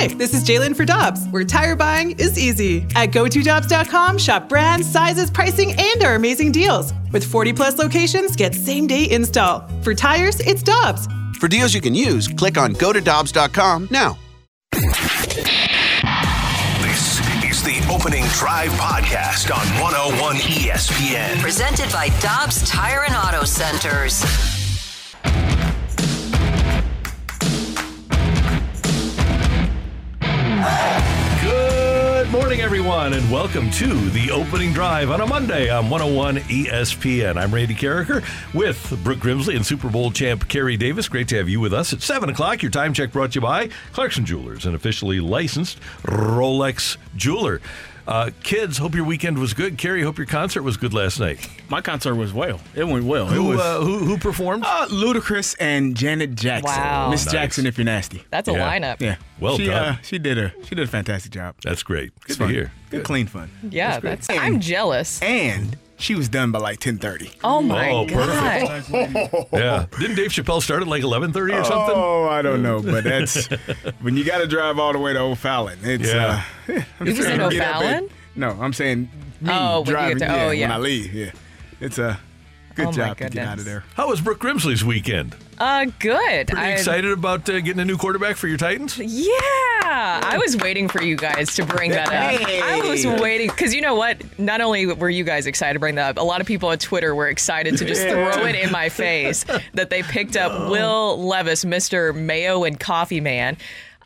Hi, this is Jalen for Dobbs, where tire buying is easy. At GoToDobbs.com, shop brands, sizes, pricing, and our amazing deals. With 40 plus locations, get same day install. For tires, it's Dobbs. For deals you can use, click on go to Dobbs.com now. This is the Opening Drive Podcast on 101 ESPN. Presented by Dobbs Tire and Auto Centers. Good morning, everyone, and welcome to the opening drive on a Monday on 101 ESPN. I'm Randy Karraker with Brooke Grimsley and Super Bowl champ Kerry Davis. Great to have you with us at 7 o'clock. Your time check brought to you by Clarkson Jewelers, an officially licensed Rolex jeweler. Uh, kids, hope your weekend was good. Carrie, hope your concert was good last night. My concert was well. It went well. It Who, was uh, who, who performed? uh, Ludacris and Janet Jackson. Wow. Miss Nice. Jackson, if you're nasty. That's a Yeah. lineup. Yeah. Well she, done. Uh, she did a she did a fantastic job. That's great. Good It's to fun. hear. Good, clean fun. Yeah, that's. And- I'm jealous. And she was done by like 10:30. Oh my Oh, god! Yeah. Didn't Dave Chappelle start at like 11.30 or something? Oh, I don't know, but that's when you got to drive all the way to O'Fallon. It's Yeah. uh, I'm You was trying in to get up O'Fallon? and- No, I'm saying me Oh, driving. get to- yeah, oh, when yeah. I leave. Yeah, it's a good Oh, job to get out of there. How was Brooke Grimsley's weekend? Uh, good. Pretty I- excited about uh, getting a new quarterback for your Titans? Yeah, I was waiting for you guys to bring that up. I was waiting because you know what? Not only were you guys excited to bring that up, a lot of people on Twitter were excited to just throw it in my face that they picked up Will Levis, Mr. Mayo and Coffee Man.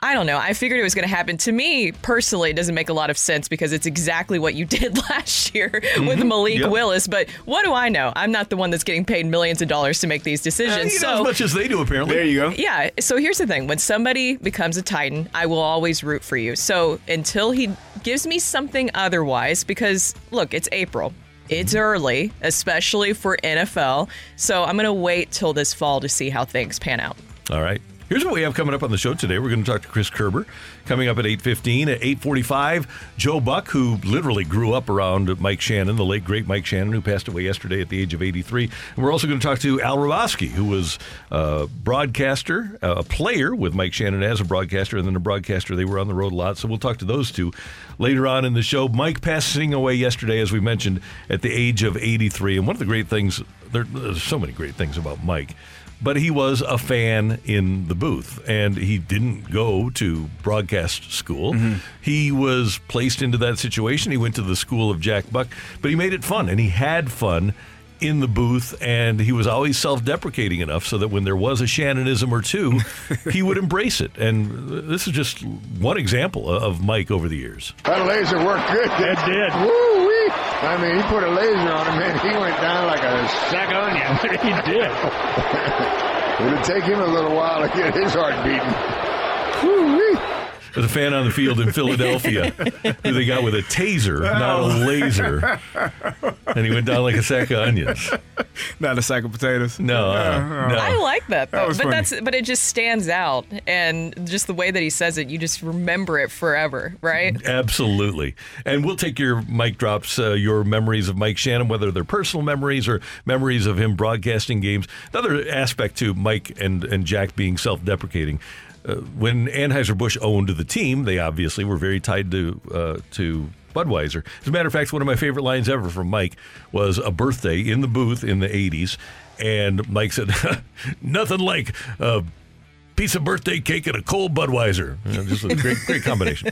I don't know. I figured it was going to happen. To me, personally, it doesn't make a lot of sense because it's exactly what you did last year with Malik Yep. Willis. But what do I know? I'm not the one that's getting paid millions of dollars to make these Uh, decisions. you so know as much as they do, apparently. There you go. yeah. So here's the thing: when somebody becomes a Titan, I will always root for you. So until he gives me something otherwise, because look, it's April. It's early, especially for NFL. So I'm gonna wait till this fall to see how things pan out. All right. Here's what we have coming up on the show today. We're going to talk to Chris Kerber coming up at 8.15. At 8.45, Joe Buck, who literally grew up around Mike Shannon, the late, great Mike Shannon, who passed away yesterday at the age of 83. And we're also going to talk to Al Hrabosky, who was a broadcaster, uh, a player with Mike Shannon as a broadcaster, and then a broadcaster. They were on the road a lot. So we'll talk to those two later on in the show. Mike passing away yesterday, as we mentioned, at the age of 83. And one of the great things, there, there's so many great things about Mike but he was a fan in the booth and he didn't go to broadcast school. Mm-hmm. He was placed into that situation. He went to the school of Jack Buck, but he made it fun and he had fun in the booth and he was always self-deprecating enough so that when there was a Shannonism or two, he would embrace it. And this is just one example of Mike over the years. That laser worked good. It did. Woo wee! I mean, he put a laser on him, and He went down like a sack of onion. he did. It'll take him a little while to get his heart beating. Woo wee! There's a fan on the field in Philadelphia who they got with a taser, not a laser. And he went down like a sack of onions. Not a sack of potatoes. No, uh, no. I like that though, was but funny. that's but it just stands out, and just the way that he says it, you just remember it forever, right? Absolutely. And we'll take your mic drops, uh, your memories of Mike Shannon, whether they're personal memories or memories of him broadcasting games. Another aspect to Mike and, and Jack being self deprecating. Uh, when Anheuser-Busch owned the team, they obviously were very tied to uh, to Budweiser. As a matter of fact, one of my favorite lines ever from Mike was a birthday in the booth in the 80s. And Mike said, nothing like a piece of birthday cake and a cold Budweiser. You know, just a great, great combination.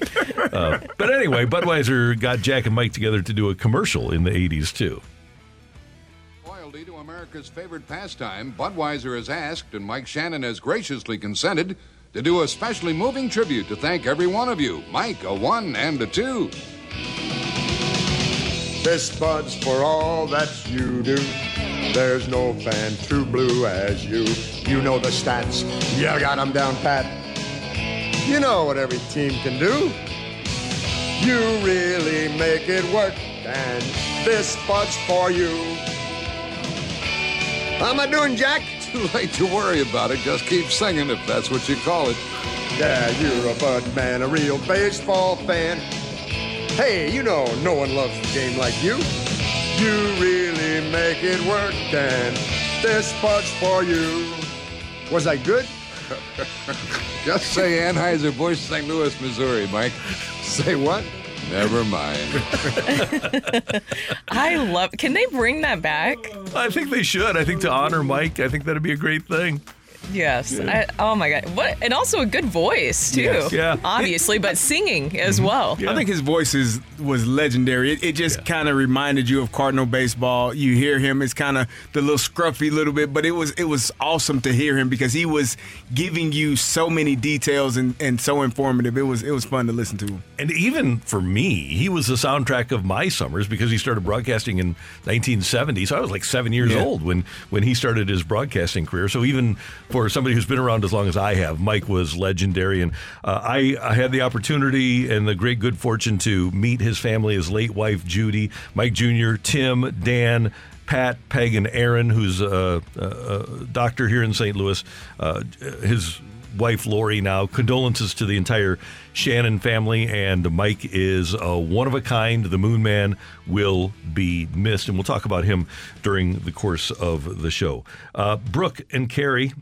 Uh, but anyway, Budweiser got Jack and Mike together to do a commercial in the 80s, too. Loyalty to America's favorite pastime, Budweiser has asked, and Mike Shannon has graciously consented, to do a specially moving tribute to thank every one of you. Mike, a one and a two. This bud's for all that you do. There's no fan too blue as you. You know the stats. You got 'em down pat. You know what every team can do. You really make it work, and this bud's for you. How am I doing, Jack? Too late to worry about it. Just keep singing if that's what you call it. Yeah, you're a bud man, a real baseball fan. Hey, you know no one loves the game like you. You really make it work, and this bud's for you. Was I good? Just say Anheuser-Busch St. Louis, Missouri, Mike. Say what? Never mind. I love. Can they bring that back? I think they should. I think to honor Mike, I think that'd be a great thing. Yes. I, oh my god. What? And also a good voice too. Yes. Yeah. Obviously, but singing as mm-hmm. well. Yeah. I think his voice is was legendary. It, it just kind of reminded you of Cardinal baseball. You hear him; it's kind of the little scruffy little bit, but it was it was awesome to hear him because he was giving you so many details and, and so informative. It was it was fun to listen to him. And even for me, he was the soundtrack of my summers because he started broadcasting in 1970. So I was like seven years Yeah. old when when he started his broadcasting career. So even for somebody who's been around as long as I have, Mike was legendary. And uh, I, I had the opportunity and the great good fortune to meet his family, his late wife Judy, Mike Jr., Tim, Dan. Pat, Peg, and Aaron, who's a, a, a doctor here in St. Louis, uh, his wife Lori now. Condolences to the entire Shannon family, and Mike is a one of a kind. The Moon Man will be missed, and we'll talk about him during the course of the show. Uh, Brooke and Carrie.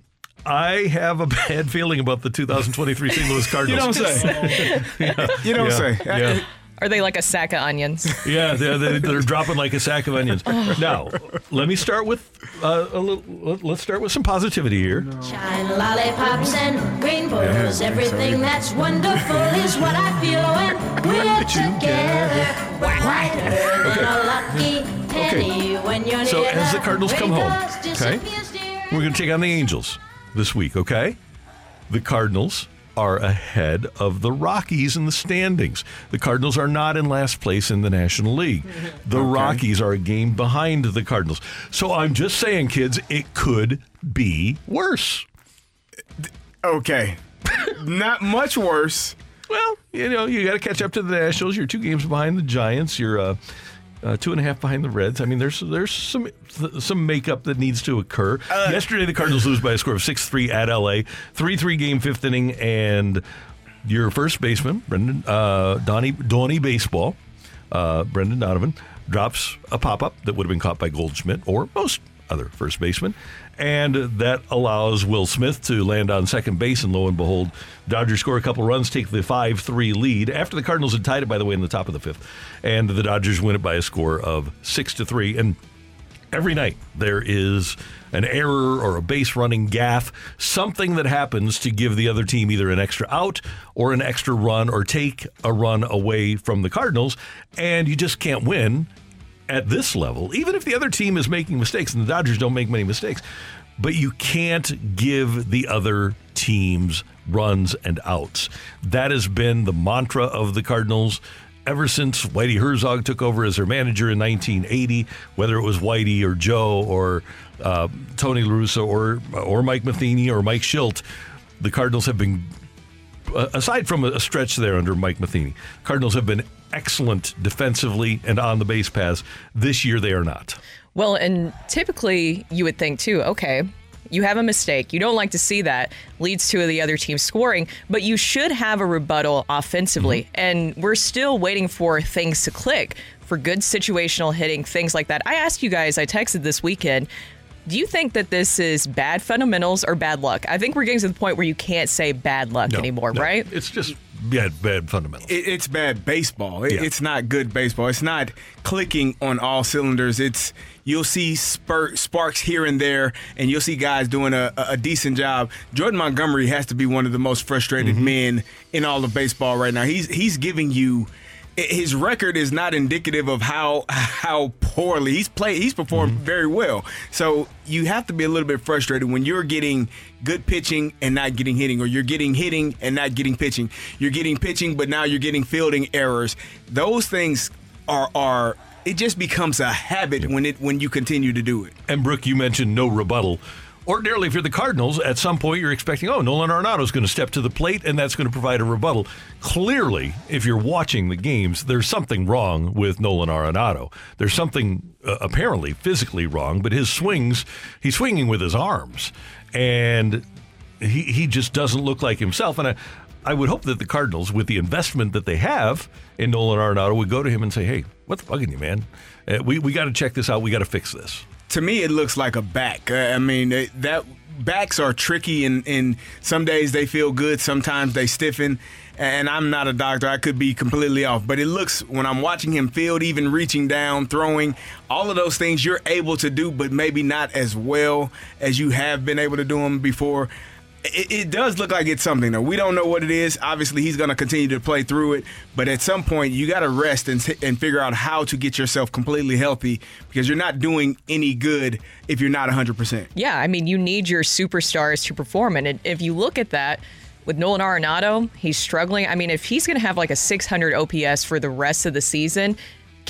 I have a bad feeling about the 2023 St. Louis Cardinals. You Cardinals. don't say. You don't Yeah, say. yeah. Are they like a sack of onions? Yeah, they're, they're, they're dropping like a sack of onions. Now, let me start with uh, a little. let- Let's start with some positivity here. Shine lollipops and rainbows. Everything that's wonderful is what I feel when we're together. Whiter than a lucky penny when you're So near as the Cardinals come home, okay, we're going to take on the Angels this week. Okay, the Cardinals are ahead of the Rockies in the standings. The Cardinals are not in last place in the National League. The Rockies are a game behind the Cardinals. So I'm just saying, kids, it could be worse. Okay, not much worse. Well, you know, you got to catch up to the Nationals. You're two games behind the Giants. You're uh, uh, two and a half behind the Reds. I mean, there's there's some some makeup that needs to occur. Yesterday, the Cardinals lose by a score of six three at LA. Three three game fifth inning, and your first baseman, Brendan uh, Donnie Donnie Baseball, uh, Brendan Donovan drops a pop up that would have been caught by Goldschmidt or most other first baseman. And that allows Will Smith to land on second base. And lo and behold, Dodgers score a couple runs, take the 5 3 lead after the Cardinals had tied it, by the way, in the top of the fifth. And the Dodgers win it by a score of 6 to 3. And every night there is an error or a base running gaff, something that happens to give the other team either an extra out or an extra run or take a run away from the Cardinals, and you just can't win at this level, even if the other team is making mistakes, and the Dodgers don't make many mistakes, but you can't give the other teams runs and outs. That has been the mantra of the Cardinals ever since Whitey Herzog took over as their manager in 1980, whether it was Whitey or Joe or uh, Tony La Russa or or Mike Matheny or Mike Shildt, the Cardinals have been uh, aside from a stretch there under Mike Matheny, Cardinals have been excellent defensively and on the base paths. This year, they are not. Well, and typically you would think too, okay, you have a mistake. You don't like to see that leads to the other team scoring, but you should have a rebuttal offensively. Mm-hmm. And we're still waiting for things to click for good situational hitting, things like that. I asked you guys, I texted this weekend, do you think that this is bad fundamentals or bad luck? I think we're getting to the point where you can't say bad luck No, anymore, no. right? It's just bad, bad fundamentals. It, it's bad baseball. It, Yeah. It's not good baseball. It's not clicking on all cylinders. It's you'll see spurt, sparks here and there, and you'll see guys doing a, a a decent job. Jordan Montgomery has to be one of the most frustrated mm-hmm. men in all of baseball right now. He's he's giving you. His record is not indicative of how how poorly he's played. He's performed mm-hmm. very well. So you have to be a little bit frustrated when you're getting good pitching and not getting hitting, or you're getting hitting and not getting pitching. You're getting pitching, but now you're getting fielding errors. Those things are are it just becomes a habit when it when you continue to do it. And Brooke, you mentioned no rebuttal. Ordinarily, if you're the Cardinals, at some point you're expecting, oh, Nolan Arenado is going to step to the plate and that's going to provide a rebuttal. Clearly, if you're watching the games, there's something wrong with Nolan Arenado. There's something uh, apparently physically wrong, but his swings, he's swinging with his arms. And he, he just doesn't look like himself. And I, I would hope that the Cardinals, with the investment that they have in Nolan Arenado, would go to him and say, hey, what's bugging you, man? Uh, we we got to check this out. We got to fix this. To me, it looks like a back. I mean, that backs are tricky, and, and some days they feel good, sometimes they stiffen. And I'm not a doctor; I could be completely off. But it looks when I'm watching him field, even reaching down, throwing, all of those things you're able to do, but maybe not as well as you have been able to do them before. It, it does look like it's something though. We don't know what it is. Obviously, he's going to continue to play through it, but at some point, you got to rest and, and figure out how to get yourself completely healthy because you're not doing any good if you're not 100. percent Yeah, I mean, you need your superstars to perform. And if you look at that, with Nolan Arenado, he's struggling. I mean, if he's going to have like a 600 OPS for the rest of the season,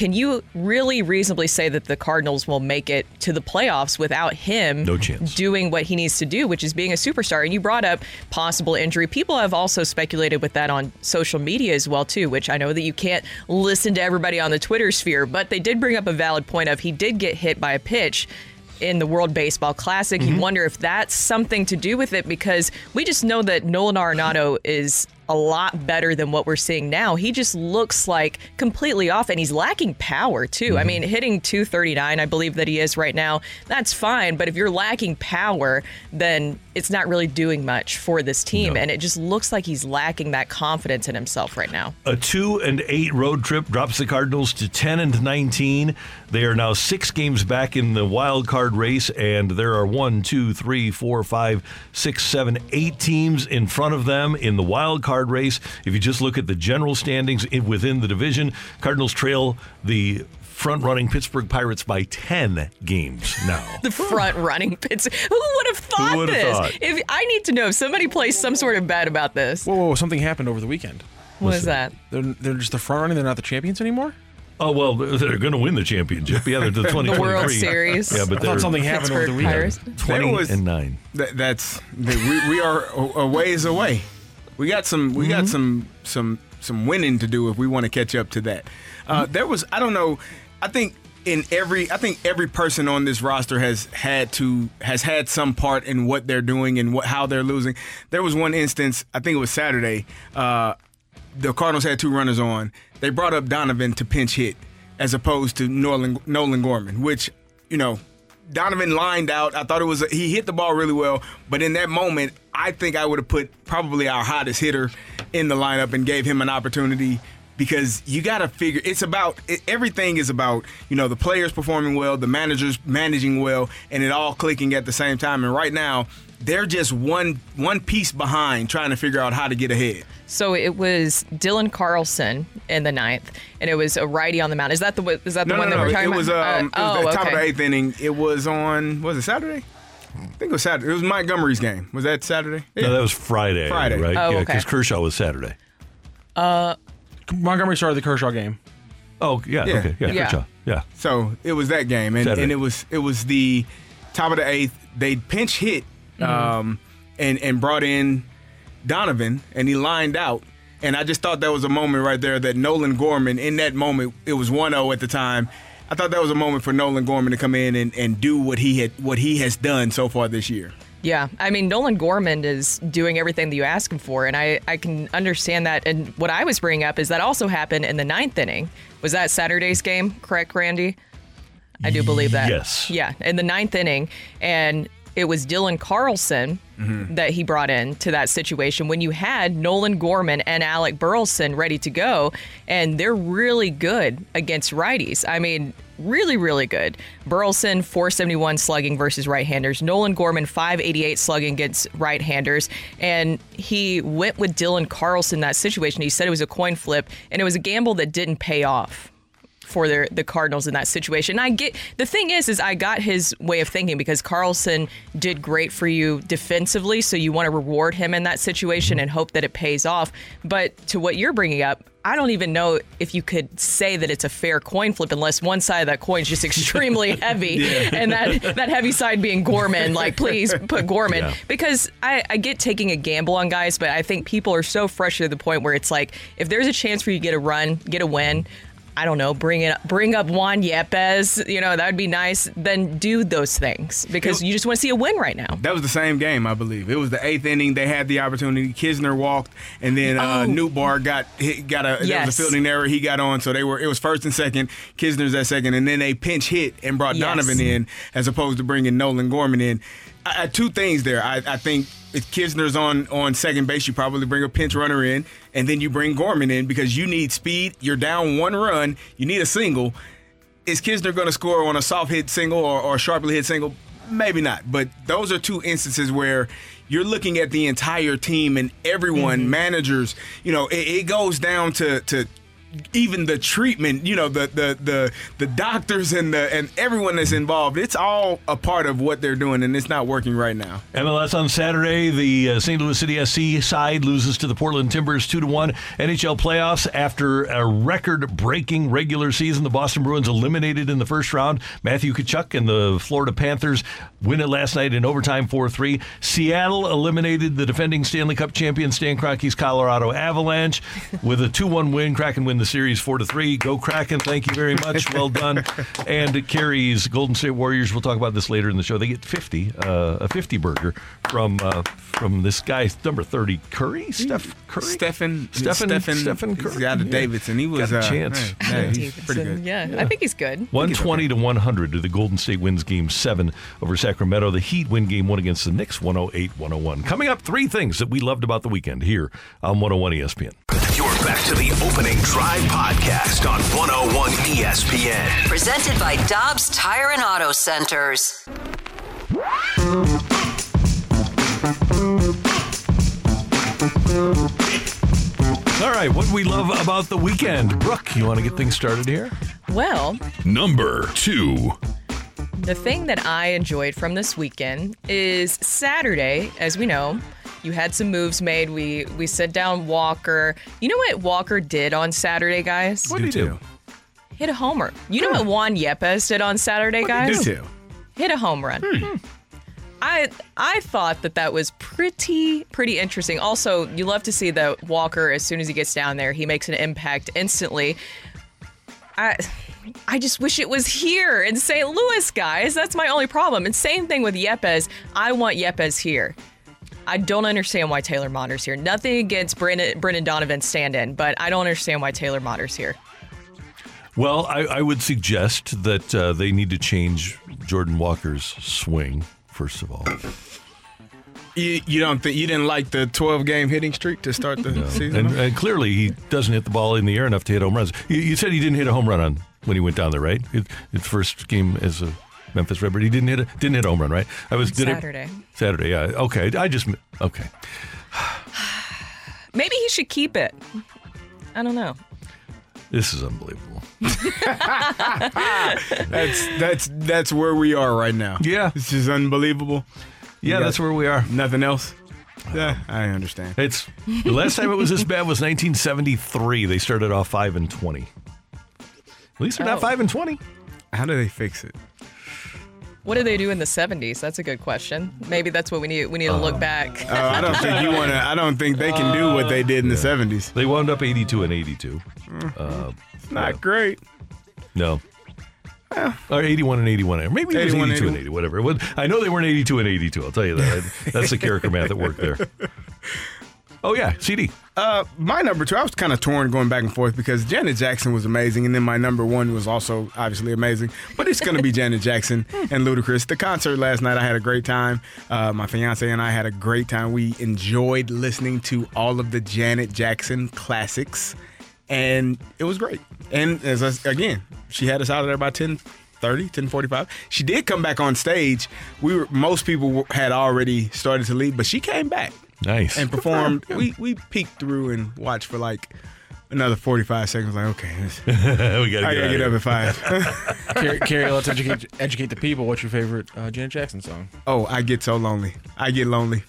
can you really reasonably say that the Cardinals will make it to the playoffs without him No chance. doing what he needs to do, which is being a superstar? And you brought up possible injury. People have also speculated with that on social media as well too, which I know that you can't listen to everybody on the Twitter sphere, but they did bring up a valid point of he did get hit by a pitch in the World Baseball Classic. You mm-hmm. wonder if that's something to do with it because we just know that Nolan Arenado is a lot better than what we're seeing now. He just looks like completely off and he's lacking power too. I mm-hmm. mean, hitting 239, I believe that he is right now. That's fine, but if you're lacking power, then it's not really doing much for this team and it just looks like he's lacking that confidence in himself right now. A two and eight road trip drops the Cardinals to ten and nineteen. They are now six games back in the wild card race, and there are one, two, three, four, five, six, seven, eight teams in front of them in the wild card race. If you just look at the general standings within the division, Cardinals trail the front-running Pittsburgh Pirates by ten games now. the front running pits. Who would have thought would've this? thought? If I need to know if somebody plays some sort of bet about this. Whoa, whoa, whoa, something happened over the weekend. What is that? They're, they're just the front running. They're not the champions anymore. Oh well, they're going to win the championship. Yeah, they're the The World Series. Yeah, but I thought something happened over the weekend. Pirates. twenty was- and nine. That, that's that we, we are a, a ways away. We got some we got some some some winning to do if we want to catch up to that. Uh, there was I don't know. I think in every I think every person on this roster has had to has had some part in what they're doing and what how they're losing. There was one instance I think it was Saturday. Uh, the Cardinals had two runners on. They brought up Donovan to pinch hit as opposed to Nolan Nolan Gorman, which you know Donovan lined out. I thought it was a, he hit the ball really well, but in that moment, I think I would have put probably our hottest hitter in the lineup and gave him an opportunity because you got to figure it's about it, everything is about you know the players performing well, the managers managing well, and it all clicking at the same time. And right now, they're just one one piece behind trying to figure out how to get ahead. So it was Dylan Carlson in the ninth, and it was a righty on the mound. Is that the is that the No, one no, that no. we're talking it was, about? um, Uh, it was oh, the top of the eighth inning. It was on was it Saturday? I think it was Saturday. It was Montgomery's game. Was that Saturday? No, that was Friday. Friday. right? Oh, yeah, okay. because Kershaw was Saturday. Uh, Montgomery started the Kershaw game. Oh, yeah, Yeah. okay, yeah, Yeah. Kershaw, yeah. So it was that game, and, Saturday. and it was it was the top of the eighth. They pinch hit, um, and and brought in Donovan, and he lined out. And I just thought that was a moment right there that Nolan Gorman, in that moment, it was 1-0 at the time. I thought that was a moment for Nolan Gorman to come in and, and do what he had what he has done so far this year. Yeah, I mean Nolan Gorman is doing everything that you ask him for, and I I can understand that. And what I was bringing up is that also happened in the ninth inning. Was that Saturday's game? Correct, Randy? I do believe that. Yes. Yeah, in the ninth inning, and it was Dylan Carlson Mm-hmm. that he brought in to that situation when you had Nolan Gorman and Alec Burleson ready to go, and they're really good against righties. I mean, really, really good. Burleson 471 slugging versus right-handers. Nolan Gorman 588 slugging against right-handers, and he went with Dylan Carlson that situation. He said it was a coin flip, and it was a gamble that didn't pay off for their, the Cardinals in that situation. And I get the thing is, is I got his way of thinking because Carlson did great for you defensively, so you want to reward him in that situation and hope that it pays off. But to what you're bringing up, I don't even know if you could say that it's a fair coin flip unless one side of that coin is just extremely heavy, and that that heavy side being Gorman. Like, please put Gorman Yeah. because I, I get taking a gamble on guys, but I think people are so frustrated to the point where it's like if there's a chance for you to get a run, get a win. I don't know, bring it, bring up Juan Yepez. You know that would be nice. Then do those things because you just want to see a win right now. That was the same game, I believe. It was the eighth inning. They had the opportunity. Knizner walked, and then uh, Oh. Nootbaar got hit, got a there was a fielding error. He got on, so they were it was first and second. Knizner's at second, and then they pinch hit and brought Yes. Donovan in as opposed to bringing Nolan Gorman in. I, I- two things there. I, I think if Knizner's on on second base, you probably bring a pinch runner in, and then you bring Gorman in because you need speed. You're down one run. You need a single. Is Kisner going to score on a soft hit single or, or a sharply hit single? Maybe not. But those are two instances where you're looking at the entire team and everyone, mm-hmm. managers. You know, it, it goes down to to even the treatment, you know, the the the the doctors and the and everyone that's involved, it's all a part of what they're doing, and it's not working right now. MLS on Saturday, the uh, St. Louis City SC side loses to the Portland Timbers two to one. NHL playoffs after a record-breaking regular season, the Boston Bruins eliminated in the first round. Matthew Tkachuk and the Florida Panthers win it last night in overtime, four three. Seattle eliminated the defending Stanley Cup champion Stan Kroenke's Colorado Avalanche with a two one win. Kraken win the series four to three. Go Kraken! Thank you very much. Well done. And it carries Golden State Warriors. We'll talk about this later in the show. They get fifty, uh, a fifty burger from uh, from this guy number thirty Curry, Steph Curry, Stephen Stephen Stephen Stephen he's Curry out of Yeah. Davidson. He was got a uh, chance. man, yeah, he's pretty good. Yeah, I think he's good. 120 to 100 to the Golden State wins game seven over Sacramento. The Heat win game one against the Knicks 108 101. Coming up, three things that we loved about the weekend here on 101 ESPN. You're back to the opening drive podcast on 101 ESPN. Presented by Dobbs Tire and Auto Centers. All right, what we love about the weekend. Brooke, you want to get things started here? Well, Number two. The thing that I enjoyed from this weekend is Saturday, as we know, you had some moves made. We we sent down Walker. You know what Walker did on Saturday, guys? What did he do? Hit a homer. You know what Juan Yepez did on Saturday, guys? Did you? Hit a home run. Hmm. Hmm. I I thought that that was pretty pretty interesting. Also, you love to see that Walker as soon as he gets down there, he makes an impact instantly. I I just wish it was here in St. Louis, guys. That's my only problem. And same thing with Yepez. I want Yepez here. I don't understand why Taylor Motter's here. Nothing against Brendan, Brendan Donovan's stand-in, but I don't understand why Taylor Motter's here. Well, I, I would suggest that uh, they need to change Jordan Walker's swing, first of all. You, you don't think you didn't like the 12 game hitting streak to start the season? And, and clearly, he doesn't hit the ball in the air enough to hit home runs. You, you said he didn't hit a home run on when he went down there, right? His, his first game as a Memphis Redbird, he didn't hit a didn't hit a home run, right? I was did it- Saturday. Saturday, yeah. Okay, I just okay. Maybe he should keep it. I don't know. This is unbelievable. that's that's that's where we are right now. Yeah, this is unbelievable. Yeah, got that's where we are. Nothing else. Yeah, uh-huh. I understand. It's the last time it was this bad was 1973. They started off five and twenty. At least they're not Oh. five and twenty. How do they fix it? What did they do in the 70s? That's a good question. Maybe that's what we need. We need to look back. Uh, I don't think you want to. I don't think they can do what they did in the 70s. They wound up 82 and 82. Uh, Not great. No. Or 81 and 81. Or Maybe it was 81, 82 and 81. 80, whatever. It was, I know they weren't 82 and 82. I'll tell you that. That's the character math that worked there. Oh, yeah. CD. Uh, my number two, I was kind of torn going back and forth because Janet Jackson was amazing, and then my number one was also obviously amazing. But it's going to be Janet Jackson and Ludacris. The concert last night, I had a great time. Uh, my fiance and I had a great time. We enjoyed listening to all of the Janet Jackson classics, and it was great. And as I, again, she had us out of there by 10 30 1045 she did come back on stage we were most people had already started to leave but she came back Nice. and performed. we we peeked through and watched for like another forty five seconds. Like okay, this- we gotta I get, gotta out get of up at five. Carrie, Carrie, let's educate educate the people. What's your favorite uh, Janet Jackson song? oh, I get so lonely. I get lonely.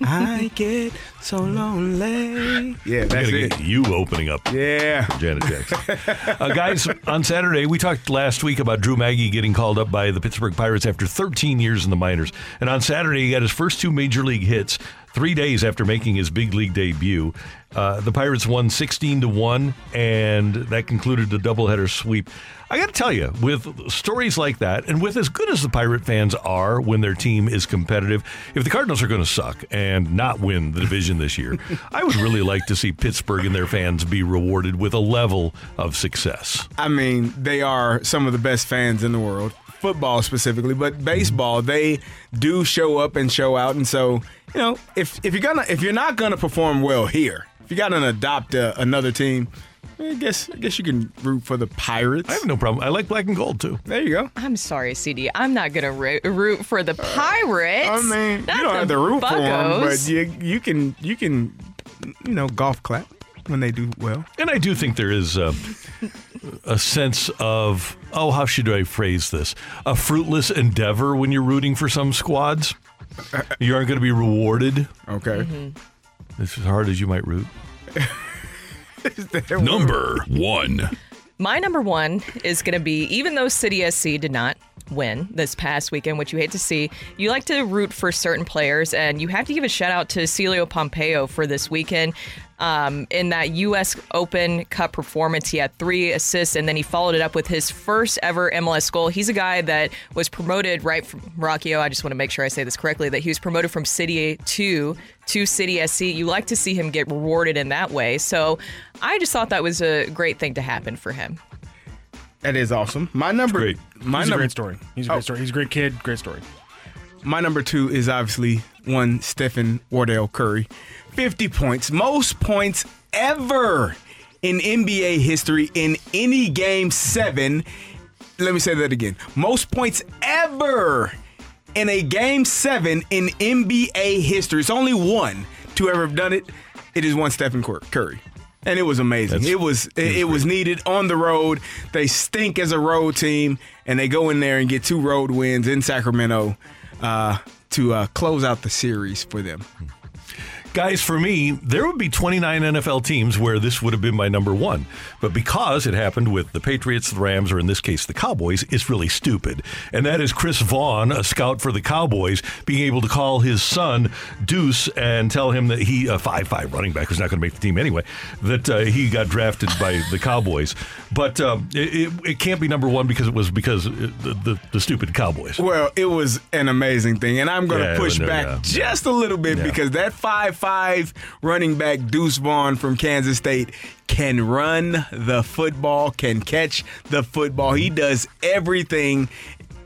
I get so lonely. Yeah, We that's gotta it. get you opening up. Yeah. Janet Jackson. uh, guys, on Saturday, we talked last week about Drew Maggi getting called up by the Pittsburgh Pirates after 13 years in the minors. And on Saturday, he got his first two major league hits three days after making his big league debut. Uh, the Pirates won 16 to 1, and that concluded the doubleheader sweep. I got to tell you, with stories like that, and with as good as the Pirate fans are when their team is competitive, if the Cardinals are going to suck and not win the division this year, I would really like to see Pittsburgh and their fans be rewarded with a level of success. I mean, they are some of the best fans in the world. Football specifically, but baseball, they do show up and show out. And so, you know, if if you're gonna if you're not gonna perform well here, if you got to adopt uh, another team, I guess I guess you can root for the Pirates. I have no problem. I like black and gold too. There you go. I'm sorry, CD. I'm not gonna ro- root for the Pirates. I mean, not you don't the have to root for them, but you you can you can you know golf clap when they do well. And I do think there is a, a sense of, oh, how should I phrase this? A fruitless endeavor when you're rooting for some squads. You aren't going to be rewarded. Okay. Mm-hmm. It's as hard as you might root. Number one. My number one is going to be even though City SC did not win this past weekend, which you hate to see, you like to root for certain players, and you have to give a shout out to Celio Pompeu for this weekend. Um, in that U.S. Open Cup performance, he had three assists, and then he followed it up with his first ever MLS goal. He's a guy that was promoted right from Rockio. I just want to make sure I say this correctly. That he was promoted from City two to City SC. You like to see him get rewarded in that way. So I just thought that was a great thing to happen for him. That is awesome. My number, Great. my He's a number, great story. He's a great Oh. story. He's a great kid. Great story. My number two is obviously one Stephen Wardell Curry. 50 points, most points ever in NBA history in any game seven. Let me say that again. Most points ever in a game seven in NBA history. It's only one to ever have done it. It is one Stephen Curry. And it was amazing. That's- it was it, it was needed on the road. They stink as a road team, and they go in there and get two road wins in Sacramento uh, to uh, close out the series for them. Guys, for me, there would be 29 NFL teams where this would have been my number one. But because it happened with the Patriots, the Rams, or in this case, the Cowboys, it's really stupid. And that is Chris Vaughn, a scout for the Cowboys, being able to call his son Deuce and tell him that he, a 5 5 running back who's not going to make the team anyway, that uh, he got drafted by the Cowboys. But um, it, it, it can't be number one because it was because of the, the, the stupid Cowboys. Well, it was an amazing thing, and I'm going to Yeah, push back yeah. just a little bit Yeah. because that five-five running back Deuce Vaughn from Kansas State can run the football, can catch the football. He does everything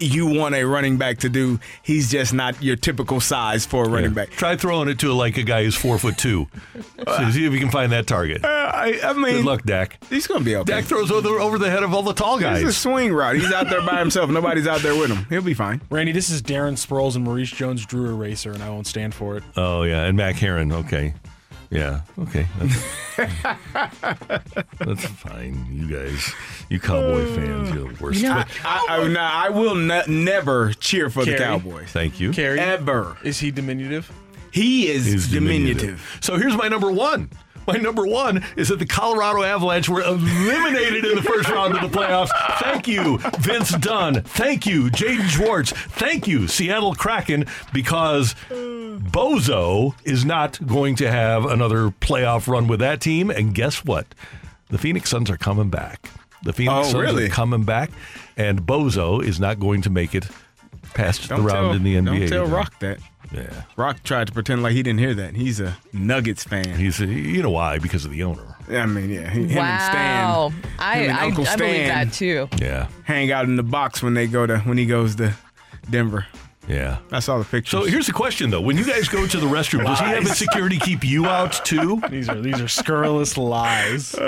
you want a running back to do. He's just not your typical size for a running Yeah. back. Try throwing it to like a guy who's four foot two. So see if you can find that target. Uh, I, I mean, Good luck, Dak. he's going to be okay. Dak throws over, over the head of all the tall guys. He's a swing route. He's out there by himself. Nobody's out there with him. He'll be fine. Randy, this is Darren Sproles and Maurice Jones Drew Eraser, and I won't stand for it. Oh yeah, and Mack Herron. Okay, yeah, okay. That's, that's fine. You guys, you Cowboy uh, fans, you're the worst. But I, I, now, I will ne- never cheer for the Carrie. Cowboys. thank you. Carrie, Ever. is he diminutive? He is Is diminutive. So here's my number one. My number one is that the Colorado Avalanche were eliminated in the first round of the playoffs. Thank you, Vince Dunn. Thank you, Jaden Schwartz. Thank you, Seattle Kraken, because Bozo is not going to have another playoff run with that team. And guess what? The Phoenix Suns are coming back. The Phoenix Oh, Suns really? are coming back, and Bozo is not going to make it past Don't the round tell, in the NBA. Don't tell either. Rock that. Yeah. Rocc tried to pretend like he didn't hear that. He's a Nuggets fan. He's, a, you know why? Because of the owner. I mean, yeah. He, him and wow. Stan. I, him and I, Uncle I believe that too. Yeah, hang out in the box when they go to when he goes to Denver. yeah. I saw the picture. So here's the question, though: When you guys go to the restroom, does he have his security keep you out too? These are these are scurrilous lies.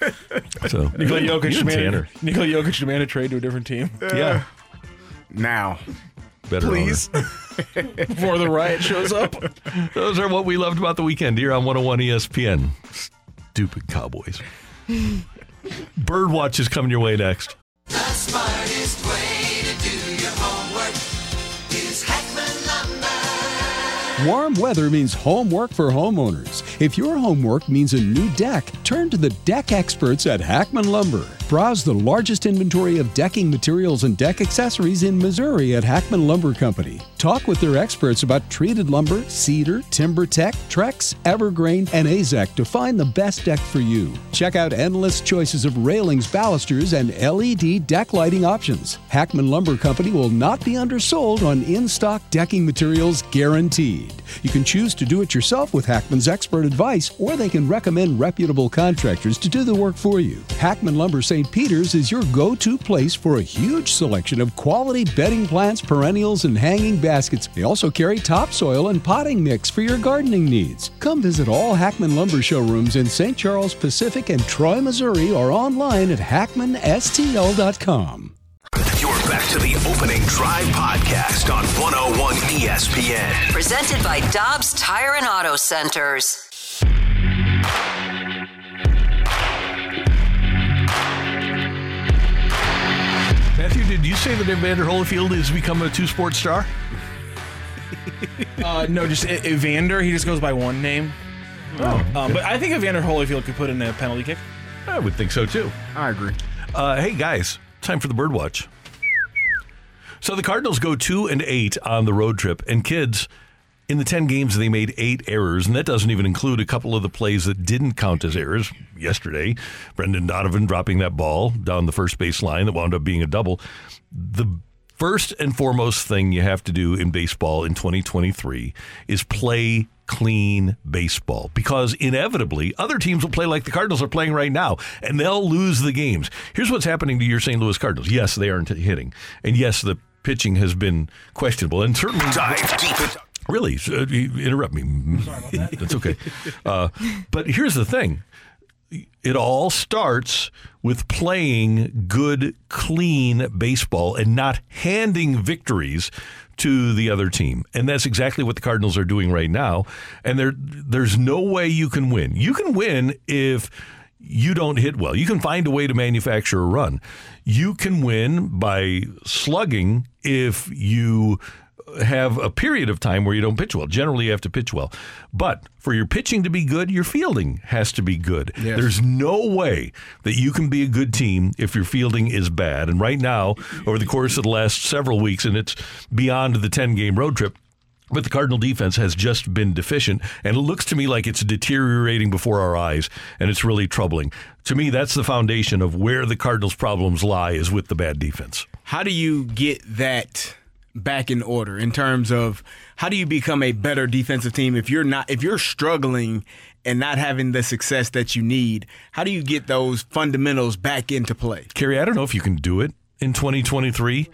Uh, so Nikola you Jokic and demanded Tanner. Nikola Jokic demanded trade to a different team uh, Yeah, now, better please. before the riot shows up. Those are what we loved about the weekend here on 101 ESPN. Stupid Cowboys. Birdwatch is coming your way next. Warm weather means homework for homeowners. If your homework means a new deck, turn to the deck experts at Hackman Lumber. Browse the largest inventory of decking materials and deck accessories in Missouri at Hackman Lumber Company. Talk with their experts about treated lumber, cedar, TimberTech, Trex, Evergreen, and Azek to find the best deck for you. Check out endless choices of railings, balusters, and LED deck lighting options. Hackman Lumber Company will not be undersold on in stock decking materials guaranteed. You can choose to do it yourself with Hackman's expert advice or they can recommend reputable contractors to do the work for you. Hackman Lumber St. Peter's is your go to place for a huge selection of quality bedding plants, perennials, and hanging baskets. They also carry topsoil and potting mix for your gardening needs. Come visit all Hackman Lumber showrooms in St. Charles Pacific and Troy, Missouri, or online at hackmanstl.com. You're back to the opening drive podcast on 101 ESPN. Presented by Dobbs Tire and Auto Centers. Matthew, did you say that Evander Holyfield has become a two sport star? Uh, no, just E- Evander. He just goes by one name. Oh, Um, but I think Evander Holyfield could put in a penalty kick. I would think so too. I agree. Uh, hey guys, time for the bird watch. So the Cardinals go two and eight on the road trip, and kids, in the ten games they made eight errors, and that doesn't even include a couple of the plays that didn't count as errors. Yesterday, Brendan Donovan dropping that ball down the first base line that wound up being a double. The first and foremost thing you have to do in baseball in 2023 is play clean baseball because inevitably other teams will play like the Cardinals are playing right now and they'll lose the games. Here's what's happening to your St. Louis Cardinals. Yes, they aren't hitting. And yes, the pitching has been questionable and certainly Really, uh, interrupt me. That's okay. Uh, but here's the thing: it all starts with playing good, clean baseball and not handing victories to the other team. And that's exactly what the Cardinals are doing right now. And there, there's no way you can win. You can win if you don't hit well. You can find a way to manufacture a run. You can win by slugging if you have a period of time where you don't pitch well. Generally, you have to pitch well. But for your pitching to be good, your fielding has to be good. Yes. There's no way that you can be a good team if your fielding is bad. And right now, over the course of the last several weeks, and it's beyond the 10 game road trip, but the Cardinal defense has just been deficient, and it looks to me like it's deteriorating before our eyes, and it's really troubling. To me, that's the foundation of where the Cardinals' problems lie is with the bad defense. How do you get that back in order in terms of how do you become a better defensive team if you're not if you're struggling and not having the success that you need? How do you get those fundamentals back into play? Kerry, I don't know if you can do it in 2023,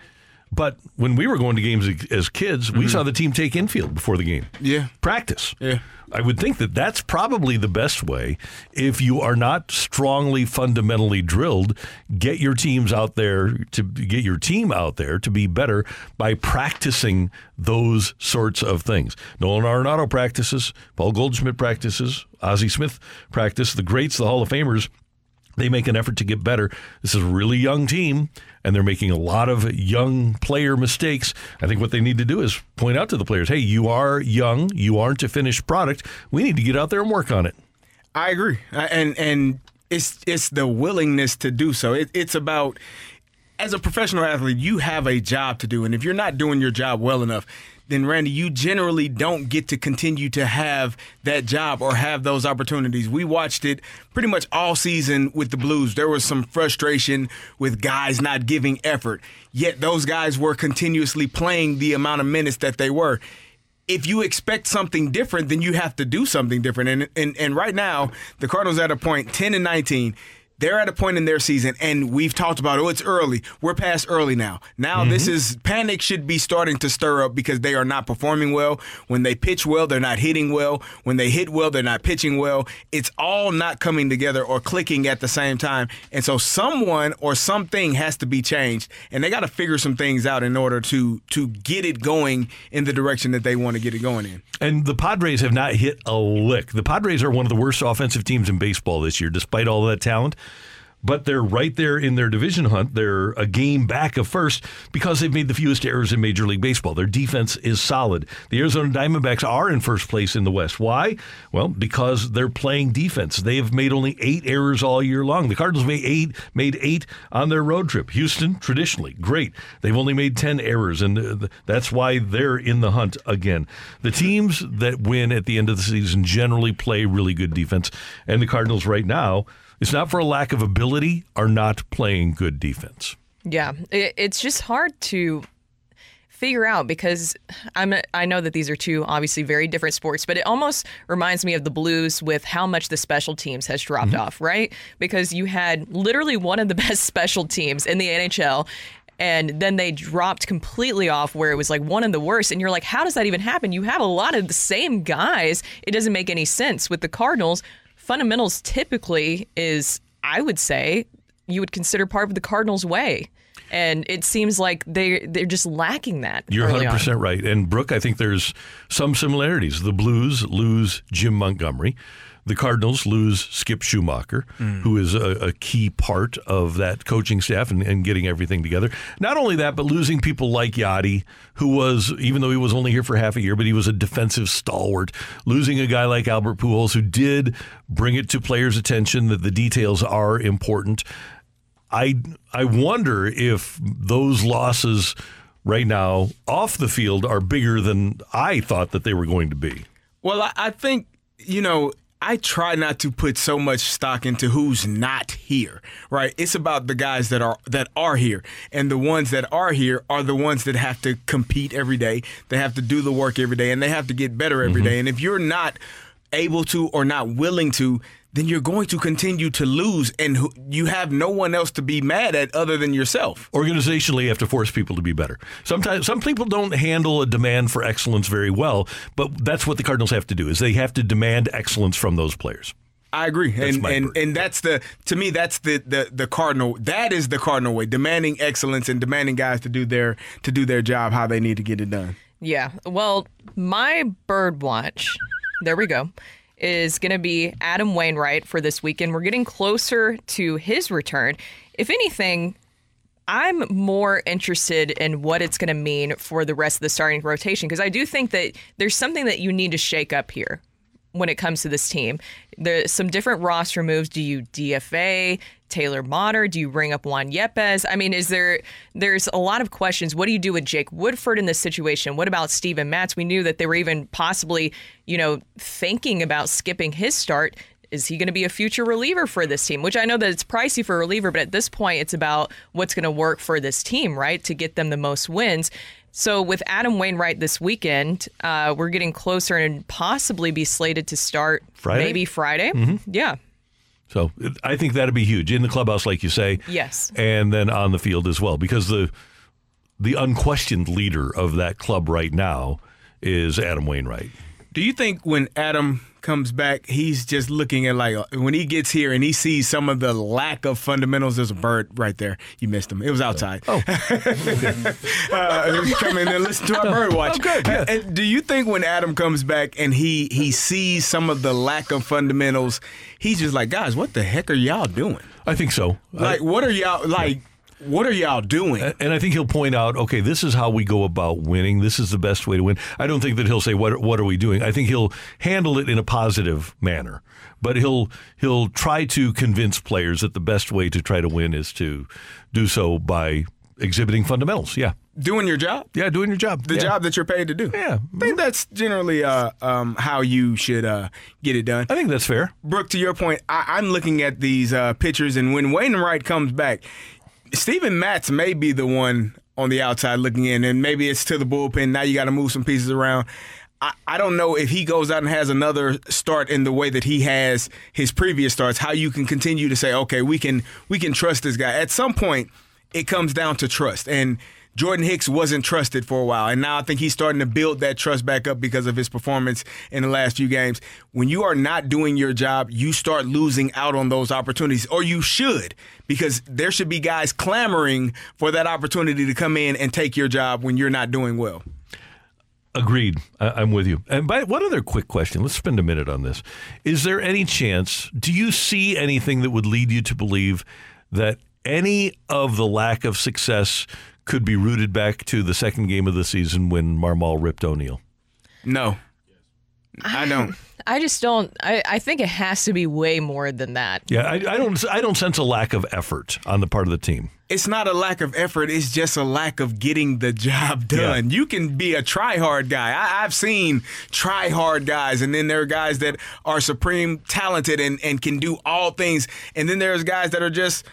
but when we were going to games as kids, we mm-hmm. saw the team take infield before the game. Yeah. Practice. Yeah. I would think that that's probably the best way. If you are not strongly fundamentally drilled, get your teams out there to get your team out there to be better by practicing those sorts of things. Nolan Arenado practices, Paul Goldschmidt practices, Ozzie Smith practice, the greats, the Hall of Famers they make an effort to get better. This is a really young team, and they're making a lot of young player mistakes. I think what they need to do is point out to the players, hey, you are young, you aren't a finished product. We need to get out there and work on it. I agree, and and it's it's the willingness to do so. It, it's about as a professional athlete, you have a job to do, and if you're not doing your job well enough, then Randy, you generally don't get to continue to have that job or have those opportunities. We watched it pretty much all season with the Blues. There was some frustration with guys not giving effort, yet those guys were continuously playing the amount of minutes that they were if you expect something different, then you have to do something different. And and, and right now, the Cardinals at a point, 10 and 19. They're at a point in their season, and we've talked about, oh, it's early. We're past early now. Now, mm-hmm. this is panic should be starting to stir up because they are not performing well. When they pitch well, they're not hitting well. When they hit well, they're not pitching well. It's all not coming together or clicking at the same time. And so, someone or something has to be changed, and they got to figure some things out in order to to get it going in the direction that they want to get it going in. And the Padres have not hit a lick. The Padres are one of the worst offensive teams in baseball this year, despite all that talent. But they're right there in their division hunt. They're a game back of first because they've made the fewest errors in Major League Baseball. Their defense is solid. The Arizona Diamondbacks are in first place in the West. Why? Well, because they're playing defense. They have made only eight errors all year long. The Cardinals made eight, made eight on their road trip. Houston, traditionally, great. They've only made 10 errors, and uh, that's why they're in the hunt again. The teams that win at the end of the season generally play really good defense, and the Cardinals right now, it's not for a lack of ability, are not playing good defense. Yeah, it's just hard to figure out because I'm I know that these are two obviously very different sports, but it almost reminds me of the Blues with how much the special teams has dropped Mm-hmm. off, right? Because you had literally one of the best special teams in the NHL and then they dropped completely off where it was like one of the worst and you're like how does that even happen? You have a lot of the same guys. It doesn't make any sense with the Cardinals. Fundamentals typically is I would say you would consider part of the Cardinals way. And it seems like they they're just lacking that. You're 100 percent right. And Brooke, I think there's some similarities. The Blues lose Jim Montgomery. The Cardinals lose Skip Schumaker, hmm. who is a, a key part of that coaching staff and, and getting everything together. Not only that, but losing people like Yadi, who was, even though he was only here for half a year, but he was a defensive stalwart. Losing a guy like Albert Pujols, who did bring it to players' attention that the details are important. I I wonder if those losses right now off the field are bigger than I thought that they were going to be. Well, I, I think, you know, I try not to put so much stock into who's not here, right? It's about the guys that are that are here. And the ones that are here are the ones that have to compete every day. They have to do the work every day and they have to get better every mm-hmm. day. And if you're not able to or not willing to, then you're going to continue to lose and you have no one else to be mad at other than yourself. Organizationally, you have to force people to be better. Sometimes some people don't handle a demand for excellence very well, but that's what the Cardinals have to do is they have to demand excellence from those players. I agree, That's and and, and that's the to me that's the, the the cardinal that is the cardinal way, demanding excellence and demanding guys to do their to do their job how they need to get it done. Yeah. Well, my bird watch, there we go, is going to be Adam Wainwright for this weekend. We're getting closer to his return. If anything, I'm more interested in what it's going to mean for the rest of the starting rotation because I do think that there's something that you need to shake up here when it comes to this team. There's some different roster moves. Do you DFA Taylor Motter? Do you bring up Juan Yepez? I mean, is there? There's a lot of questions. What do you do with Jake Woodford in this situation? What about Steven Matz? We knew that they were even possibly, you know, thinking about skipping his start. Is he going to be a future reliever for this team? Which I know that it's pricey for a reliever, but at this point, it's about what's going to work for this team, right? To get them the most wins. So with Adam Wainwright this weekend, uh, we're getting closer and possibly be slated to start Friday? maybe Friday. Mhm. Yeah. So I think that'd be huge in the clubhouse, like you say. Yes. and then on the field as well, because the the unquestioned leader of that club right now is Adam Wainwright. Do you think when Adam comes back, he's just looking at like when he gets here and he sees some of the lack of fundamentals? There's a bird right there. You missed him. It was outside. Oh, uh, come in and listen to our bird watch. Oh, good, yeah. And do you think when Adam comes back and he he sees some of the lack of fundamentals, he's just like, guys, what the heck are y'all doing? I think so. Like, what are y'all like? What are y'all doing? And I think he'll point out, okay, this is how we go about winning. This is the best way to win. I don't think that he'll say, "What what are we doing?" I think he'll handle it in a positive manner, but he'll he'll try to convince players that the best way to try to win is to do so by exhibiting fundamentals. Yeah, doing your job. Yeah, doing your job. The Yeah. job that you're paid to do. Yeah, I think that's generally uh, um, how you should uh, get it done. I think that's fair. Brooke, to your point, I- I'm looking at these uh, pictures, and when Wainwright comes back, Steven Matz may be the one on the outside looking in, and maybe it's to the bullpen. Now you got to move some pieces around. I, I don't know if he goes out and has another start in the way that he has his previous starts. How you can continue to say, okay, we can we can trust this guy. At some point, it comes down to trust, and Jordan Hicks wasn't trusted for a while, and now I think he's starting to build that trust back up because of his performance in the last few games. When you are not doing your job, you start losing out on those opportunities, or you should, because there should be guys clamoring for that opportunity to come in and take your job when you're not doing well. Agreed. I, I'm with you. And by one other quick question, let's spend a minute on this. Is there any chance? Do you see anything that would lead you to believe that any of the lack of success could be rooted back to the second game of the season when Marmol ripped O'Neill? No, I don't. I just don't. I, I think it has to be way more than that. Yeah, I, I don't. I don't sense a lack of effort on the part of the team. It's not a lack of effort. It's just a lack of getting the job done. You can be a try hard guy. I, I've seen try hard guys, and then there are guys that are supreme talented and, and can do all things. And then there's guys that are just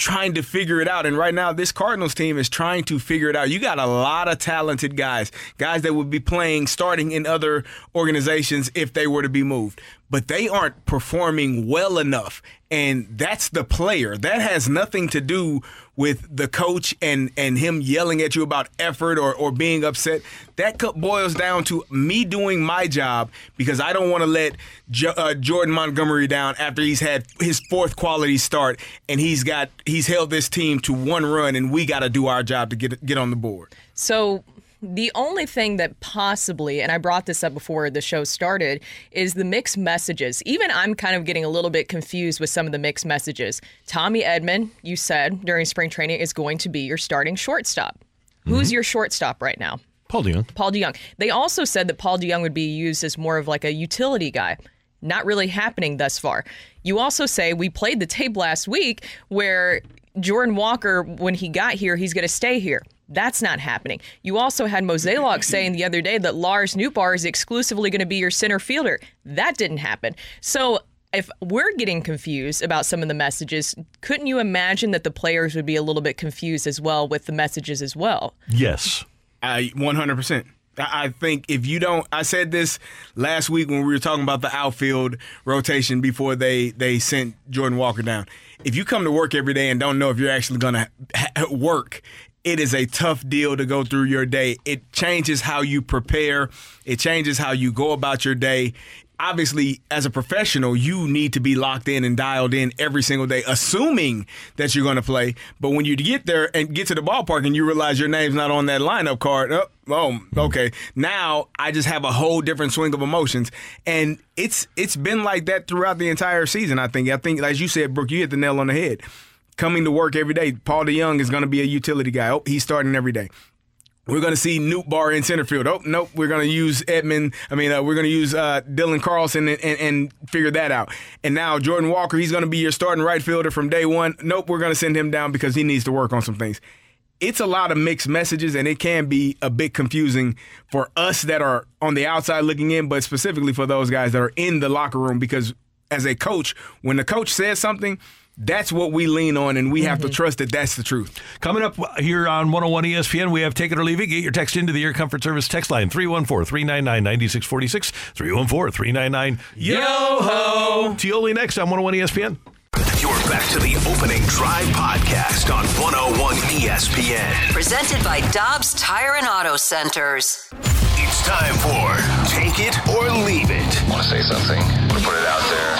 trying to figure it out. And right now, this Cardinals team is trying to figure it out. You got a lot of talented guys, guys that would be playing, starting in other organizations if they were to be moved. But they aren't performing well enough. And that's the player. That has nothing to do with the coach and, and him yelling at you about effort or, or being upset. That boils down to me doing my job because I don't want to let jo- uh, Jordan Montgomery down after he's had his fourth quality start and he's got he's held this team to one run and we got to do our job to get get on the board. So the only thing that possibly, and I brought this up before the show started, is the mixed messages. Even I'm kind of getting a little bit confused with some of the mixed messages. Tommy Edman, you said during spring training, is going to be your starting shortstop. Who's mm-hmm. your shortstop right now? Paul DeJong. Paul DeJong. They also said that Paul DeJong would be used as more of like a utility guy. Not really happening thus far. You also say we played the tape last week where Jordan Walker, when he got here, he's going to stay here. That's not happening. You also had Mozeliak saying the other day that Lars Nootbaar is exclusively going to be your center fielder. That didn't happen. So if we're getting confused about some of the messages, couldn't you imagine that the players would be a little bit confused as well with the messages as well? Yes. I 100%. I I think if you don't, I said this last week when we were talking about the outfield rotation before they they sent Jordan Walker down. If you come to work every day and don't know if you're actually going to ha- work, it is a tough deal to go through your day. It changes how you prepare. It changes how you go about your day. Obviously, as a professional, you need to be locked in and dialed in every single day, assuming that you're going to play. But when you get there and get to the ballpark and you realize your name's not on that lineup card, oh, oh, okay. Now I just have a whole different swing of emotions, and it's it's been like that throughout the entire season. I think. I think, as you said, Brooke, you hit the nail on the head. Coming to work every day, Paul DeJong is going to be a utility guy. Oh, he's starting every day. We're going to see Nootbaar in center field. Oh, nope. We're going to use Edman. I mean, uh, we're going to use uh, Dylan Carlson and, and, and figure that out. And now Jordan Walker, he's going to be your starting right fielder from day one. Nope, we're going to send him down because he needs to work on some things. It's a lot of mixed messages, and it can be a bit confusing for us that are on the outside looking in, but specifically for those guys that are in the locker room because as a coach, when the coach says something, that's what we lean on, and we have to mm-hmm. trust that that's the truth. Coming up here on 101 ESPN, we have Take It or Leave It. Get your text into the Air Comfort Service text line 314 399 9646. 314 399 Yo ho! Tioli next on 101 ESPN. You're back to the opening drive podcast on 101 ESPN. Presented by Dobbs Tire and Auto Centers. It's time for Take It or Leave It. Want to say something? Want to put it out there?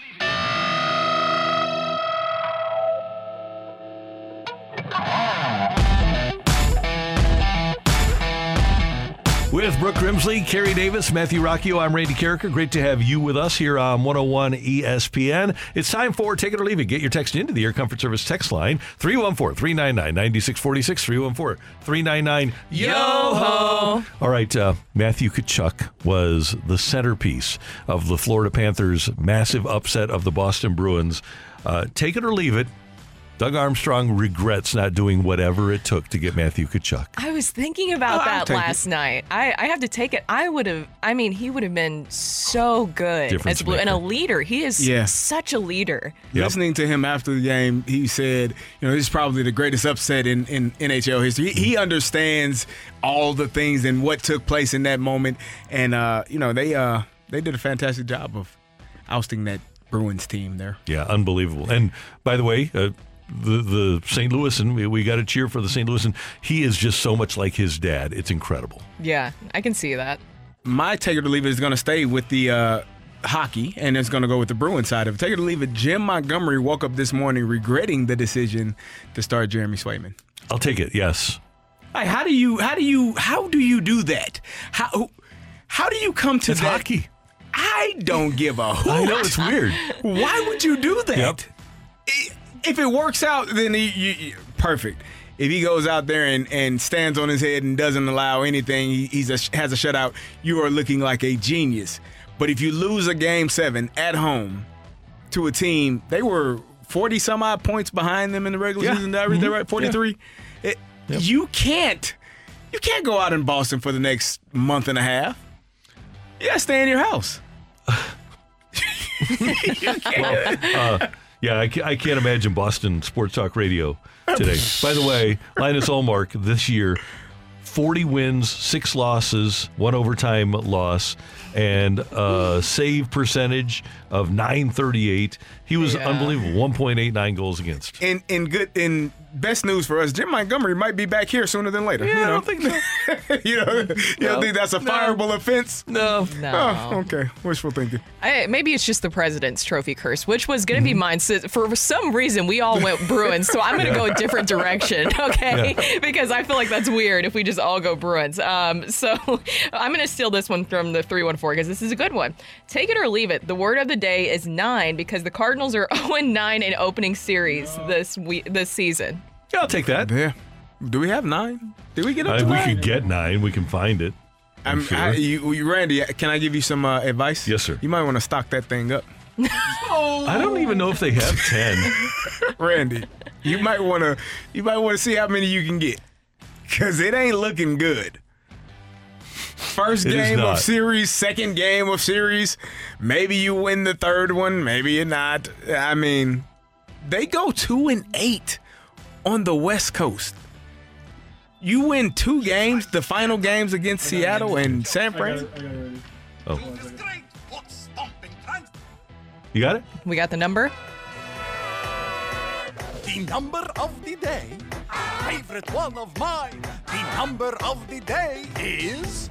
With Brooke Grimsley, Carrie Davis, Matthew Rocchio, I'm Randy Karraker. Great to have you with us here on 101 ESPN. It's time for Take It or Leave It. Get your text into the Air Comfort Service text line 314 399 9646 314 399 Yo ho! All right, uh, Matthew Tkachuk was the centerpiece of the Florida Panthers' massive upset of the Boston Bruins. Uh, take it or leave it. Doug Armstrong regrets not doing whatever it took to get Matthew Tkachuk. I was thinking about Oh, that take last night. I, I have to take it. I would have. I mean, he would have been so good Difference as blue and a leader. He is Yeah. such a leader. Listening to him after the game, he said, you know, this is probably the greatest upset in, in NHL history. He, he understands all the things and what took place in that moment. And, uh, you know, they uh, they did a fantastic job of ousting that Bruins team there. Yeah, unbelievable. And by the way, uh, the the St. Louis and we, we got to cheer for the St. Louis and he is just so much like his dad. It's incredible. Yeah, I can see that. My take it or leave it is going to stay with the uh, hockey, and it's going to go with the Bruins side of it. Take it or leave it. Jim Montgomery woke up this morning regretting the decision to start Jeremy Swayman. I'll take it. Yes. Like, how do you, how do you, how do you do that? How, how do you come to It's that? hockey. I don't give a hoot. I know it's weird. Why would you do that? Yep. I- If it works out, then he, you, you- perfect. If he goes out there and, and stands on his head and doesn't allow anything, he, he's a, has a shutout. You are looking like a genius. But if you lose a game seven at home, to a team. They were 40 some odd points behind them in the regular Yeah. season. Did I read that Mhm. right? 43. It- You can't. You can't go out in Boston for the next month and a half. You gotta stay in your house. uh, yeah, I, I can't imagine Boston Sports Talk Radio today. By the way, Linus Ullmark this year, 40 wins, six losses, one overtime loss, and a save percentage of 938. He was Yeah. unbelievable, 1.89 goals against. In in good in best news for us, Jim Montgomery might be back here sooner than later. Yeah, you I know? don't think so. you know, you No. don't think that's a No. fireable offense? No. No. Oh, okay. Wishful thinking. I, maybe it's just the president's trophy curse, which was going to Mm-hmm. be mine. So for some reason, we all went Bruins, so I'm going to go a different direction, okay? because I feel like that's weird if we just all go Bruins. Um, so I'm going to steal this one from the 314 because this is a good one. Take it or leave it. The word of the day is nine because the Cardinals are 0 9 in opening series this week, this season. Yeah, I'll take that. Yeah. Do we have nine? Did we get up Uh, to we nine? could get nine. We can find it. I'm, I'm, sure. I, you, you, Randy, can I give you some uh, advice? Yes, sir. You might want to stock that thing up. I don't even know if they have 10. Randy, you might want to you might want to see how many you can get cuz it ain't looking good. First It is game of series, second game of series, maybe you win the third one, maybe you're not. I mean, they go 2 and 8 on the West Coast. You win two games, the final games against Seattle and San Fran. Oh. You got it? We got the number? The number of the day, favorite one of mine. The number of the day is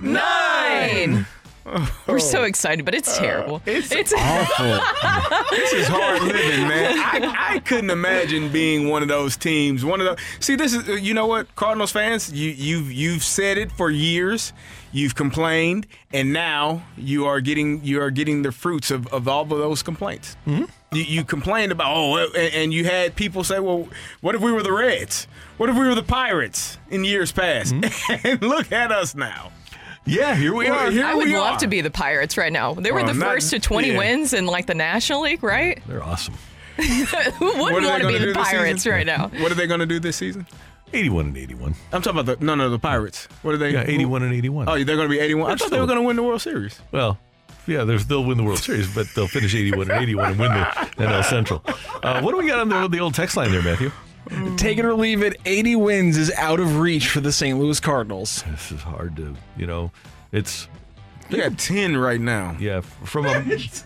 Nine! We're so excited, but it's uh, terrible. it's it's this is hard living, man. I, I couldn't imagine being one of those teams. One of those. See, this is uh, you know what, Cardinals fans, you you've you've said it for years. You've complained, and now you are getting you are getting the fruits of, of all of those complaints. Mm-hmm. You, you complained about oh, and, and you had people say, well, what if we were the Reds? What if we were the Pirates in years past? Mm-hmm. and look at us now. Yeah, here we Well, here I would we love are. to be the Pirates right now. They were Well, the not- first to 20 yeah. wins in like the National League, right? They're awesome. Who What wouldn't are they want to gonna be do the this Pirates season? right now? What are they going to do this season? 81 and 81. I'm talking about the no, no, the Pirates. What are they? Yeah, 81 and 81. Oh, they're going to be 81. I thought they were going to win the World Series. Well, yeah, they'll win the World Series, but they'll finish 81 and 81 and win the NL Central. Uh, what do we got on the, the old text line there, Matthew? Take it or leave it. 80 wins is out of reach for the St. Louis Cardinals. This is hard to, you know, it's They got 10 right now. yeah from a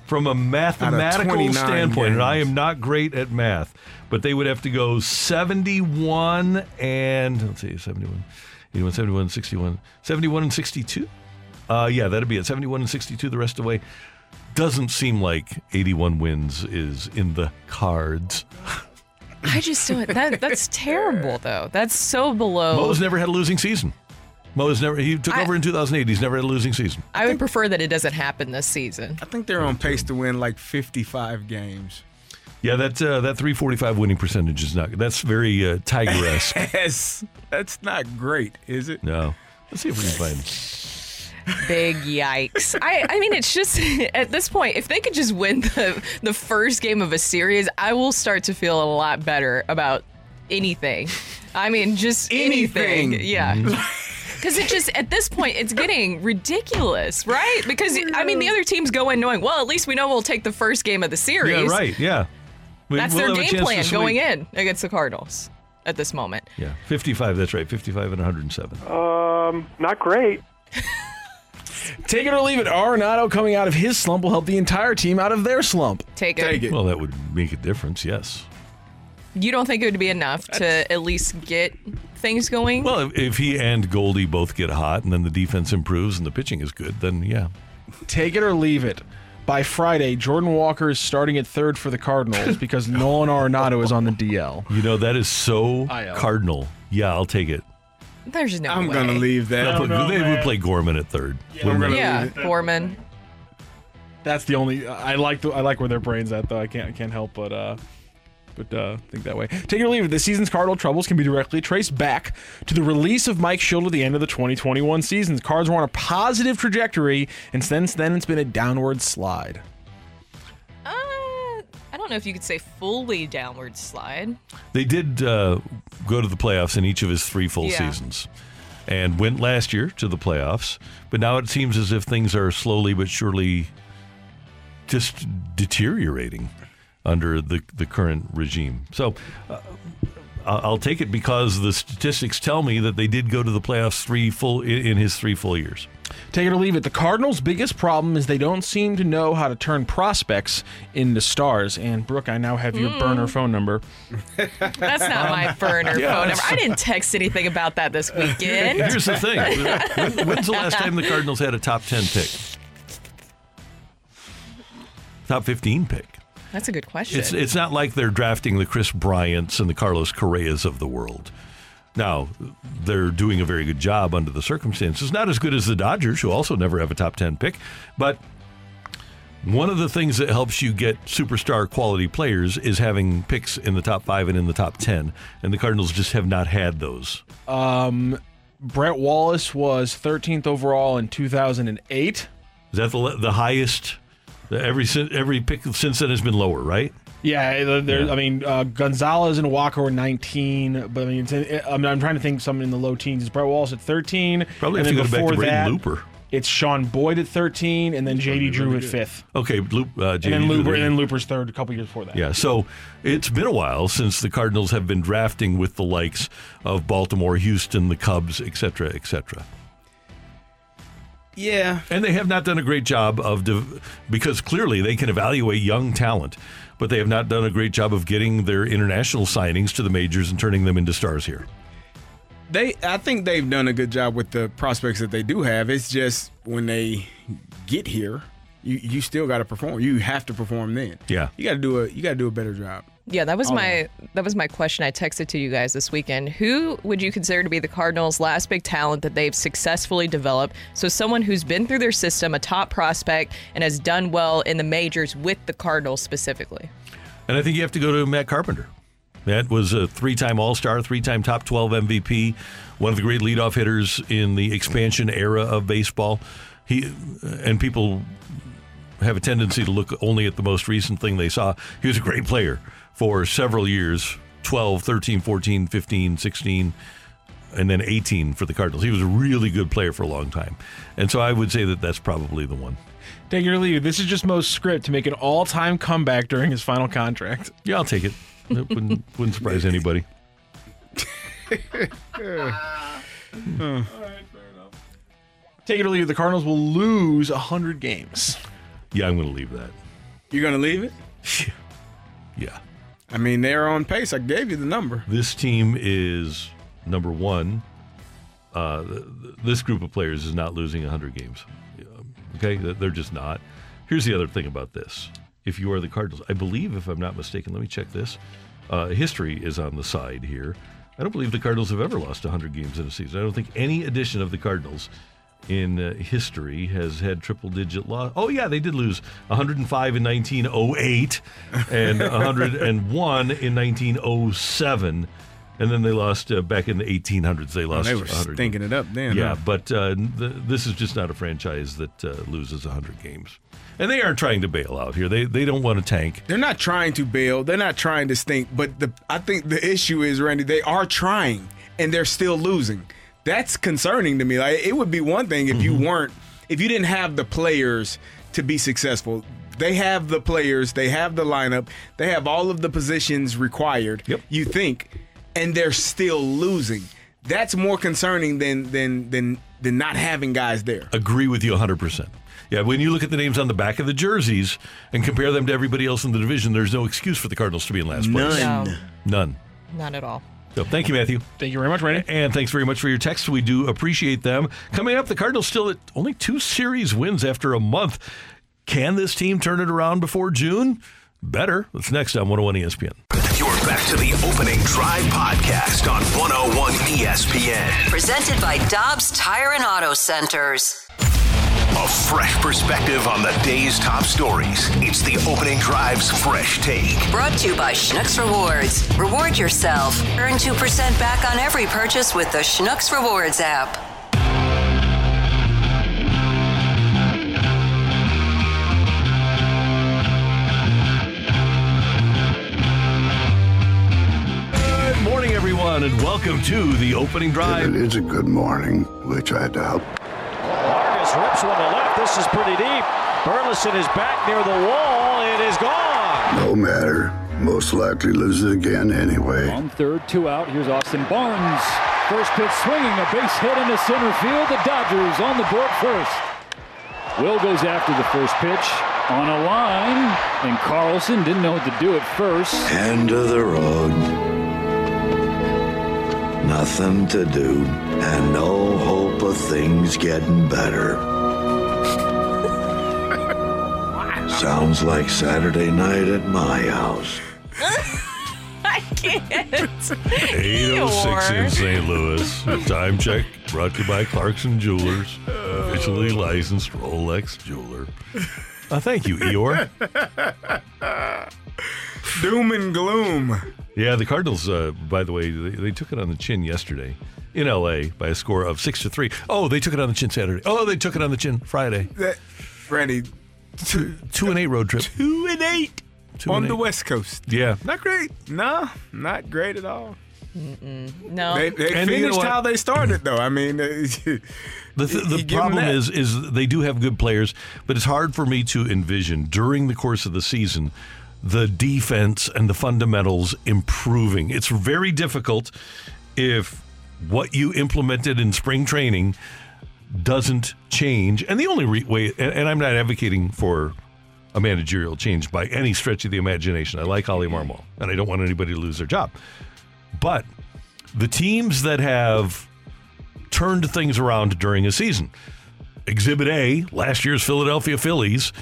from a mathematical 29 standpoint, and I am not great at math, but they would have to go 71 and let's see, 71, 81, 71, 61, 71 and 62. Uh, yeah, that'd be it. 71 and 62 the rest of the way. Doesn't seem like 81 wins is in the cards. I just don't. That, that's terrible, though. That's so below. Mo's never had a losing season. Mo's never. He took I- over in 2008. He's never had a losing season. I would prefer that it doesn't happen this season. I think they're on pace to win like 55 games. Yeah, that uh, that 345 winning percentage is not. That's very uh, Tiger-esque. That's, that's not great, is it? no. Let's see if we can find. Big yikes. I, I mean, it's just at this point, if they could just win the, the first game of a series, I will start to feel a lot better about anything. I mean, just anything. Anything. Yeah. Because it just, at this point, it's getting ridiculous, right? Because, I mean, the other teams go in knowing, well, at least we know we'll take the first game of the series. Yeah, right. Yeah. We- That's we'll their game plan going in against the Cardinals at this moment. Yeah, 55. That's right. 55 and 107. Um, not great. Take it or leave it. Arenado coming out of his slump will help the entire team out of their slump. Take it. Well, that would make a difference. Yes. You don't think it would be enough to at least get things going? Well, if, if he and Goldie both get hot, and then the defense improves and the pitching is good, then yeah. Take it or leave it. By Friday, Jordan Walker is starting at third for the Cardinals because Nolan Arenado is on the DL. You know that is so IL. cardinal. Yeah, I'll take it. There's no I'm way. going to leave that. They'll put- they would play Gorman at third. wouldn't they? Yeah, Gorman. That's the only I like. The, I like where their brains at though. I can't. I can't help but uh, but uh, think that way. Take your leave it. This season's Cardinal troubles can be directly traced back to the release of Mike Shildt at the end of the 2021 season. The Cards were on a positive trajectory, and since then it's been a downward slide. Don't know if you could say fully downward slide. They did uh, go to the playoffs in each of his three full Yeah. seasons and went last year to the playoffs. But now it seems as if things are slowly but surely just deteriorating under the, the current regime. So uh, I'll I'll take it because the statistics tell me that they did go to the playoffs three full in in his three full years. Take it or leave it. The Cardinals' biggest problem is they don't seem to know how to turn prospects into stars. And Brooke, I now have your Mm. burner phone number. That's not my burner Yeah, phone number. I didn't text anything about that this weekend. Here's the thing: When- when's the last time the Cardinals had a top ten pick? Top fifteen pick. That's a good question. It's it's not like they're drafting the Kris Bryants and the Carlos Correas of the world. Now, they're doing a very good job under the circumstances. Not as good as the Dodgers, who also never have a top 10 pick, but one of the things that helps you get superstar quality players is having picks in the top 5 and in the top 10, and the Cardinals just have not had those. Um, Brett Wallace was 13th overall in 2008. Is that the the highest every every pick since then has been lower, right? Yeah, there. I mean, uh, Gonzalez and Walker were 19, but I mean, it's in, I mean, I'm trying to think something in the low teens. Brett Wallace at 13. Probably and have to go back to Braden that, Looper. It's Shaun Boyd at 13, and then JD Drew at fifth. Okay, Loop, uh, And JD then Looper, and then Looper's third a couple years before that. Yeah, so it's been a while since the Cardinals have been drafting with the likes of Baltimore, Houston, the Cubs, et cetera, et cetera. Yeah. And they have not done a great job of, de- because clearly they can evaluate young talent, but they have not done a great job of getting their international signings to the majors and turning them into stars here. They, I think they've done a good job with the prospects that they do have. It's just when they get here, you you still got to perform. You have to perform then. Yeah. You got to do a you got to do a better job. Yeah, that was All my that was my question I texted to you guys this weekend. Who would you consider to be the Cardinals' last big talent that they've successfully developed? So someone who's been through their system, a top prospect, and has done well in the majors with the Cardinals specifically. And I think you have to go to Matt Carpenter. Matt was a three time All Star, three time top 12 MVP, one of the great leadoff hitters in the expansion era of baseball. He And people have a tendency to look only at the most recent thing they saw. He was a great player for several years 12, 13, 14, 15, 16, and then 18 for the Cardinals. He was a really good player for a long time. And so I would say that that's probably the one. Take it or leave it. This is just Mo's script to make an all-time comeback during his final contract. Yeah, I'll take it. It wouldn't, wouldn't surprise anybody. All right, Fernando. Take it or leave it. The Cardinals will lose 100 games. Yeah, I'm going to leave that. You're gonna leave it? Yeah. I mean, they're on pace. I gave you the number. This team is number one. Uh, th- th- this group of players is not losing 100 games. Okay, they're just not. Here's the other thing about this. If you are the Cardinals, I believe, if I'm not mistaken, let me check this. Uh, history is on the side here. I don't believe the Cardinals have ever lost 100 games in a season. I don't think any edition of the Cardinals in uh, history has had triple digit loss. Oh, yeah, they did lose 105 in 1908 and 101 in 1907. And then they lost uh, back in the 1800s. They lost they were 100 stinking it up then. yeah, huh? but uh, th- this is just not a franchise that uh, loses 100 games. And they aren't trying to bail out here. They they don't want to tank. They're not trying to bail. They're not trying to stink. But the I think the issue is, Randy, they are trying and they're still losing. That's concerning to me. Like it would be one thing if you mm-hmm. weren't, if you didn't have the players to be successful. They have the players. They have the lineup. They have all of the positions required. Yep. You think, and they're still losing. That's more concerning than than than than not having guys there. Agree with you 100%. Yeah, when you look at the names on the back of the jerseys and compare them to everybody else in the division, there's no excuse for the Cardinals to be in last place. None. No. None. Not at all. So thank you, Matthew. Thank you very much, Randy. And thanks very much for your texts. We do appreciate them. Coming up, the Cardinals still at only two series wins after a month. Can this team turn it around before June? Better. That's next on 101 ESPN. You're back to the opening drive podcast on 101 ESPN. Presented by Dobbs Tire and Auto Centers. A fresh perspective on the day's top stories. It's the opening drive's fresh take. Brought to you by Schnucks Rewards. Reward yourself. Earn 2% back on every purchase with the Schnucks Rewards app. Good morning, everyone, and welcome to the opening drive. It is a good morning, which I doubt. Vargas rips one to left. This is pretty deep. Burleson is back near the wall. It is gone. No matter. Most likely loses again anyway. On third, two out. Here's Austin Barnes. First pitch swinging, a base hit into center field. The Dodgers on the board first. Will goes after the first pitch on a line, and Carlson didn't know what to do at first. End of the road. Nothing to do, and no hope of things getting better. Sounds like Saturday night at my house. I can't. 806 in St. Louis. Time check brought to you by Clarkson Jewelers, officially licensed Rolex jeweler. Uh, thank you, Eeyore. Doom and gloom. Yeah, the Cardinals, uh, by the way, they, they took it on the chin yesterday in L.A. by a score of six to three. Oh, they took it on the chin Saturday. Oh, they took it on the chin Friday. That, Randy, two, two and eight road trip. Two and eight Two on and the eight. West Coast. Yeah. Not great. No, not great at all. No. They, they And you know how they started, though. I mean, The, th- the problem is, is they do have good players, but it's hard for me to envision during the course of the season the defense and the fundamentals improving. It's very difficult if what you implemented in spring training doesn't change. And the only re- way, and, and I'm not advocating for a managerial change by any stretch of the imagination. I like Ollie Marmol, and I don't want anybody to lose their job. But the teams that have turned things around during a season. Exhibit A, last year's Philadelphia Phillies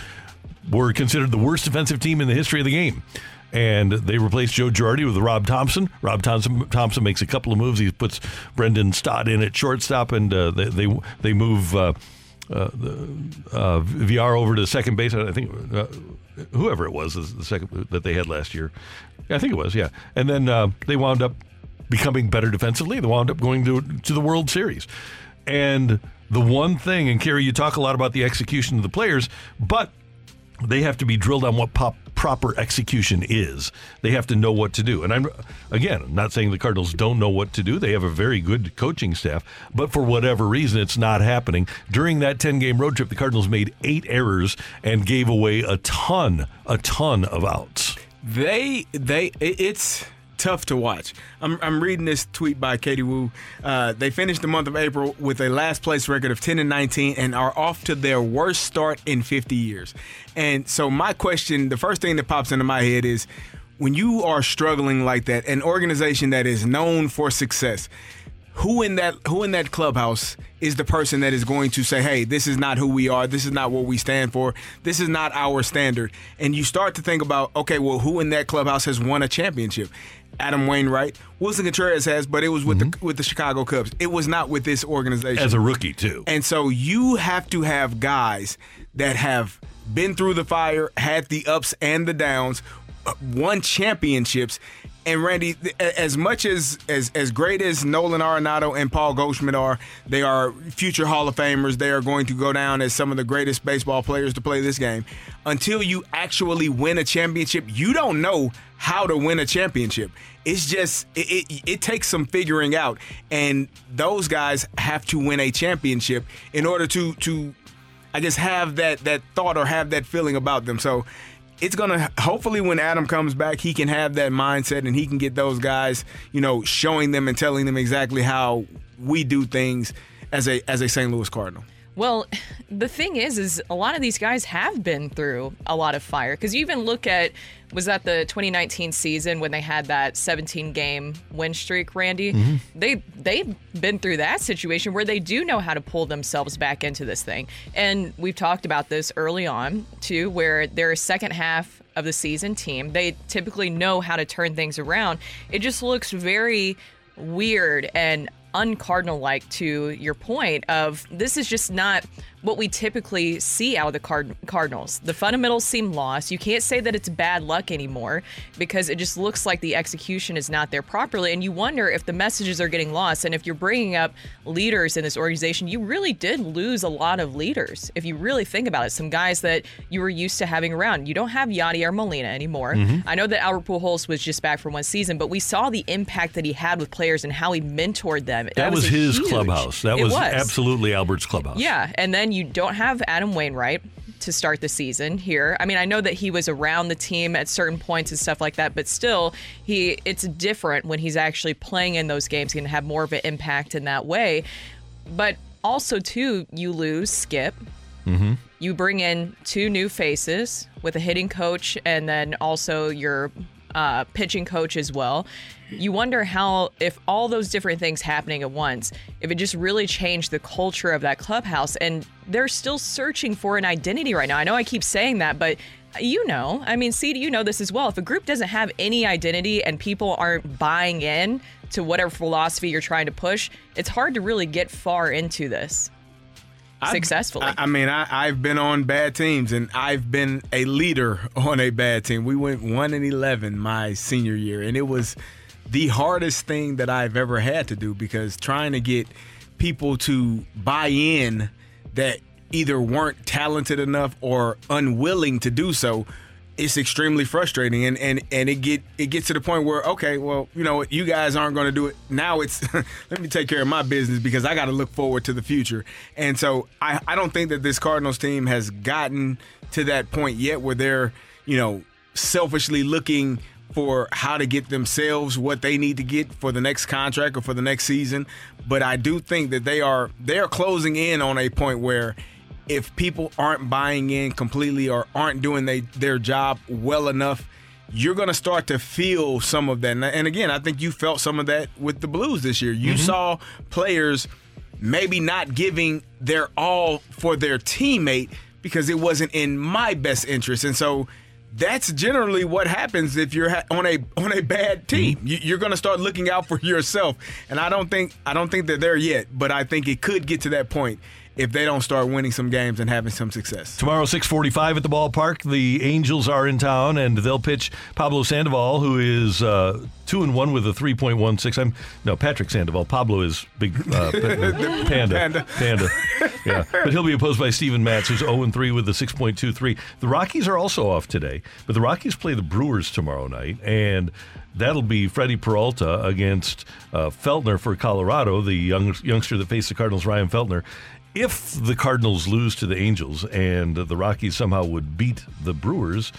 were considered the worst defensive team in the history of the game. And they replaced Joe Girardi with Rob Thomson. Rob Thomson, Thomson makes a couple of moves. He puts Brendan Stott in at shortstop, and uh, they, they they move uh, uh, uh, VR over to second base. I think uh, whoever it was the second that they had last year. I think it was. Yeah, and then uh, they wound up becoming better defensively. They wound up going to to the World Series. And the one thing, and Kerry, you talk a lot about the execution of the players, but they have to be drilled on what pop, proper execution is. They have to know what to do. And I'm again I'm not saying the Cardinals don't know what to do. They have a very good coaching staff, but for whatever reason, it's not happening. During that 10 game road trip, the Cardinals made eight errors and gave away a ton, a ton of outs. They they it's tough to watch. I'm, I'm reading this tweet by Katie Woo. Uh, they finished the month of April with a last place record of 10 and 19 and are off to their worst start in 50 years. And so my question, the first thing that pops into my head is when you are struggling like that, an organization that is known for success, who in that who in that clubhouse is the person that is going to say, "Hey, this is not who we are. This is not what we stand for. This is not our standard." And you start to think about, okay, well, who in that clubhouse has won a championship? Adam Wainwright, Willson Contreras has, but it was with the mm-hmm. with the Chicago Cubs. It was not with this organization As a rookie, too. And so you have to have guys that have been through the fire, had the ups and the downs, uh, won championships. And Randy, as much as as as great as Nolan Arenado and Paul Goldschmidt are, they are future Hall of Famers. They are going to go down as some of the greatest baseball players to play this game. Until you actually win a championship, you don't know how to win a championship. It's just it, it, it takes some figuring out, and those guys have to win a championship in order to to I guess have that that thought or have that feeling about them. So it's gonna hopefully when Adam comes back, he can have that mindset and he can get those guys, you know, showing them and telling them exactly how we do things as a as a St. Louis Cardinal. Well, the thing is, is a lot of these guys have been through a lot of fire. Because you even look at, was that the 2019 season when they had that 17 game win streak, Randy? Mhm. They they've been through that situation where they do know how to pull themselves back into this thing. And we've talked about this early on too, where they're a second half of the season team. They typically know how to turn things around. It just looks very weird and uncardinal like to your point of this is just not what we typically see out of the Card- Cardinals. The fundamentals seem lost. You can't say that it's bad luck anymore because it just looks like the execution is not there properly. And you wonder if the messages are getting lost. And if you're bringing up leaders in this organization, you really did lose a lot of leaders. If you really think about it, some guys that you were used to having around. You don't have Yadier Molina anymore. Mhm. I know that Albert Pujols was just back for one season, but we saw the impact that he had with players and how he mentored them. That, was, a his huge- clubhouse. That It was, absolutely Albert's clubhouse. yeah, and then you don't have Adam Wainwright to start the season here. I mean, I know that he was around the team at certain points and stuff like that, but still, he it's different when he's actually playing in those games. He can have more of an impact in that way. But also, too, you lose Skip. Mm-hmm. You bring in two new faces with a hitting coach and then also your uh, pitching coach as well. You wonder how, if all those different things happening at once, if it just really changed the culture of that clubhouse. And they're still searching for an identity right now. I know I keep saying that, but you know, I mean, see, you know this as well. If a group doesn't have any identity and people aren't buying in to whatever philosophy you're trying to push, it's hard to really get far into this successfully. I, I mean, I, I've been on bad teams, and I've been a leader on a bad team. We went one and eleven my senior year, and it was the hardest thing that I've ever had to do because trying to get people to buy in that either weren't talented enough or unwilling to do so it's extremely frustrating and and and it get it gets to the point where okay well you know you guys aren't going to do it. Now it's let me take care of my business because i got to look forward to the future. And so I, I don't think that this cardinals team has gotten to that point yet where they're you know selfishly looking for how to get themselves what they need to get for the next contract or for the next season. But i do think that they are they are closing in on a point where if people aren't buying in completely or aren't doing they, their job well enough, you're going to start to feel some of that. And- again, I think you felt some of that with the Blues this year. You mm-hmm. saw players maybe not giving their all for their teammate because it wasn't in my best interest. And so that's generally what happens if you're on a on a bad mm-hmm. team. You, you're going to start looking out for yourself. And I don't think I don't think they're there yet, but I think it could get to that point if they don't start winning some games and having some success. Tomorrow, 645 at the ballpark. The Angels are in town, and they'll pitch Pablo Sandoval, who is uh, 2 and 1 with a 3.16. I'm No, Patrick Sandoval. Pablo is big uh, panda. Panda. Panda. Yeah. But he'll be opposed by Steven Matz, who's 0 and 3 with a 6.23. The Rockies are also off today, but the Rockies play the Brewers tomorrow night, and that'll be Freddie Peralta against uh, Feltner for Colorado, the young, youngster that faced the Cardinals, Ryan Feltner. If the Cardinals lose to the Angels and the Rockies somehow would beat the Brewers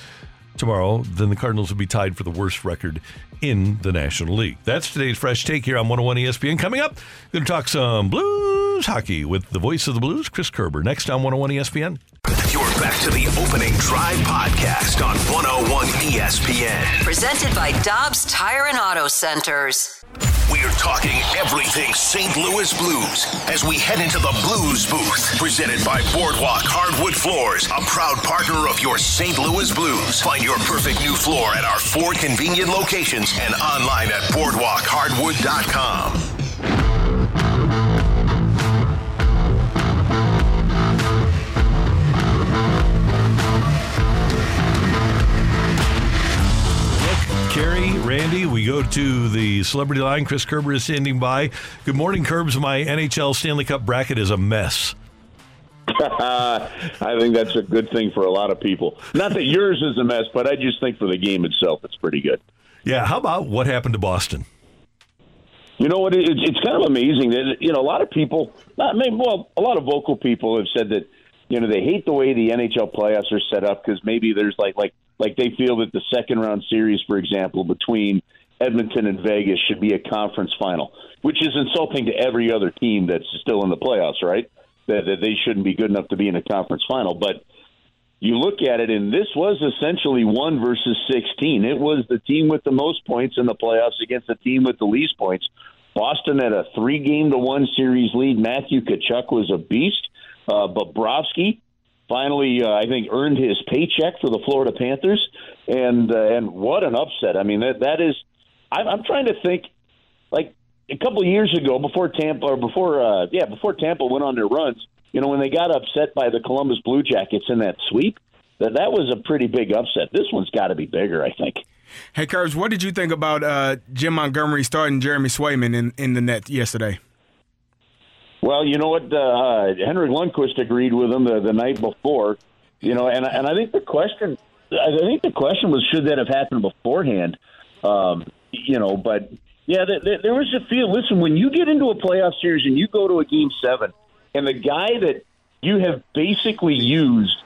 tomorrow, then the Cardinals would be tied for the worst record in the National League. That's today's Fresh Take here on 101 ESPN. Coming up, going to talk some Blues hockey with the voice of the Blues, Chris Kerber, next on 101 ESPN. Back to the opening drive podcast on 101 ESPN. Presented by Dobbs Tire and Auto Centers. We are talking everything St. Louis Blues as we head into the Blues booth. Presented by Boardwalk Hardwood Floors, a proud partner of your St. Louis Blues. Find your perfect new floor at our four convenient locations and online at boardwalkhardwood.com. Carrie, Randy, we go to the celebrity line. Chris Kerber is standing by. Good morning, Kerbs. My NHL Stanley Cup bracket is a mess. I think that's a good thing for a lot of people. Not that yours is a mess, but I just think for the game itself, it's pretty good. Yeah, how about what happened to Boston? You know what? It, it's kind of amazing that you know a lot of people, not maybe, well, a lot of vocal people have said that you know they hate the way the NHL playoffs are set up because maybe there's like like like they feel that the second round series, for example, between Edmonton and Vegas should be a conference final, which is insulting to every other team that's still in the playoffs, right? That, that they shouldn't be good enough to be in a conference final, but you look at it, and this was essentially one versus 16. It was the team with the most points in the playoffs against the team with the least points. Boston had a three game to one series lead. Matthew Tkachuk was a beast. Uh, Bobrovsky finally, uh, I think, earned his paycheck for the Florida Panthers. And uh, and what an upset! I mean, that that is. I'm, I'm trying to think, like a couple of years ago, before Tampa or before uh, yeah, before Tampa went on their runs, you know, when they got upset by the Columbus Blue Jackets in that sweep, that that was a pretty big upset. This one's got to be bigger, I think. Hey, Kerbs, what did you think about uh, Jim Montgomery starting Jeremy Swayman in, in the net yesterday? Well, you know what? Uh, Henrik Lundqvist agreed with him the, the night before. You know, and and I think the question, I think the question was, should that have happened beforehand? Um, you know, but yeah, there, there, there was a feel. Listen, when you get into a playoff series and you go to a game seven, and the guy that you have basically used,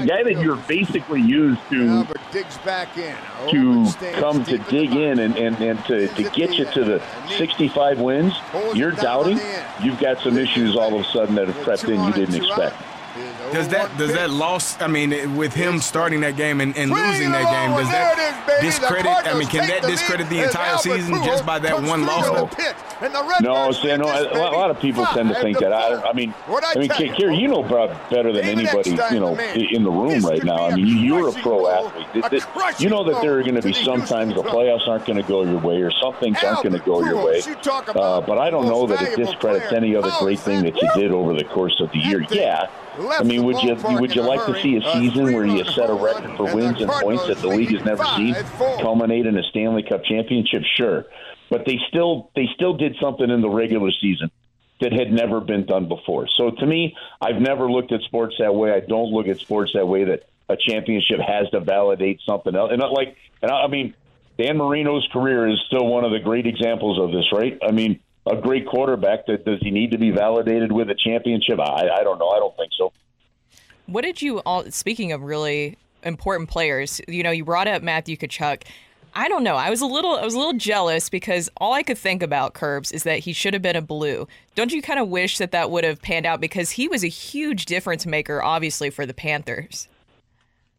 the guy that you're basically used to digs back in. to come to dig in and, and, and to, to get you to the 65 wins, you're doubting, you've got some issues all of a sudden that have crept in you didn't expect. Does that does that loss? I mean, with him starting that game and, and losing that game, does that discredit? I mean, can that discredit the entire season just by that one loss? No, see, I know a lot, a lot of people tend to think that. I, I mean, I mean, Kerry, you know better than anybody, you know, in the room right now. I mean, you're a pro athlete. It- it- You know that there are going to be sometimes the playoffs aren't going to go your way, or some things aren't going to go your way. Uh, but I don't know that it discredits any other great thing that you did over the course of the year. Yeah. I mean, would you would you like to see a season where you set a record for wins and points that the league has never seen, culminate in a Stanley Cup championship? Sure, but they still they still did something in the regular season that had never been done before. So to me, I've never looked at sports that way. I don't look at sports that way that a championship has to validate something else. And like, and I I mean, Dan Marino's career is still one of the great examples of this, right? I mean, a great quarterback. That does he need to be validated with a championship? I, I don't know. I don't think so. What did you all? Speaking of really important players, you know, you brought up Matthew Tkachuk. I don't know. I was a little, I was a little jealous because all I could think about Kerbs is that he should have been a blue. Don't you kind of wish that that would have panned out because he was a huge difference maker, obviously for the Panthers.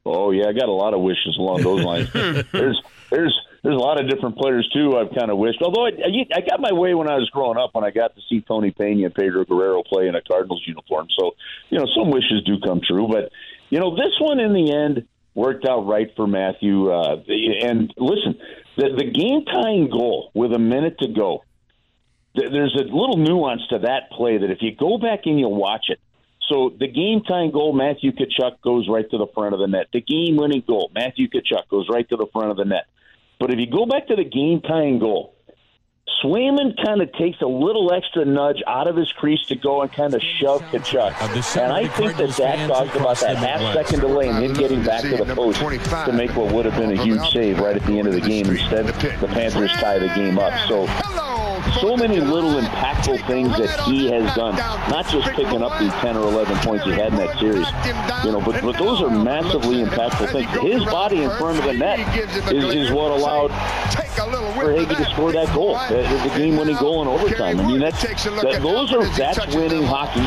Oh yeah, I got a lot of wishes along those lines. there's there's there's a lot of different players too. I've kind of wished. Although I, I got my way when I was growing up when I got to see Tony Pena and Pedro Guerrero play in a Cardinals uniform. So you know some wishes do come true. But you know this one in the end worked out right for Matthew. Uh, and listen, the, the game tying goal with a minute to go. th- There's a little nuance to that play that if you go back and you watch it, so the game tying goal, Matthew Tkachuk goes right to the front of the net. The game winning goal, Matthew Tkachuk goes right to the front of the net. But if you go back to the game tying goal, Swayman kind of takes a little extra nudge out of his crease to go and kind of shove Tkachuk. And I think that that caused about that half second delay and him getting back to the post to make what would have been a huge save right at the end of the game. Instead, the Panthers tie the game up. So so many little impactful things that he has done, not just picking up the 10 or 11 points he had in that series, you know, but, but those are massively impactful things. His body in front of the net is, is what allowed Verhaeghe to score that goal, the, the game-winning goal in overtime. I mean, that's, that, those are that's winning hockey.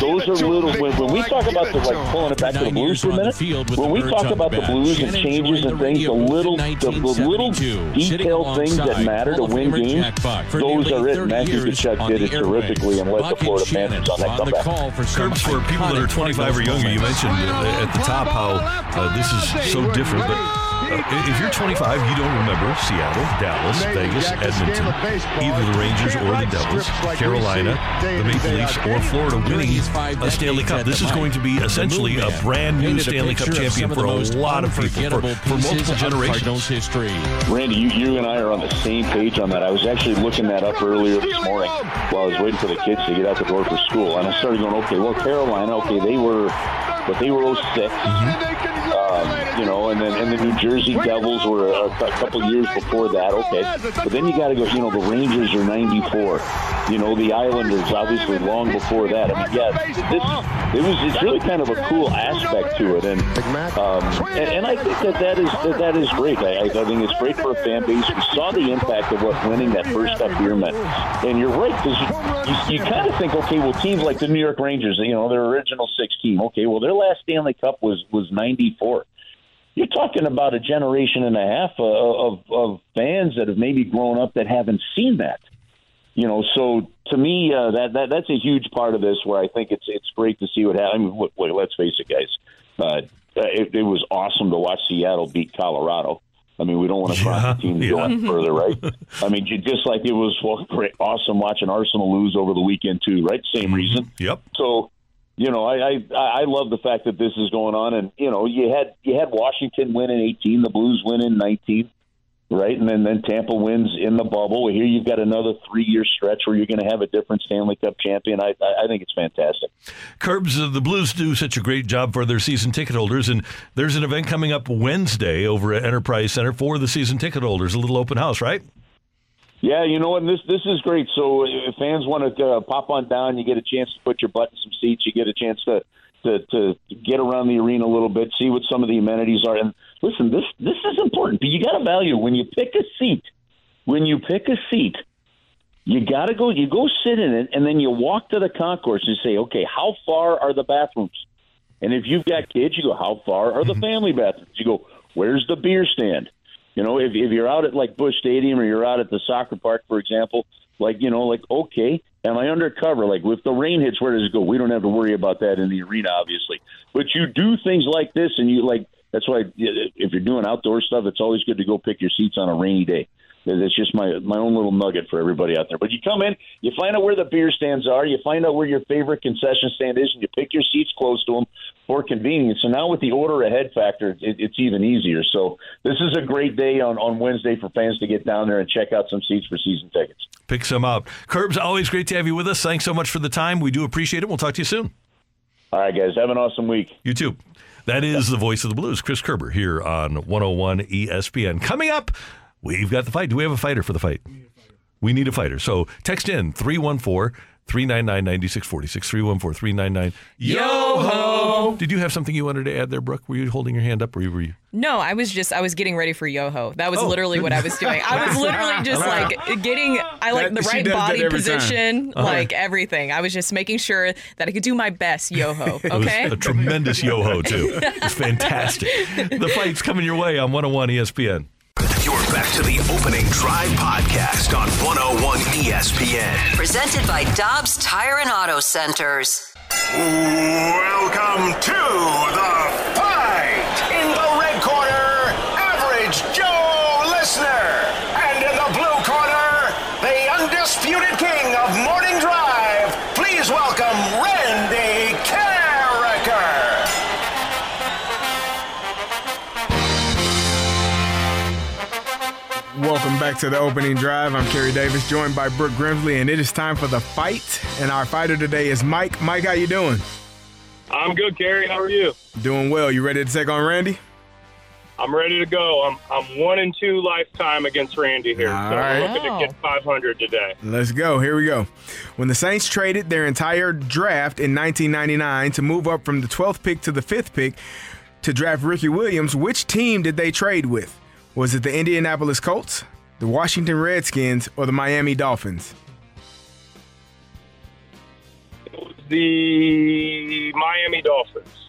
Those are little. When, when we talk about the like pulling it back to the Blues for a minute, when we talk about the Blues and changes and things, the little the, the little detailed things that matter to win games, those are it. Matthew Tkachuk did it terrifically and led the Florida Panthers on that comeback. Kerbs for people that are 25 or younger. You mentioned uh, at the top how uh, this is so different, but. Uh, if you're 25, you don't remember Seattle, Dallas, Vegas, Edmonton, either the Rangers or the Devils, Carolina, the Maple Leafs, or Florida winning a Stanley Cup. This is going to be essentially a brand new Stanley Cup champion for a lot of people, for, for multiple generations. Randy, you, you and I are on the same page on that. I was actually looking that up earlier this morning while I was waiting for the kids to get out the door for school, and I started going, okay, well, Carolina, okay, they were, but they were 6 Um, you know, and then and the New Jersey Devils were a, a couple years before that. Okay, but then you got to go. You know, the Rangers are '94. You know, the Islanders obviously long before that. I mean, yeah, this it was it's really kind of a cool aspect to it, and um, and, and I think that that is that, that is great. I, I think it's great for a fan base. We saw the impact of what winning that first Cup here meant, and you're right because you, you, you kind of think, okay, well, teams like the New York Rangers, you know, their original six team, okay, well, their last Stanley Cup was was '94 you're talking about a generation and a half of, of, of fans that have maybe grown up that haven't seen that. You know, so to me, uh, that that that's a huge part of this. Where I think it's it's great to see what happens. I mean, wait, wait, let's face it, guys. Uh, it, it was awesome to watch Seattle beat Colorado. I mean, we don't want to cross Yeah, the team yeah. go any further, right? I mean, just like it was well, great, awesome watching Arsenal lose over the weekend too, right? Same reason. Yep. So you know, I, I I love the fact that this is going on, and you know, you had you had Washington win in 18, the Blues win in 19, right, and then then Tampa wins in the bubble. Here you've got another three year stretch where you're going to have a different Stanley Cup champion. I I think it's fantastic. Kerbs, uh, the Blues do such a great job for their season ticket holders, and there's an event coming up Wednesday over at Enterprise Center for the season ticket holders, a little open house, right? Yeah, you know what? This this is great. So if fans want to uh, pop on down, you get a chance to put your butt in some seats. You get a chance to, to to get around the arena a little bit, see what some of the amenities are. And listen, this this is important. You got to value when you pick a seat. When you pick a seat, you got to go. You go sit in it, and then you walk to the concourse and say, okay, how far are the bathrooms? And if you've got kids, you go, how far are the family bathrooms? You go, where's the beer stand? You know, if, if you're out at like Busch Stadium or you're out at the soccer park, for example, like, you know, like, okay, am I undercover? Like, if the rain hits, where does it go? We don't have to worry about that in the arena, obviously. But you do things like this, and you like, that's why if you're doing outdoor stuff, it's always good to go pick your seats on a rainy day. That's just my my own little nugget for everybody out there. But you come in, you find out where the beer stands are, you find out where your favorite concession stand is, and you pick your seats close to them for convenience. So now with the order ahead factor, it, it's even easier. So this is a great day on on Wednesday for fans to get down there and check out some seats for season tickets. Pick some up. Kerbs, always great to have you with us. Thanks so much for the time. We do appreciate it. We'll talk to you soon. All right, guys. Have an awesome week. You too. That is the voice of the Blues, Chris Kerber, here on 101 ESPN. Coming up, we've got the fight. Do we have a fighter for the fight? We need a fighter. So text in 314 399 9646. 314 399 Yo ho! Did you have something you wanted to add there, Brooke? Were you holding your hand up or were you? No, I was just I was getting ready for Yoho. That was Oh. literally what I was doing. I was literally just like getting I like That- the she right does that body every time. position, Uh-huh. like everything. I was just making sure that I could do my best Yoho. It was Okay. a tremendous yo ho, too. It's fantastic. The fight's coming your way on 101 ESPN. Back to the opening drive podcast on 101 ESPN. Presented by Dobbs Tire and Auto Centers. Welcome to the fight. Welcome back to the opening drive. I'm Carey Davis, joined by Brooke Grimsley, and it is time for the fight. And our fighter today is Mike. Mike, how you doing? I'm good, Gary. How are you? Doing well. You ready to take on Randy? I'm ready to go. I'm I'm one and two lifetime against Randy here. All so right. I'm looking to get 500 today. Let's go. Here we go. When the Saints traded their entire draft in 1999 to move up from the 12th pick to the 5th pick to draft Ricky Williams, which team did they trade with? Was it the Indianapolis Colts, the Washington Redskins, or the Miami Dolphins? The Miami Dolphins.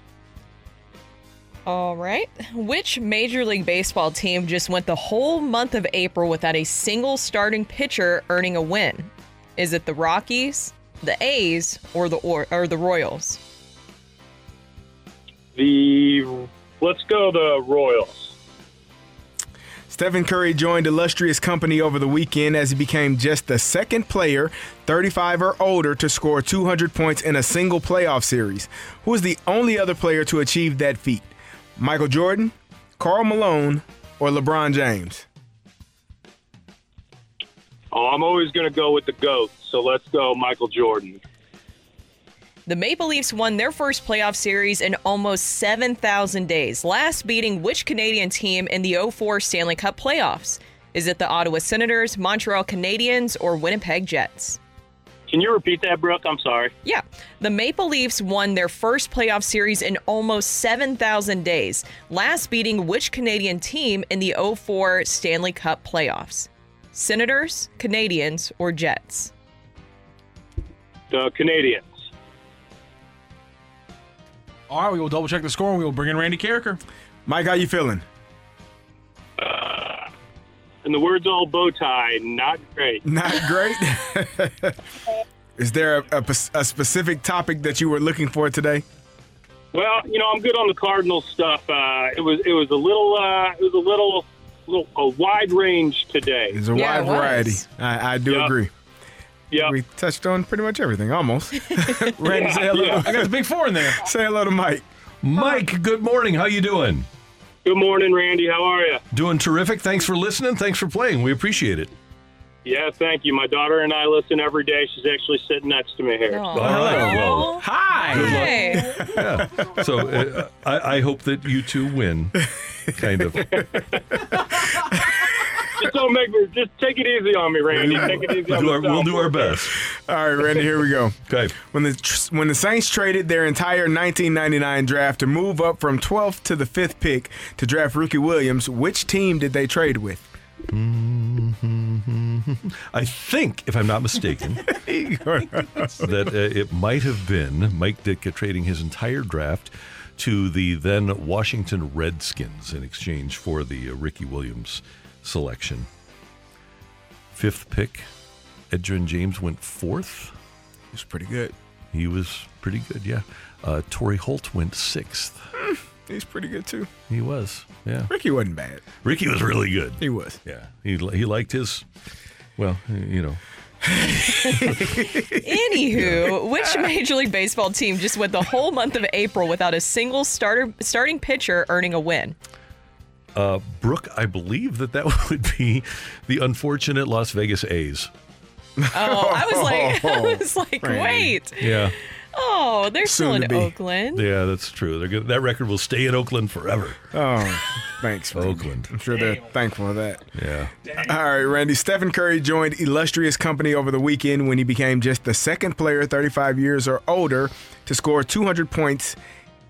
All right. Which Major League Baseball team just went the whole month of April without a single starting pitcher earning a win? Is it the Rockies, the A's, or the or, or the Royals? The let's go the Royals. Stephen Curry joined illustrious company over the weekend as he became just the second player, 35 or older, to score 200 points in a single playoff series. Who is the only other player to achieve that feat? Michael Jordan, Karl Malone, or LeBron James? Oh, I'm always going to go with the goat. So let's go Michael Jordan. The Maple Leafs won their first playoff series in almost 7,000 days, last beating which Canadian team in the 04 Stanley Cup playoffs? Is it the Ottawa Senators, Montreal Canadiens, or Winnipeg Jets? Can you repeat that, Brooke? I'm sorry. Yeah. The Maple Leafs won their first playoff series in almost 7,000 days, last beating which Canadian team in the 04 Stanley Cup playoffs? Senators, Canadiens, or Jets? The Canadiens. All right, we will double check the score and we will bring in Randy Karraker. Mike, how you feeling? Uh, in the words all bow tie, not great. Not great. Is there a, a, a specific topic that you were looking for today? Well, you know, I'm good on the Cardinals stuff. Uh, it was it was a little uh, it was a little, little a wide range today. There's a wide variety. I, I do Yep. agree. Yeah. We touched on pretty much everything, almost. Randy, Yeah, say hello. yeah. I got the big four in there. Say hello to Mike. Mike, good morning. How you doing? Good morning, Randy. How are you? Doing terrific. Thanks for listening. Thanks for playing. We appreciate it. Yeah, thank you. My daughter and I listen every day. She's actually sitting next to me here. All right. Well, Hi. Good yeah. So uh, I, I hope that you two win. Kind of. Just don't make me. Just take it easy on me, Randy. Take it easy We'll on do our, we'll do our best. All right, Randy, here we go. Okay. When the when the Saints traded their entire 1999 draft to move up from 12th to the 5th pick to draft Ricky Williams, which team did they trade with? I think, if I'm not mistaken, that uh, it might have been Mike Ditka trading his entire draft to the then Washington Redskins in exchange for the uh, Ricky Williams selection. Fifth pick, Edgerrin James went fourth. He was pretty good. He was pretty good, yeah. Uh, Torry Holt went sixth. He's pretty good too. He was, yeah. Ricky wasn't bad. Ricky was really good. He was. Yeah, he he liked his, well, you know, Anywho, which Major League Baseball team just went the whole month of April without a single starter starting pitcher earning a win? Uh, Brooke, I believe that that would be the unfortunate Las Vegas A's. Oh, I was like, I was like, Randy. wait. Yeah, Oh, they're still Soon in to be. Oakland. yeah, that's true. They're good. That record will stay in Oakland forever. Oh, thanks, Randy. Oakland. I'm sure they're thankful for that. Yeah. All right, Randy. Stephen Curry joined illustrious company over the weekend when he became just the second player 35 years or older to score 200 points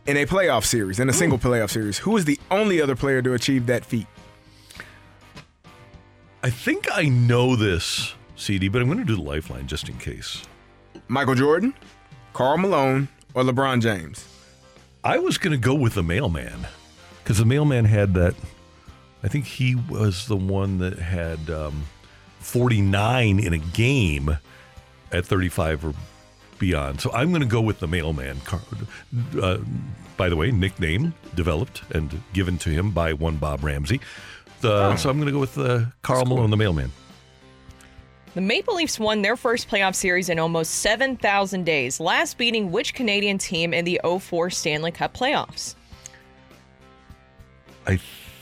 in a playoff series, in a single playoff series. Who is the only other player to achieve that feat? I think I know this, CD, but I'm going to do the lifeline just in case. Michael Jordan, Karl Malone, or LeBron James? I was going to go with the mailman because the mailman had that. I think he was the one that had um, 49 in a game at 35 or beyond. So I'm going to go with the mailman. Car- Uh, by the way, nickname developed and given to him by one Bob Ramsey. The, So I'm going to go with uh, Karl Malone, the mailman. The Maple Leafs won their first playoff series in almost 7,000 days, last beating which Canadian team in the 04 Stanley Cup playoffs? I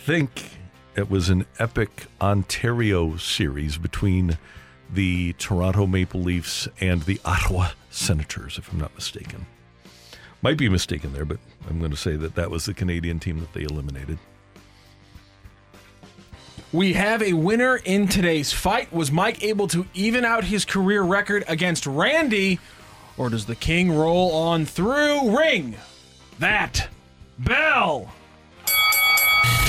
think it was an epic Ontario series between the Toronto Maple Leafs and the Ottawa Senators, if I'm not mistaken. Might be mistaken there, but I'm going to say that that was the Canadian team that they eliminated. We have a winner in today's fight. Was Mike able to even out his career record against Randy, or does the king roll on through? Ring that bell.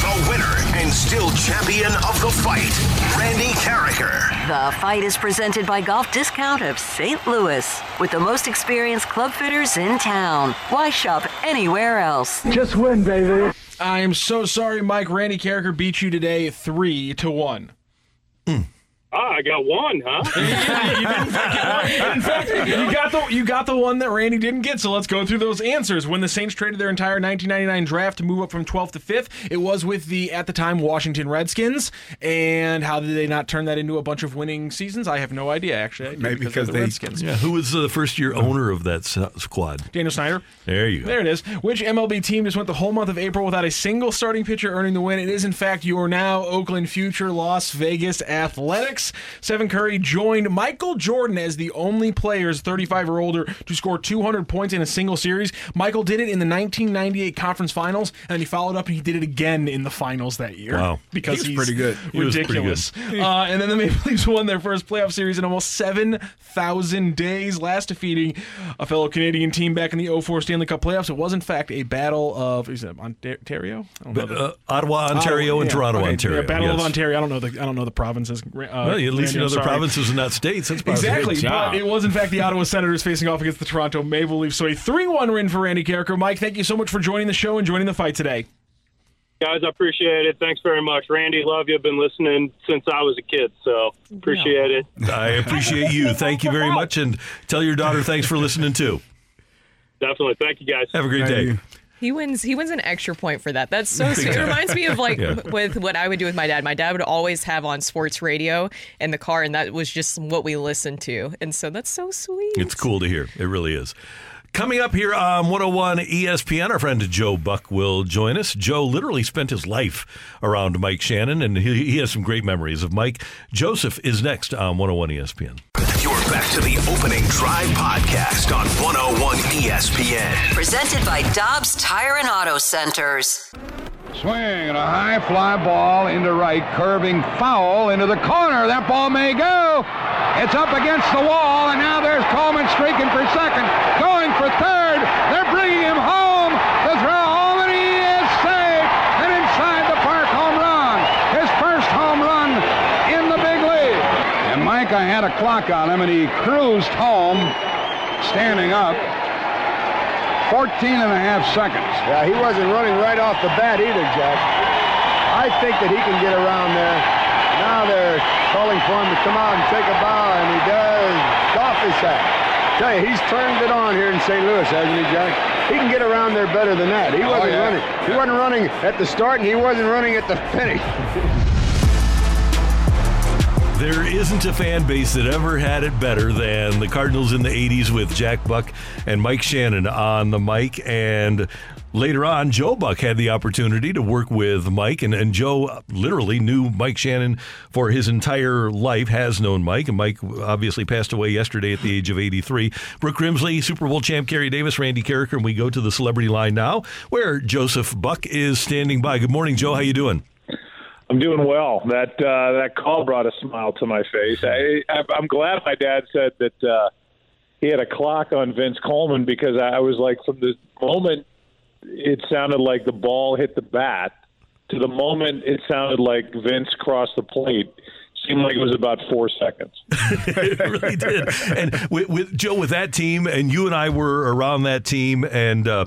The winner and still champion of the fight, Randy Karraker. The fight is presented by Golf Discount of St. Louis with the most experienced club fitters in town. Why shop anywhere else? Just win, baby. I am so sorry, Mike. Randy Karraker beat you today, three to one. Hmm. Ah, I got one, huh? In fact, you got the you got the one that Randy didn't get. So let's go through those answers. When the Saints traded their entire 1999 draft to move up from 12th to 5th, it was with the at the time Washington Redskins. And how did they not turn that into a bunch of winning seasons? I have no idea. Actually, Maybe because, because the they- Redskins. Yeah, who was the first year owner of that squad? Daniel Snyder. There you go. There it is. Which MLB team just went the whole month of April without a single starting pitcher earning the win? It is, in fact, your now Oakland future Las Vegas Athletics. Stephen Curry joined Michael Jordan as the only players 35 or older to score 200 points in a single series. Michael did it in the 1998 conference finals, and he followed up and he did it again in the finals that year. Wow. Because He he's pretty good. Was pretty ridiculous. good. Uh, and then the Maple Leafs won their first playoff series in almost 7,000 days, last defeating a fellow Canadian team back in the 04 Stanley Cup playoffs. It was, in fact, a battle of is it Ontario? I don't know But, the- uh, Ottawa, Ontario, and yeah, Toronto, okay, Ontario. yeah, battle of. Ontario. I don't know the I don't know the provinces. Uh, Well, at least Randy, you I'm know the provinces and not states. That's positive. Exactly, Good job. but it was in fact the Ottawa Senators facing off against the Toronto Maple Leafs. So a three-one win for Randy Karraker. Mike, thank you so much for joining the show and joining the fight today. Guys, I appreciate it. Thanks very much. Randy, love you. I've been listening since I was a kid, so appreciate it. I appreciate you. Thank you very much, and tell your daughter thanks for listening too. Definitely. Thank you, guys. Have a great day. He wins. He wins an extra point for that. That's so sweet. It reminds me of like Yeah. with what I would do with my dad. My dad would always have on sports radio in the car, and that was just what we listened to. And so that's so sweet. It's cool to hear. It really is. Coming up here on 101 ESPN, our friend Joe Buck will join us. Joe literally spent his life around Mike Shannon, and he, he has some great memories of Mike. Joseph is next on 101 ESPN. You're back to the opening drive podcast on 101 ESPN. Presented by Dobbs Tire and Auto Centers. Swing and a high fly ball into right, curving foul into the corner. That ball may go. It's up against the wall, and now there's Coleman streaking for second, going for third. They're bringing him home. The throw home, and he is safe. And inside the park home run. His first home run in the big league. And had a clock on him, and he cruised home, standing up. 14 and a half seconds. Yeah, he wasn't running right off the bat either, Jack. I think that he can get around there. Now they're calling for him to come out and take a bow, and he does. Off his hat. Tell you, he's turned it on here in St. Louis, hasn't he, Jack? He can get around there better than that. He Oh, wasn't yeah. running. He wasn't running at the start, and he wasn't running at the finish. There isn't a fan base that ever had it better than the Cardinals in the 80s with Jack Buck and Mike Shannon on the mic. And later on, Joe Buck had the opportunity to work with Mike. And, and Joe literally knew Mike Shannon for his entire life, has known Mike. And Mike obviously passed away yesterday at the age of 83. Brooke Grimsley, Super Bowl champ Carey Davis, Randy Karraker. And we go to the celebrity line now where Joseph Buck is standing by. Good morning, Joe. How you doing? I'm doing well. That uh, that call brought a smile to my face. I, I, I'm glad my dad said that uh, he had a clock on Vince Coleman because I was like, from the moment it sounded like the ball hit the bat to the moment it sounded like Vince crossed the plate, seemed like it was about four seconds. it really did. And with, with Joe, with that team, and you and I were around that team, and uh,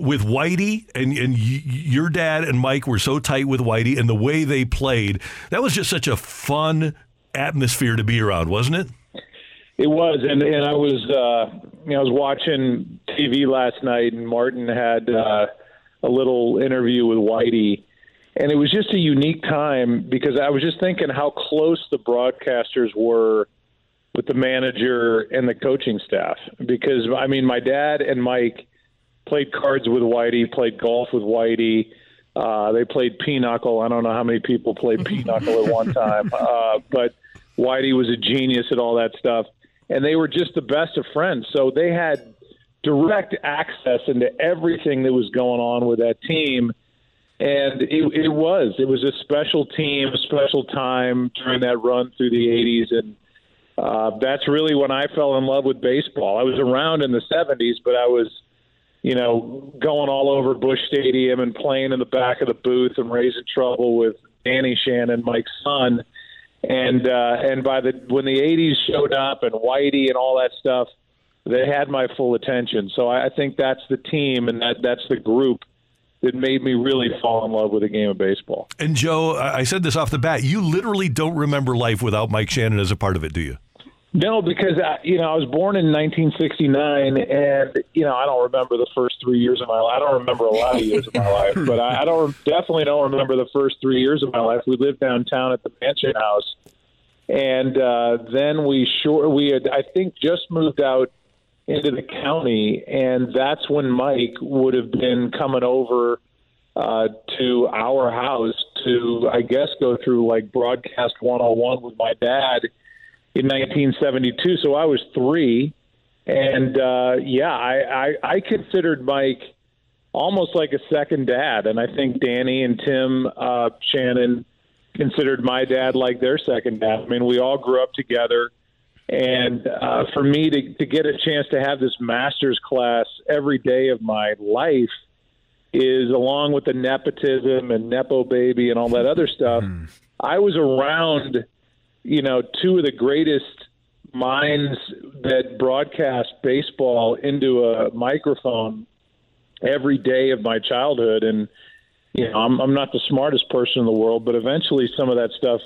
with Whitey, and and y- your dad and Mike were so tight with Whitey, and the way they played, that was just such a fun atmosphere to be around, wasn't it? It was, and and I was, uh, you know, I was watching TV last night, and Martin had uh, a little interview with Whitey, and it was just a unique time because I was just thinking how close the broadcasters were with the manager and the coaching staff. Because I mean, my dad and Mike played cards with Whitey, played golf with Whitey. Uh, they played pinochle. I don't know how many people played pinochle at one time, uh, but Whitey was a genius at all that stuff, and they were just the best of friends. So they had direct access into everything that was going on with that team, and it, it was it was a special team, a special time during that run through the '80s, and uh, that's really when I fell in love with baseball. I was around in the '70s, but I was you know, going all over Busch Stadium and playing in the back of the booth and raising trouble with Danny Shannon, Mike's son. And uh, and by the when the '80s showed up and Whitey and all that stuff, they had my full attention. So I, I think that's the team and that that's the group that made me really fall in love with the game of baseball. And Joe, I I said this off the bat. You literally don't remember life without Mike Shannon as a part of it, do you? No, because I, you know I was born in 1969, and you know I don't remember the first three years of my life. I don't remember a lot of years of my life, but I, I don't definitely don't remember the first three years of my life. We lived downtown at the Mansion House, and uh, then we sure we had I think just moved out into the county, and that's when Mike would have been coming over uh, to our house to I guess go through like broadcast 101 with my dad in 1972. So I was three, and uh, yeah, I, I I considered Mike almost like a second dad, and I think Danny and Tim uh, Shannon considered my dad like their second dad. I mean, we all grew up together, and uh, for me to to get a chance to have this master's class every day of my life is along with the nepotism and nepo baby and all that other stuff. I was around you know, two of the greatest minds that broadcast baseball into a microphone every day of my childhood. And, you know, I'm, I'm not the smartest person in the world, but eventually some of that stuff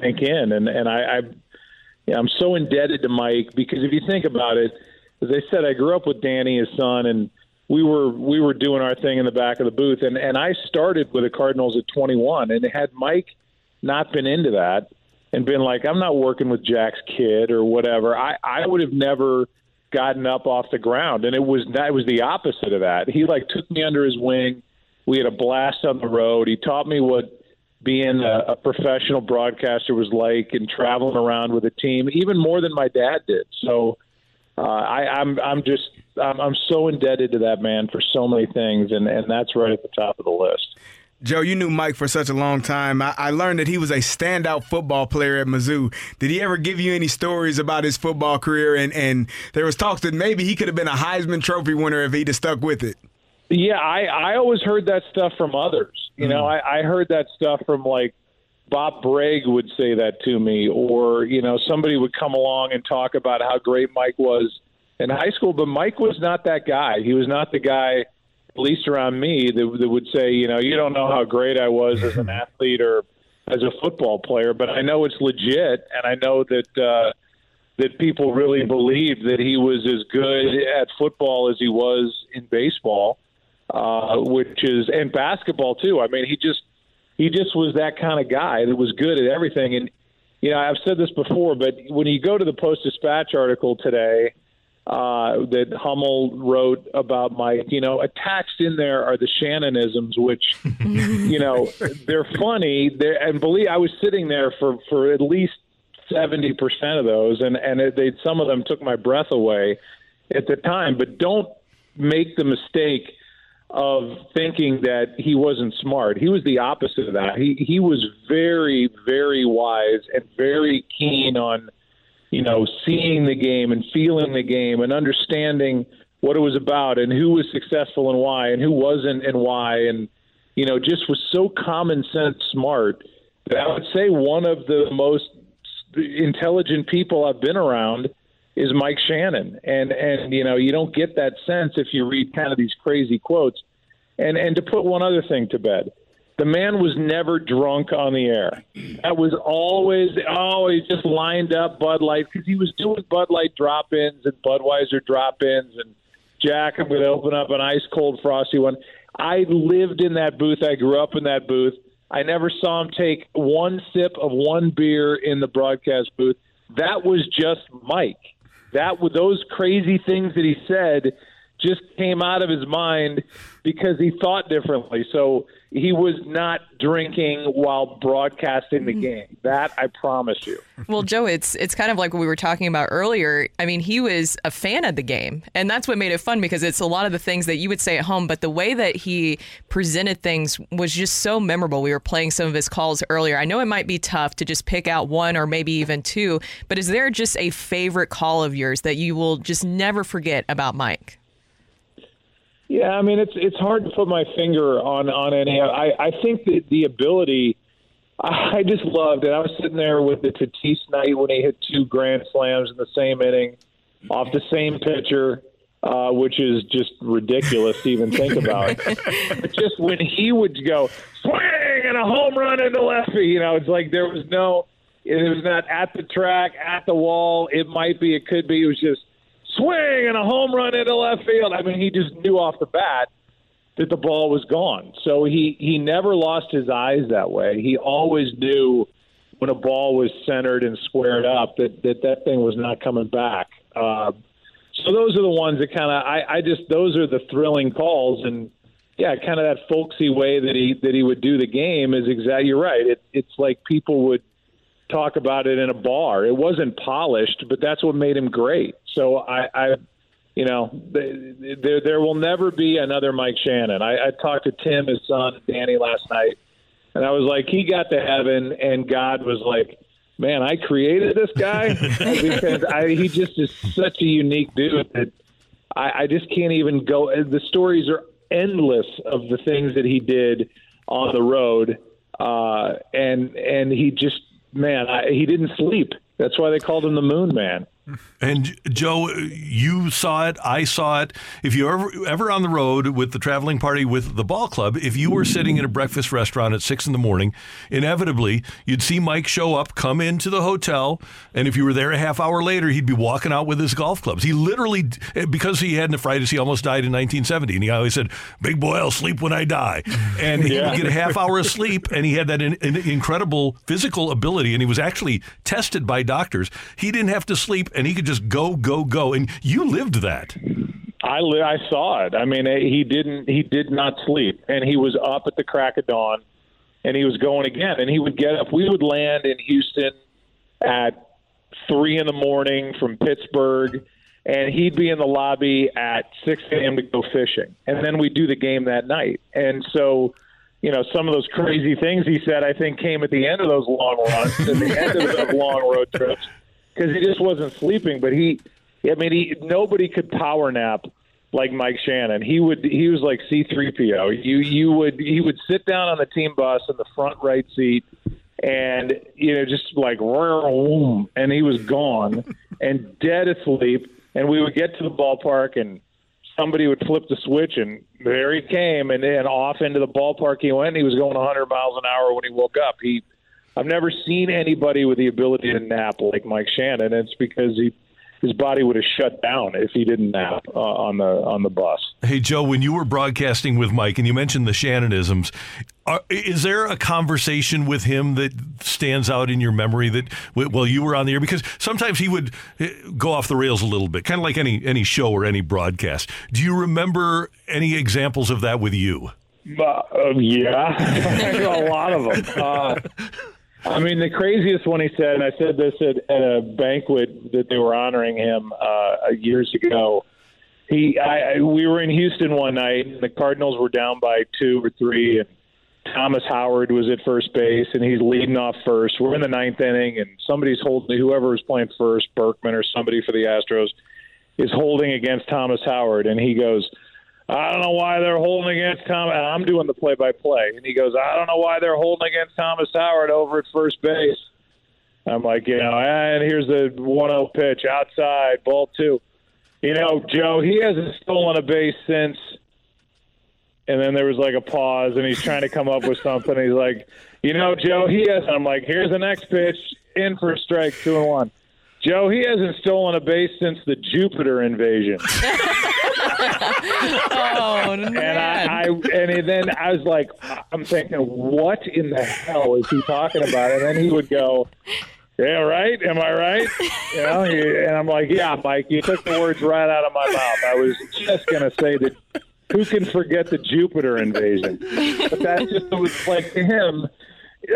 sank in. And, and I, I I'm so indebted to Mike because if you think about it, as I said, I grew up with Danny, his son, and we were we were doing our thing in the back of the booth, and and I started with the Cardinals at 21, and had Mike not been into that and been like, I'm not working with Jack's kid or whatever, I I would have never gotten up off the ground, and it was that was the opposite of that. He like took me under his wing. We had a blast on the road. He taught me what being a, a professional broadcaster was like and traveling around with a team, even more than my dad did. So uh, I, I'm I'm just I'm, I'm so indebted to that man for so many things, and and that's right at the top of the list. Joe, you knew Mike for such a long time. I, I learned that he was a standout football player at Mizzou. Did he ever give you any stories about his football career? And, and there was talks that maybe he could have been a Heisman Trophy winner if he'd have stuck with it. Yeah, I I always heard that stuff from others. You know, hmm. I, I heard that stuff from like Bob Broeg would say that to me, or you know, somebody would come along and talk about how great Mike was in high school. But Mike was not that guy. He was not the guy, least around me, that, that would say, you know, you don't know how great I was as an athlete or as a football player, but I know it's legit, and I know that. uh that people really believed that he was as good at football as he was in baseball, uh, which is and basketball too. I mean, he just he just was that kind of guy that was good at everything. And you know, I've said this before, but when you go to the Post Dispatch article today uh, that Hummel wrote about Mike, you know, attached in there are the Shannonisms, which you know they're funny. They're, and believe I was sitting there for for at least seventy percent of those, and and it, they some of them took my breath away at the time. But don't make the mistake of thinking that he wasn't smart. He was the opposite of that. He he was very very wise and very keen on you know seeing the game and feeling the game and understanding what it was about and who was successful and why and who wasn't and why and you know just was so common sense smart that I would say one of the most intelligent people I've been around is Mike Shannon. And and you know, you don't get that sense if you read kind of these crazy quotes. And and to put one other thing to bed, the man was never drunk on the air. That was always oh, always just lined up Bud Light because he was doing Bud Light drop-ins and Budweiser drop-ins and Jack, I'm going to open up an ice cold frosty one. I lived in that booth. I grew up in that booth. I never saw him take one sip of one beer in the broadcast booth. That was just Mike. That was those crazy things that he said just came out of his mind because he thought differently. So he was not drinking while broadcasting the mm-hmm. game. That I promise you. Well, Joe, it's it's kind of like what we were talking about earlier. I mean, he was a fan of the game, and that's what made it fun because it's a lot of the things that you would say at home, but the way that he presented things was just so memorable. We were playing some of his calls earlier. I know it might be tough to just pick out one or maybe even two, but is there just a favorite call of yours that you will just never forget about Mike? Yeah, I mean it's it's hard to put my finger on on any. I I think that the ability. I just loved it. I was sitting there with the Tatis night when he hit two grand slams in the same inning, off the same pitcher, uh, which is just ridiculous to even think about. but just when he would go swing and a home run into left field, you know, it's like there was no. It was not at the track, at the wall. It might be, it could be. It was just swing and a home run into left field. I mean, he just knew off the bat that the ball was gone. So he he never lost his eyes that way. He always knew when a ball was centered and squared up that that, that thing was not coming back. Uh, so those are the ones that kind of I, I just those are the thrilling calls and yeah, kind of that folksy way that he that he would do the game is exactly you're right. It, it's like people would talk about it in a bar. It wasn't polished, but that's what made him great. So I, I you know, there there will never be another Mike Shannon. I, I talked to Tim, his son, Danny last night, and I was like, he got to heaven, and God was like, man, I created this guy because I, he just is such a unique dude that I, I just can't even go. The stories are endless of the things that he did on the road, uh, and and he just man, I, he didn't sleep. That's why they called him the Moon Man. And Joe, you saw it. I saw it. If you're ever, ever on the road with the traveling party with the ball club, if you were sitting in a breakfast restaurant at six in the morning, inevitably you'd see Mike show up, come into the hotel, and if you were there a half hour later, he'd be walking out with his golf clubs. He literally, because he had nephritis, he almost died in 1970, and he always said, "Big boy, I'll sleep when I die." And he Yeah. would get a half hour of sleep, and he had that in, in- incredible physical ability, and he was actually tested by doctors. He didn't have to sleep, and he could just go, go, go. And you lived that. I li- I saw it. I mean, eh, he didn't. He did not sleep, and he was up at the crack of dawn, and he was going again. And he would get up. We would land in Houston at three in the morning from Pittsburgh, and he'd be in the lobby at six a.m. to go fishing, and then we'd do the game that night. And so, you know, some of those crazy things he said, I think, came at the end of those long runs, at the end of those long road trips, because he just wasn't sleeping. But he, I mean, he nobody could power nap like Mike Shannon. He would he was like C3PO. You you would he would sit down on the team bus in the front right seat and you know just like and he was gone and dead asleep and we would get to the ballpark and somebody would flip the switch and there he came and then off into the ballpark he went he was going 100 miles an hour when he woke up. He I've never seen anybody with the ability to nap like Mike Shannon. It's because he his body would have shut down if he didn't nap uh, on the on the bus. Hey, Joe, when you were broadcasting with Mike and you mentioned the Shannonisms, are, is there a conversation with him that stands out in your memory that, well, you were on the air? Because sometimes he would eh, go off the rails a little bit, kind of like any, any show or any broadcast. Do you remember any examples of that with you? Uh, yeah, a lot of them. Uh, I mean, the craziest one he said, and I said this at, at a banquet that they were honoring him uh, years ago. He, I, I, we were in Houston one night, and the Cardinals were down by two or three, and Thomas Howard was at first base, and he's leading off first. We're in the ninth inning, and somebody's holding whoever was playing first, Berkman or somebody for the Astros, is holding against Thomas Howard, and he goes. I don't know why they're holding against Tom. And I'm doing the play-by-play, and he goes, "I don't know why they're holding against Thomas Howard over at first base." I'm like, you know, and here's the 1-0 pitch outside, ball two. You know, Joe, he hasn't stolen a base since. And then there was like a pause, and he's trying to come up with something. He's like, you know, Joe, he has. I'm like, here's the next pitch, in for strike, two and one. Joe, he hasn't stolen a base since the Jupiter invasion. oh And I, I and then I was like, I'm thinking, what in the hell is he talking about? And then he would go, Yeah, right. Am I right? You know, and I'm like, Yeah, Mike, you took the words right out of my mouth. I was just gonna say that. Who can forget the Jupiter invasion? But that's just it was like to him.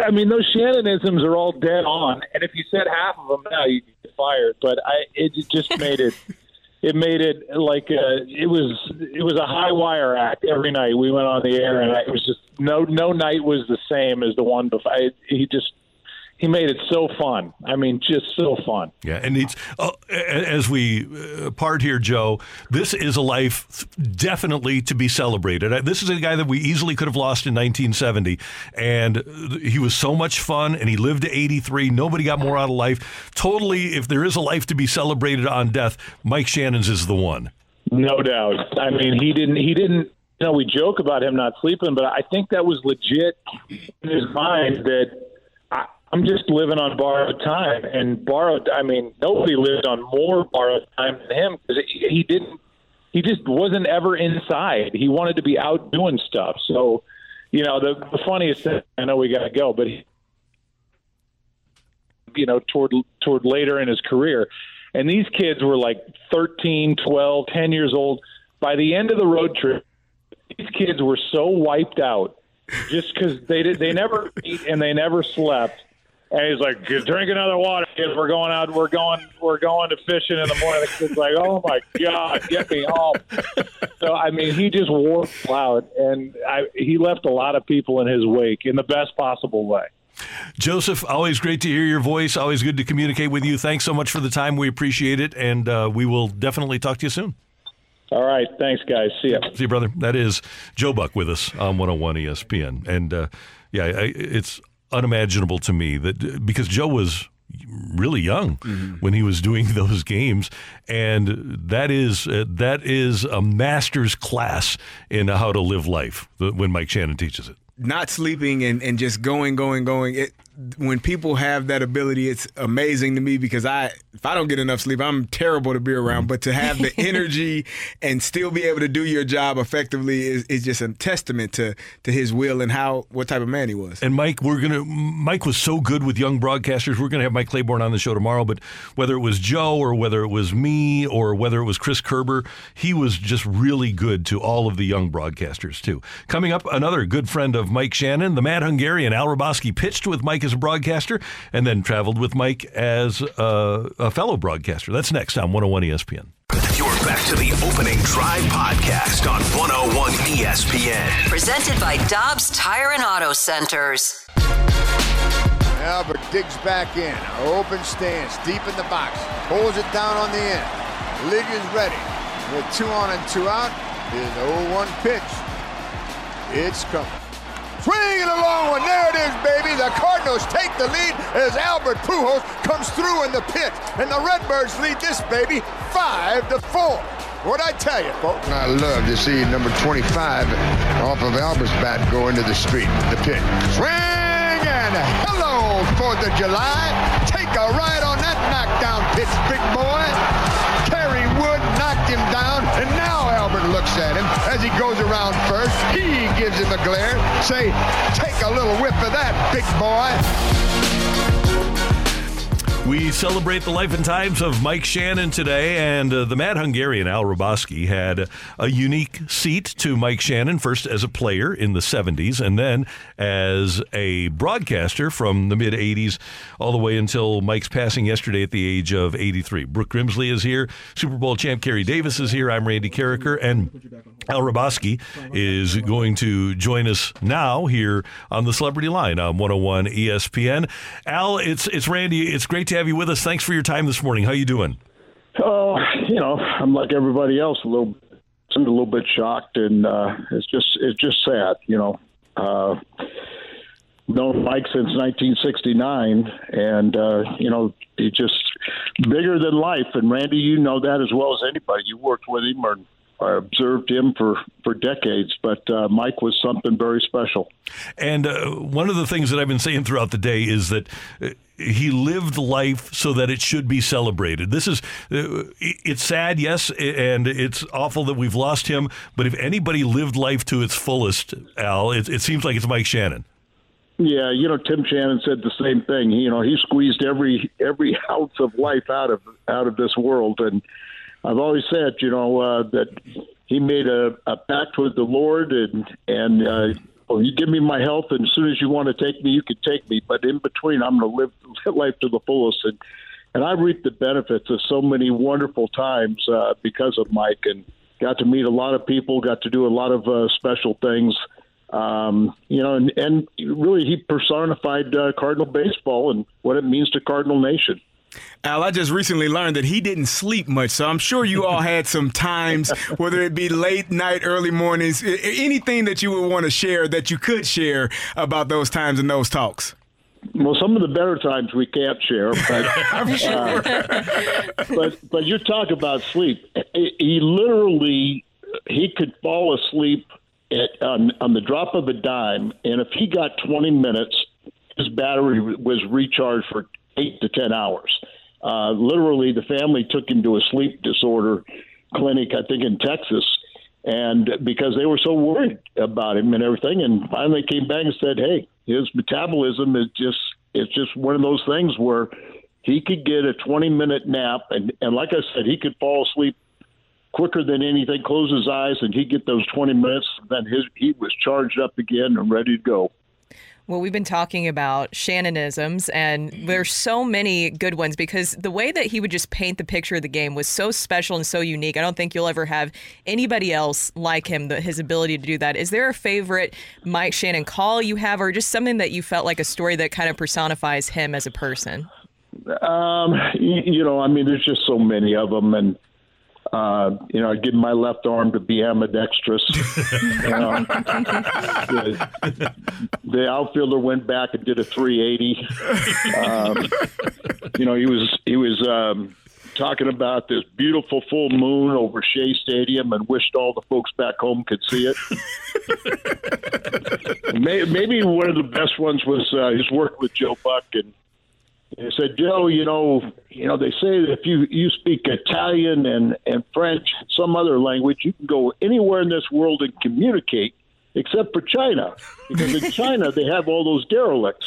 I mean, those Shannonisms are all dead on, and if you said half of them now, you'd get fired. But I, it just made it it made it like a, it was it was a high wire act every night we went on the air and I, it was just no no night was the same as the one before I, he just he made it so fun i mean just so fun Yeah, and it's uh, as we uh, part here, Joe. This is a life definitely to be celebrated. Uh, This is a guy that we easily could have lost in 1970, and he was so much fun, and he lived to 83. Nobody got more out of life. Totally, if there is a life to be celebrated on death, Mike Shannon's is the one. no doubt i mean he didn't he didn't you know we joke about him not sleeping but i think that was legit in his mind that i'm just living on borrowed time. And borrowed i mean nobody lived on more borrowed time than him because he, didn't he just wasn't ever inside. He wanted to be out doing stuff. So you know the, the funniest thing i know we got to go but he, you know toward toward later in his career. And these kids were like 13 12 10 years old. By the end of the road trip these kids were so wiped out just because they did they never eat and they never slept and he's like drink another water kids we're going out we're going we're going to fishing in the morning the kid's like oh my god get me home so i mean he just wore out and I, he left a lot of people in his wake in the best possible way Joseph, always great to hear your voice. Always good to communicate with you. Thanks so much for the time. We appreciate it, and uh, we will definitely talk to you soon. all right thanks guys see ya See you, brother. That is Joe Buck with us on 101 ESPN. And uh, yeah, it's unimaginable to me that because Joe was really young when he was doing those games, and that is uh, that is a master's class in how to live life when Mike Shannon teaches it. not sleeping and, and just going, going, going. It, when people have that ability, it's amazing to me because I, if I don't get enough sleep, I'm terrible to be around. But to have the energy and still be able to do your job effectively is, is just a testament to to his will and how what type of man he was. And Mike, we're gonna. Mike was so good with young broadcasters. We're gonna have Mike Claiborne on the show tomorrow. But whether it was Joe or whether it was me or whether it was Chris Kerber, he was just really good to all of the young broadcasters too. Coming up, another good friend of Mike Shannon, the Mad Hungarian Al Hrabosky, pitched with Mike as a broadcaster and then traveled with Mike as a, a fellow broadcaster. That's next on 101 ESPN. You're back to the opening drive podcast on 101 ESPN. Presented by Dobbs Tire and Auto Centers. Albert digs back in. Open stance, deep in the box. Pulls it down on the end. League is ready. With two on and two out. Here's the 0-1 pitch. It's coming. Swinging a long one. There it is, baby. The Cardinals take the lead as Albert Pujols comes through in the pit. And the Redbirds lead this baby 5 to 4. What'd I tell you, folks? I love to see number 25 off of Albert's bat go into the street, the pit. Swing and hello, 4th of July. Take a ride on that knockdown pitch, big boy. Kerry Wood knocked him down, and now Looks at him as he goes around first. He gives him a glare. Say, take a little whiff of that, big boy. We celebrate the life and times of Mike Shannon today, and uh, the Mad Hungarian Al Hrabosky had a unique seat to Mike Shannon, first as a player in the 70s, and then as a broadcaster from the mid 80s all the way until Mike's passing yesterday at the age of 83. Brooke Grimsley is here, Super Bowl champ Carey Davis is here, I'm Randy Karraker, and Al Hrabosky is going to join us now here on the Celebrity Line on 101 ESPN. Al, it's it's Randy. It's great to have you with us. Thanks for your time this morning. How you doing? Oh, you know, I'm like everybody else, a little, a little bit shocked, and uh, it's just, it's just sad, you know. Uh, known Mike since 1969, and uh, you know, he just bigger than life. And Randy, you know that as well as anybody. You worked with him or observed him for for decades, but uh, Mike was something very special. And uh, one of the things that I've been saying throughout the day is that uh, he lived life so that it should be celebrated. This is, uh, it's sad, yes, and it's awful that we've lost him, but if anybody lived life to its fullest, Al, it, it seems like it's Mike Shannon. Yeah, you know, Tim Shannon said the same thing. You know, he squeezed every every ounce of life out of out of this world, and I've always said, you know, uh, that he made a, a pact with the Lord, and and uh, well, you give me my health, and as soon as you want to take me, you can take me. But in between, I'm going to live life to the fullest, and and I reaped the benefits of so many wonderful times uh, because of Mike, and got to meet a lot of people, got to do a lot of uh, special things. Um, you know, and, and really, he personified uh, Cardinal baseball and what it means to Cardinal Nation. Al, I just recently learned that he didn't sleep much, so I'm sure you all had some times, whether it be late night, early mornings, anything that you would want to share that you could share about those times and those talks. Well, some of the better times we can't share, but uh, I'm sure. but but you talk about sleep. He literally he could fall asleep at, on on the drop of a dime, and if he got 20 minutes, his battery was recharged for eight to 10 hours. Uh, literally, the family took him to a sleep disorder clinic, I think in Texas, and because they were so worried about him and everything, and finally came back and said, "Hey, his metabolism is just it's just one of those things where he could get a 20 minute nap, and and like I said, he could fall asleep quicker than anything. Close his eyes, and he'd get those 20 minutes. Then his he was charged up again and ready to go. Well, we've been talking about Shannonisms, and there's so many good ones because the way that he would just paint the picture of the game was so special and so unique. I don't think you'll ever have anybody else like him, his ability to do that. Is there a favorite Mike Shannon call you have, or just something that you felt like a story that kind of personifies him as a person? Um, you, you know, I mean, there's just so many of them, and Uh, you know, I give my left arm to be ambidextrous. you know, the, the outfielder went back and did a 380. Um, you know, he was he was um, talking about this beautiful full moon over Shea Stadium and wished all the folks back home could see it. May- Maybe one of the best ones was uh, his work with Joe Buck and he said, Joe, you know, you know, they say that if you you speak Italian and and French, some other language, you can go anywhere in this world and communicate, except for China, because in China they have all those derelicts.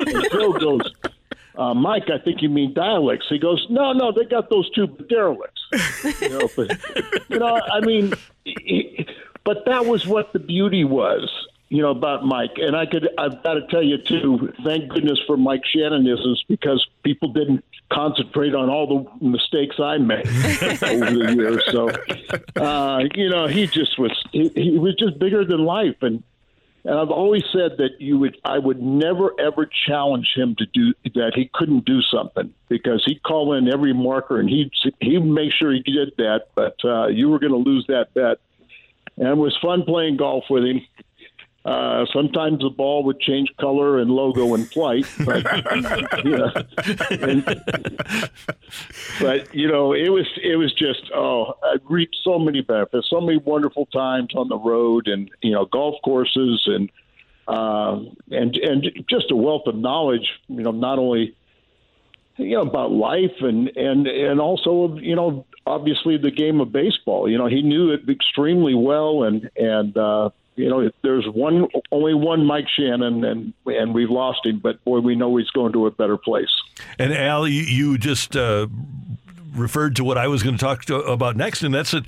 And Joe goes, uh, Mike, I think you mean dialects. He goes, No, no, they got those two derelicts. You know, but, you know, I mean, but that was what the beauty was you know, about Mike. And I could, I've got to tell you too, thank goodness for Mike Shannonisms because people didn't concentrate on all the mistakes I made over the years. So, uh, you know, he just was, he, he was just bigger than life. And, and I've always said that you would, I would never ever challenge him to do that. He couldn't do something because he'd call in every marker and he'd, he'd make sure he did that. But uh, you were going to lose that bet. And it was fun playing golf with him. Uh, sometimes the ball would change color and logo in flight, but you know, and, but you know, it was it was just oh, I reaped so many benefits, so many wonderful times on the road, and you know, golf courses, and um, and and just a wealth of knowledge. You know, not only you know about life and and and also you know obviously the game of baseball. You know, he knew it extremely well, and and uh, you know there's one only one Mike Shannon, and and we've lost him, but boy, we know he's going to a better place. And Al, you, just uh, referred to what I was going to talk to, about next, and that's it.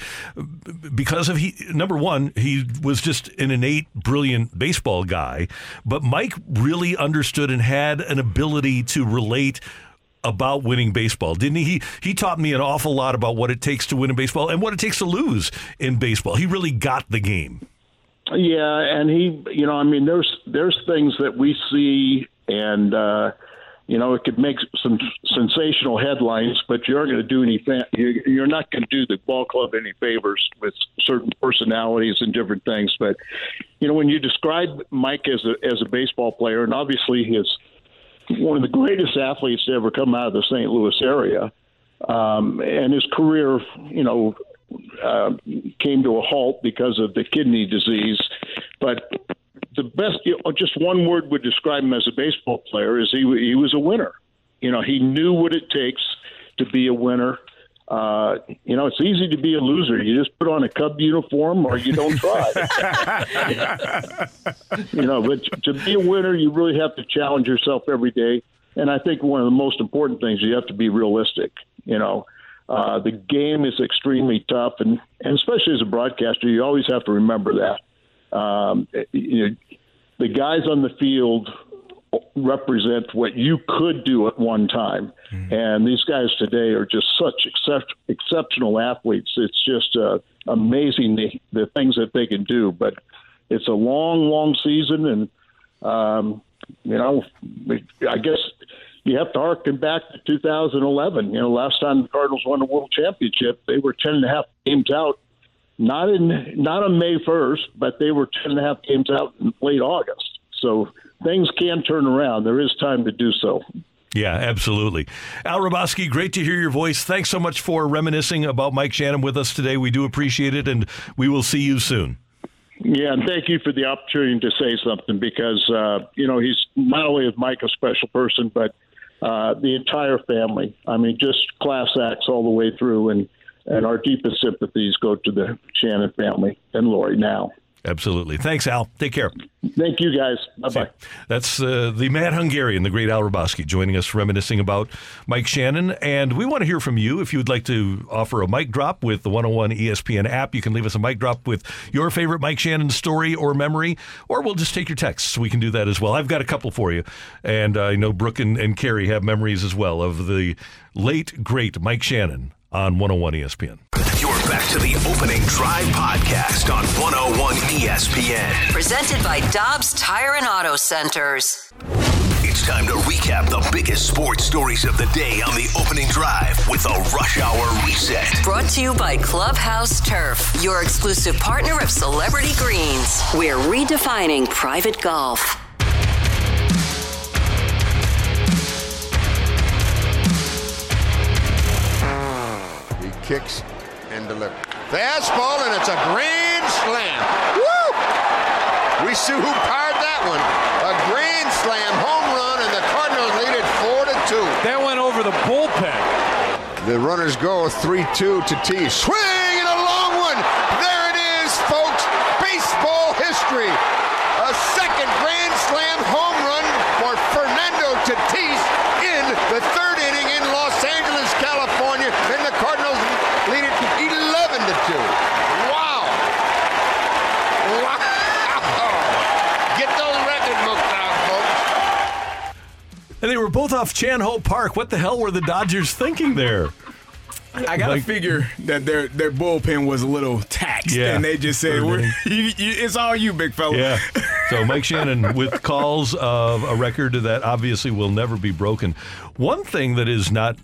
Because of he, number one, he was just an innate, brilliant baseball guy, but Mike really understood and had an ability to relate about winning baseball, didn't he? He he taught me an awful lot about what it takes to win in baseball and what it takes to lose in baseball. He really got the game. Yeah, and he, you know, I mean, there's there's things that we see, and uh, you know, it could make some sensational headlines, but you aren't going to do any. You're you're not going to do the ball club any favors with certain personalities and different things. But you know, when you describe Mike as a as a baseball player, and obviously he is one of the greatest athletes to ever come out of the St. Louis area, um, and his career, you know, uh, came to a halt because of the kidney disease. But the best, you know, just one word would describe him as a baseball player is he he was a winner. You know, he knew what it takes to be a winner. Uh, you know, it's easy to be a loser. You just put on a Cub uniform or you don't try. you know, but to be a winner, you really have to challenge yourself every day. And I think one of the most important things you have to be realistic. You know, uh, the game is extremely tough, and, and especially as a broadcaster, you always have to remember that. Um, you know, the guys on the field represent what you could do at one time, and these guys today are just such excep- exceptional athletes. It's just uh, amazing the, the things that they can do. But it's a long, long season, and um, you know, I guess you have to harken back to 2011. You know, last time the Cardinals won the World Championship, they were 10 and a half games out. Not in not on May 1st, but they were 10 and a half games out in late August. So things can turn around. There is time to do so. Yeah, absolutely. Al Hrabosky, great to hear your voice. Thanks so much for reminiscing about Mike Shannon with us today. We do appreciate it, and we will see you soon. Yeah, and thank you for the opportunity to say something because uh, you know he's not only is Mike a special person, but uh, the entire family. I mean, just class acts all the way through, and and our deepest sympathies go to the Shannon family and Lori now. Absolutely. Thanks, Al. Take care. Thank you, guys. Bye bye. That's uh, the Mad Hungarian, the great Al Hrabosky, joining us, reminiscing about Mike Shannon. And we want to hear from you. If you would like to offer a mic drop with the 101 ESPN app, you can leave us a mic drop with your favorite Mike Shannon story or memory, or we'll just take your texts. We can do that as well. I've got a couple for you. And I know Brooke and, and Carey have memories as well of the late, great Mike Shannon on 101 ESPN. You're back to the opening drive podcast on 101 ESPN. Presented by Dobbs Tire and Auto Centers. It's time to recap the biggest sports stories of the day on the opening drive with a rush hour reset. Brought to you by Clubhouse Turf, your exclusive partner of Celebrity Greens. We're redefining private golf. He kicks and delivers. Fastball, and it's a grand slam. Woo! We see who powered that one. A grand slam home run, and the Cardinals lead it four to two. That went over the bullpen. The runners go 3-2 to T. Swing and a long one. There it is, folks. Baseball history. A second grand slam home run for Fernando Tatis in the third inning in Los Angeles, California, and the Cardinals lead it 11 to 2. Wow. Wow. Get those record books out, folks. And they were both off Chan Ho Park. What the hell were the Dodgers thinking there? I gotta Like- figure that their their bullpen was a little taxed, Yeah. and they just said, We're, you, you, "It's all you, big fella." Yeah. So Mike Shannon with calls of a record that obviously will never be broken. One thing that is not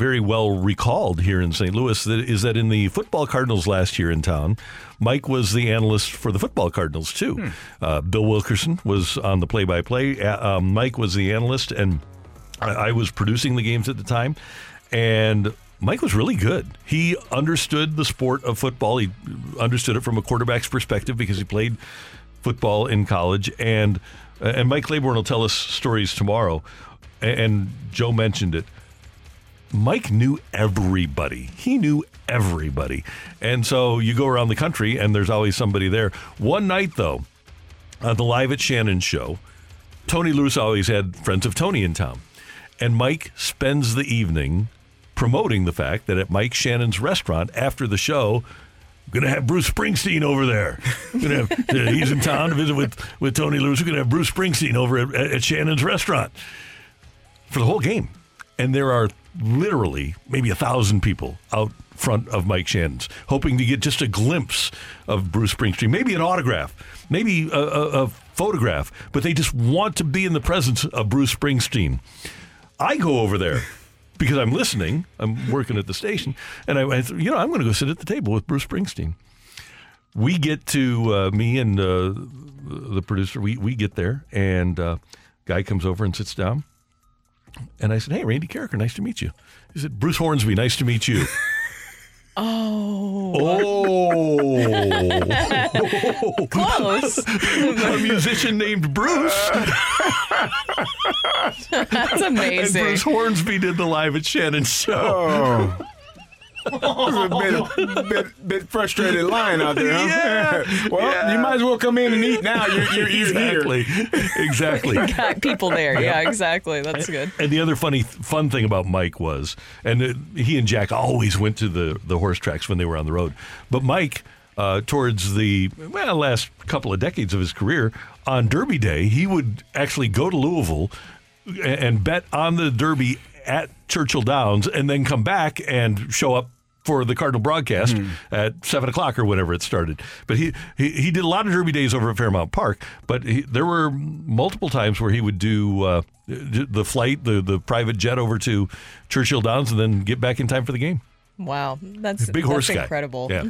very well recalled here in St. Louis that is that in the football Cardinals last year in town, Mike was the analyst for the football Cardinals too. Uh, Bill Wilkerson was on the play-by-play. Uh, um, Mike was the analyst, and I, I was producing the games at the time, and. Mike was really good. He understood the sport of football. He understood it from a quarterback's perspective because he played football in college, and and Mike Claiborne will tell us stories tomorrow. And Joe mentioned it. Mike knew everybody. He knew everybody, and so you go around the country, and there's always somebody there. One night though, on the Live at Shannon show, Tony Lewis always had friends of Tony in town, and Mike spends the evening promoting the fact that at Mike Shannon's restaurant after the show. We're Going to have Bruce Springsteen over there. Gonna have, uh, he's in town to visit with, with Tony Lewis. We're going to have Bruce Springsteen over at, at Shannon's restaurant for the whole game. And there are literally maybe a thousand people out front of Mike Shannon's, hoping to get just a glimpse of Bruce Springsteen, maybe an autograph, maybe a, a, a photograph, but they just want to be in the presence of Bruce Springsteen. I go over there because I'm listening. I'm working at the station, and I, I you know, I'm going to go sit at the table with Bruce Springsteen. We get to uh, me and uh, the producer. We we get there, and uh, guy comes over and sits down. And I said, "Hey, Randy Karraker, nice to meet you." He said, "Bruce Hornsby, nice to meet you." Oh. Oh. Close. a musician named Bruce. That's amazing. And Bruce Hornsby did the live at Shannon show. Oh. A bit, bit, bit frustrated line out there, huh? Yeah. well, Yeah. you might as well come in and eat now. You're, you're, you're exactly. Exactly. Got people there. Yeah, exactly. That's good. And the other funny fun thing about Mike was, and uh, he and Jack always went to the the horse tracks when they were on the road. But Mike, uh, towards the well last couple of decades of his career, on Derby Day, he would actually go to Louisville and bet on the Derby at Churchill Downs, and then come back and show up. For the Cardinal broadcast at seven o'clock or whenever it started, but he, he he did a lot of Derby days over at Fairmount Park. But he, there were multiple times where he would do uh, the flight, the the private jet over to Churchill Downs, and then get back in time for the game. Wow. That's Big horse that's guy. incredible. Yeah.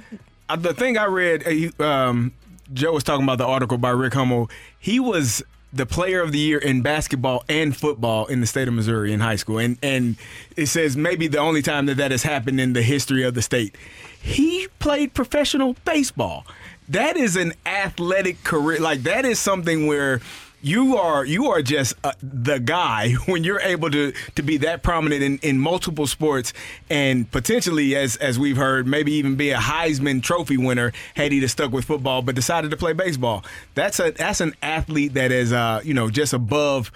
Uh, the thing I read, uh, um, Joe was talking about the article by Rick Hummel. He was the player of the year in basketball and football in the state of Missouri in high school, and and it says maybe the only time that that has happened in the history of the state. He played professional baseball. That is an athletic career. Like that is something where you are you are just uh, the guy when you're able to to be that prominent in, in multiple sports and potentially as as we've heard maybe even be a Heisman Trophy winner had he stuck with football but decided to play baseball. That's a that's an athlete that is uh you know just above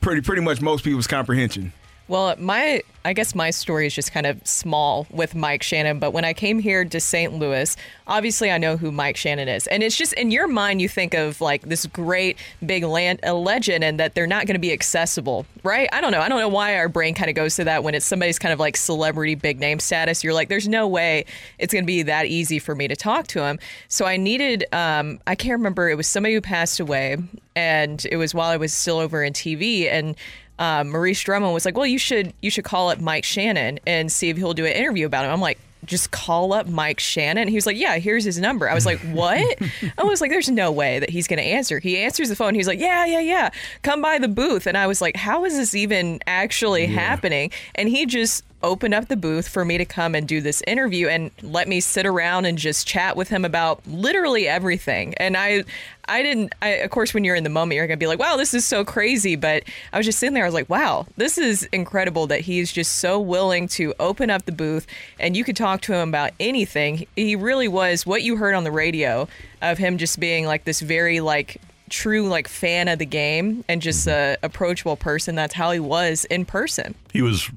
pretty pretty much most people's comprehension. Well, my I guess my story is just kind of small with Mike Shannon, but when I came here to St. Louis, obviously I know who Mike Shannon is. And it's just in your mind you think of like this great big land a legend and that they're not going to be accessible, right? I don't know. I don't know why our brain kind of goes to that when it's somebody's kind of like celebrity big name status. You're like there's no way it's going to be that easy for me to talk to him. So I needed um I can't remember it was somebody who passed away and it was while I was still over in TV and um, Maurice Drummond was like, "Well, you should you should call up Mike Shannon and see if he'll do an interview about him." I'm like, "Just call up Mike Shannon." He was like, "Yeah, here's his number." I was like, "What?" I was like, "There's no way that he's going to answer." He answers the phone. He's like, "Yeah, yeah, yeah, come by the booth." And I was like, "How is this even actually happening?" And he just opened up the booth for me to come and do this interview and let me sit around and just chat with him about literally everything. And I I didn't I, of course when you're in the moment you're going to be like, "Wow, this is so crazy." But I was just sitting there I was like, "Wow, this is incredible that he's just so willing to open up the booth and you could talk to him about anything." He really was what you heard on the radio of him just being like this very like true like fan of the game and just a mm-hmm. approachable person. That's how he was in person. He was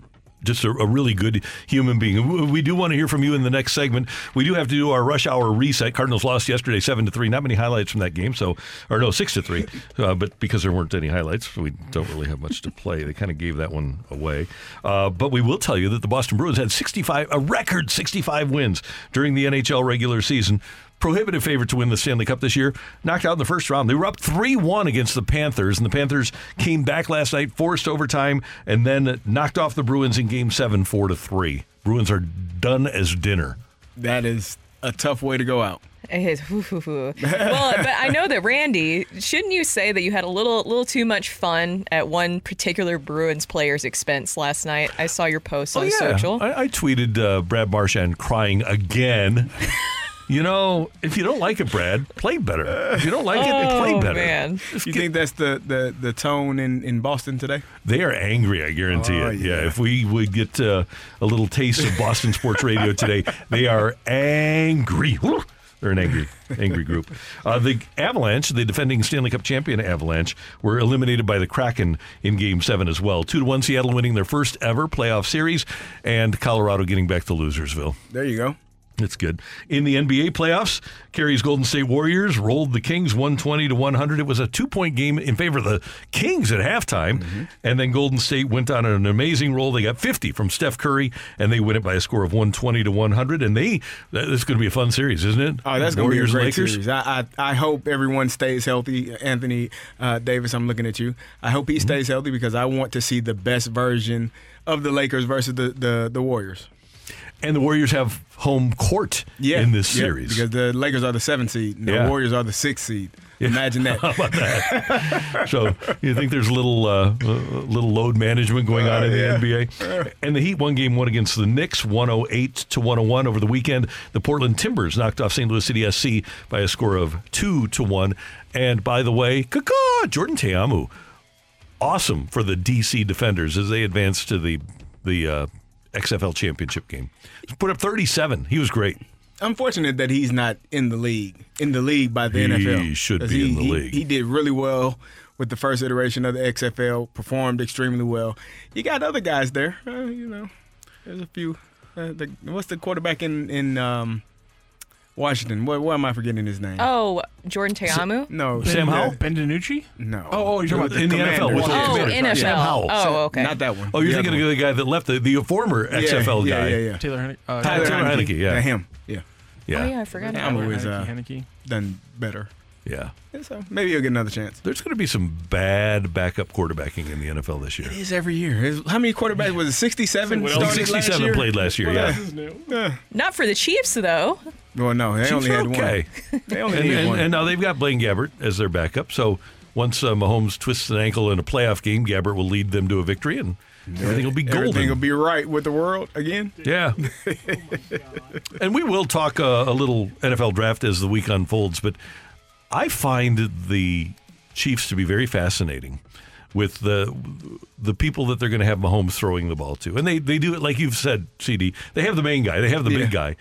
just a, a really good human being. We do want to hear from you in the next segment. We do have to do our rush hour reset. Cardinals lost yesterday, seven to three. Not many highlights from that game, so or no, six to three. Uh, but because there weren't any highlights, we don't really have much to play. They kind of gave that one away. Uh, but we will tell you that the Boston Bruins had 65, a record 65 wins during the NHL regular season prohibitive favorite to win the Stanley Cup this year. Knocked out in the first round. They were up 3 1 against the Panthers, and the Panthers came back last night, forced overtime, and then knocked off the Bruins in game seven, 4 to 3. Bruins are done as dinner. That is a tough way to go out. It is, hoo, hoo, hoo. well, but I know that Randy, shouldn't you say that you had a little, little too much fun at one particular Bruins player's expense last night? I saw your post on social. I, I tweeted uh, Brad Marchand crying again. You know, if you don't like it, Brad, play better. If you don't like it, play Oh, better. man. You think that's the, the, the tone in, in Boston today? They are angry, I guarantee Oh, it. Yeah. yeah. if we would get uh, a little taste of Boston sports radio today, they are angry. They're an angry, angry group. Uh, the Avalanche, the defending Stanley Cup champion Avalanche, were eliminated by the Kraken in Game Seven as well. Two to one, Seattle winning their first ever playoff series, and Colorado getting back to Losersville. There you go. It's good. In the NBA playoffs, Carey's Golden State Warriors rolled the Kings 120 to 100. It was a two point game in favor of the Kings at halftime. And then Golden State went on an amazing roll. They got 50 from Steph Curry, and they win it by a score of 120 to 100. And they, this is going to be a fun series, isn't it? Oh, that's going to be a great Lakers. series. I, I I hope everyone stays healthy. Anthony uh, Davis, I'm looking at you. I hope Mm-hmm. he stays healthy because I want to see the best version of the Lakers versus the the, the Warriors. And the Warriors have home court in this yeah, series. because the Lakers are the seventh seed and the Warriors are the sixth seed. Imagine that. How about that? so you think there's a little uh, uh, little load management going on in the Uh, yeah. NBA? And the Heat won game one against the Knicks, 108 to 101 over the weekend. The Portland Timbers knocked off St. Louis City SC by a score of two to one. And by the way, caw Jordan Ta'amu, awesome for the DC Defenders as they advance to the the uh, XFL championship game. Put up 37. He was great. Unfortunate that he's not in the league, in the league by the NFL. He should be he, in the he- league. He did really well with the first iteration of the XFL, performed extremely well. You got other guys there, uh, you know. There's a few. Uh, the, what's the quarterback in in um, Washington? What, why am I forgetting his name? Oh, Jordan Ta'amu? No, Sam Howell? Ben DiNucci? No. Oh, oh, you're talking about in the NFL. With the Oh, Commanders. NFL. Sam Howell. Oh, okay. Not that one. Oh, you're The thinking other of the guy that left the, the former Yeah, XFL yeah, guy. Yeah, yeah, yeah. Taylor Heinicke. Uh, Tyler, Taylor Heinicke. Heinicke, yeah. him. Yeah. Yeah. Oh, yeah, I forgot. I'm always Heinicke, uh, Heinicke. done better. Yeah. Yeah, so maybe you'll get another chance. There's going to be some bad backup quarterbacking in the NFL this year. It is every year. It's- How many quarterbacks was it? 67 What started else? last 67 year? played last year, What yeah. else? This is new. Yeah. Not for the Chiefs, though. Well, no, they Chiefs only had okay. one. They only And, and, one. and now they've got Blaine Gabbert as their backup. So once uh, Mahomes twists an ankle in a playoff game, Gabbert will lead them to a victory, and everything will be golden. Everything will be right with the world again. Yeah. and we will talk uh, a little NFL draft as the week unfolds, but I find the Chiefs to be very fascinating with the the people that they're going to have Mahomes throwing the ball to. And they, they do it like you've said, CD. They have the main guy, they have the Yeah. big guy.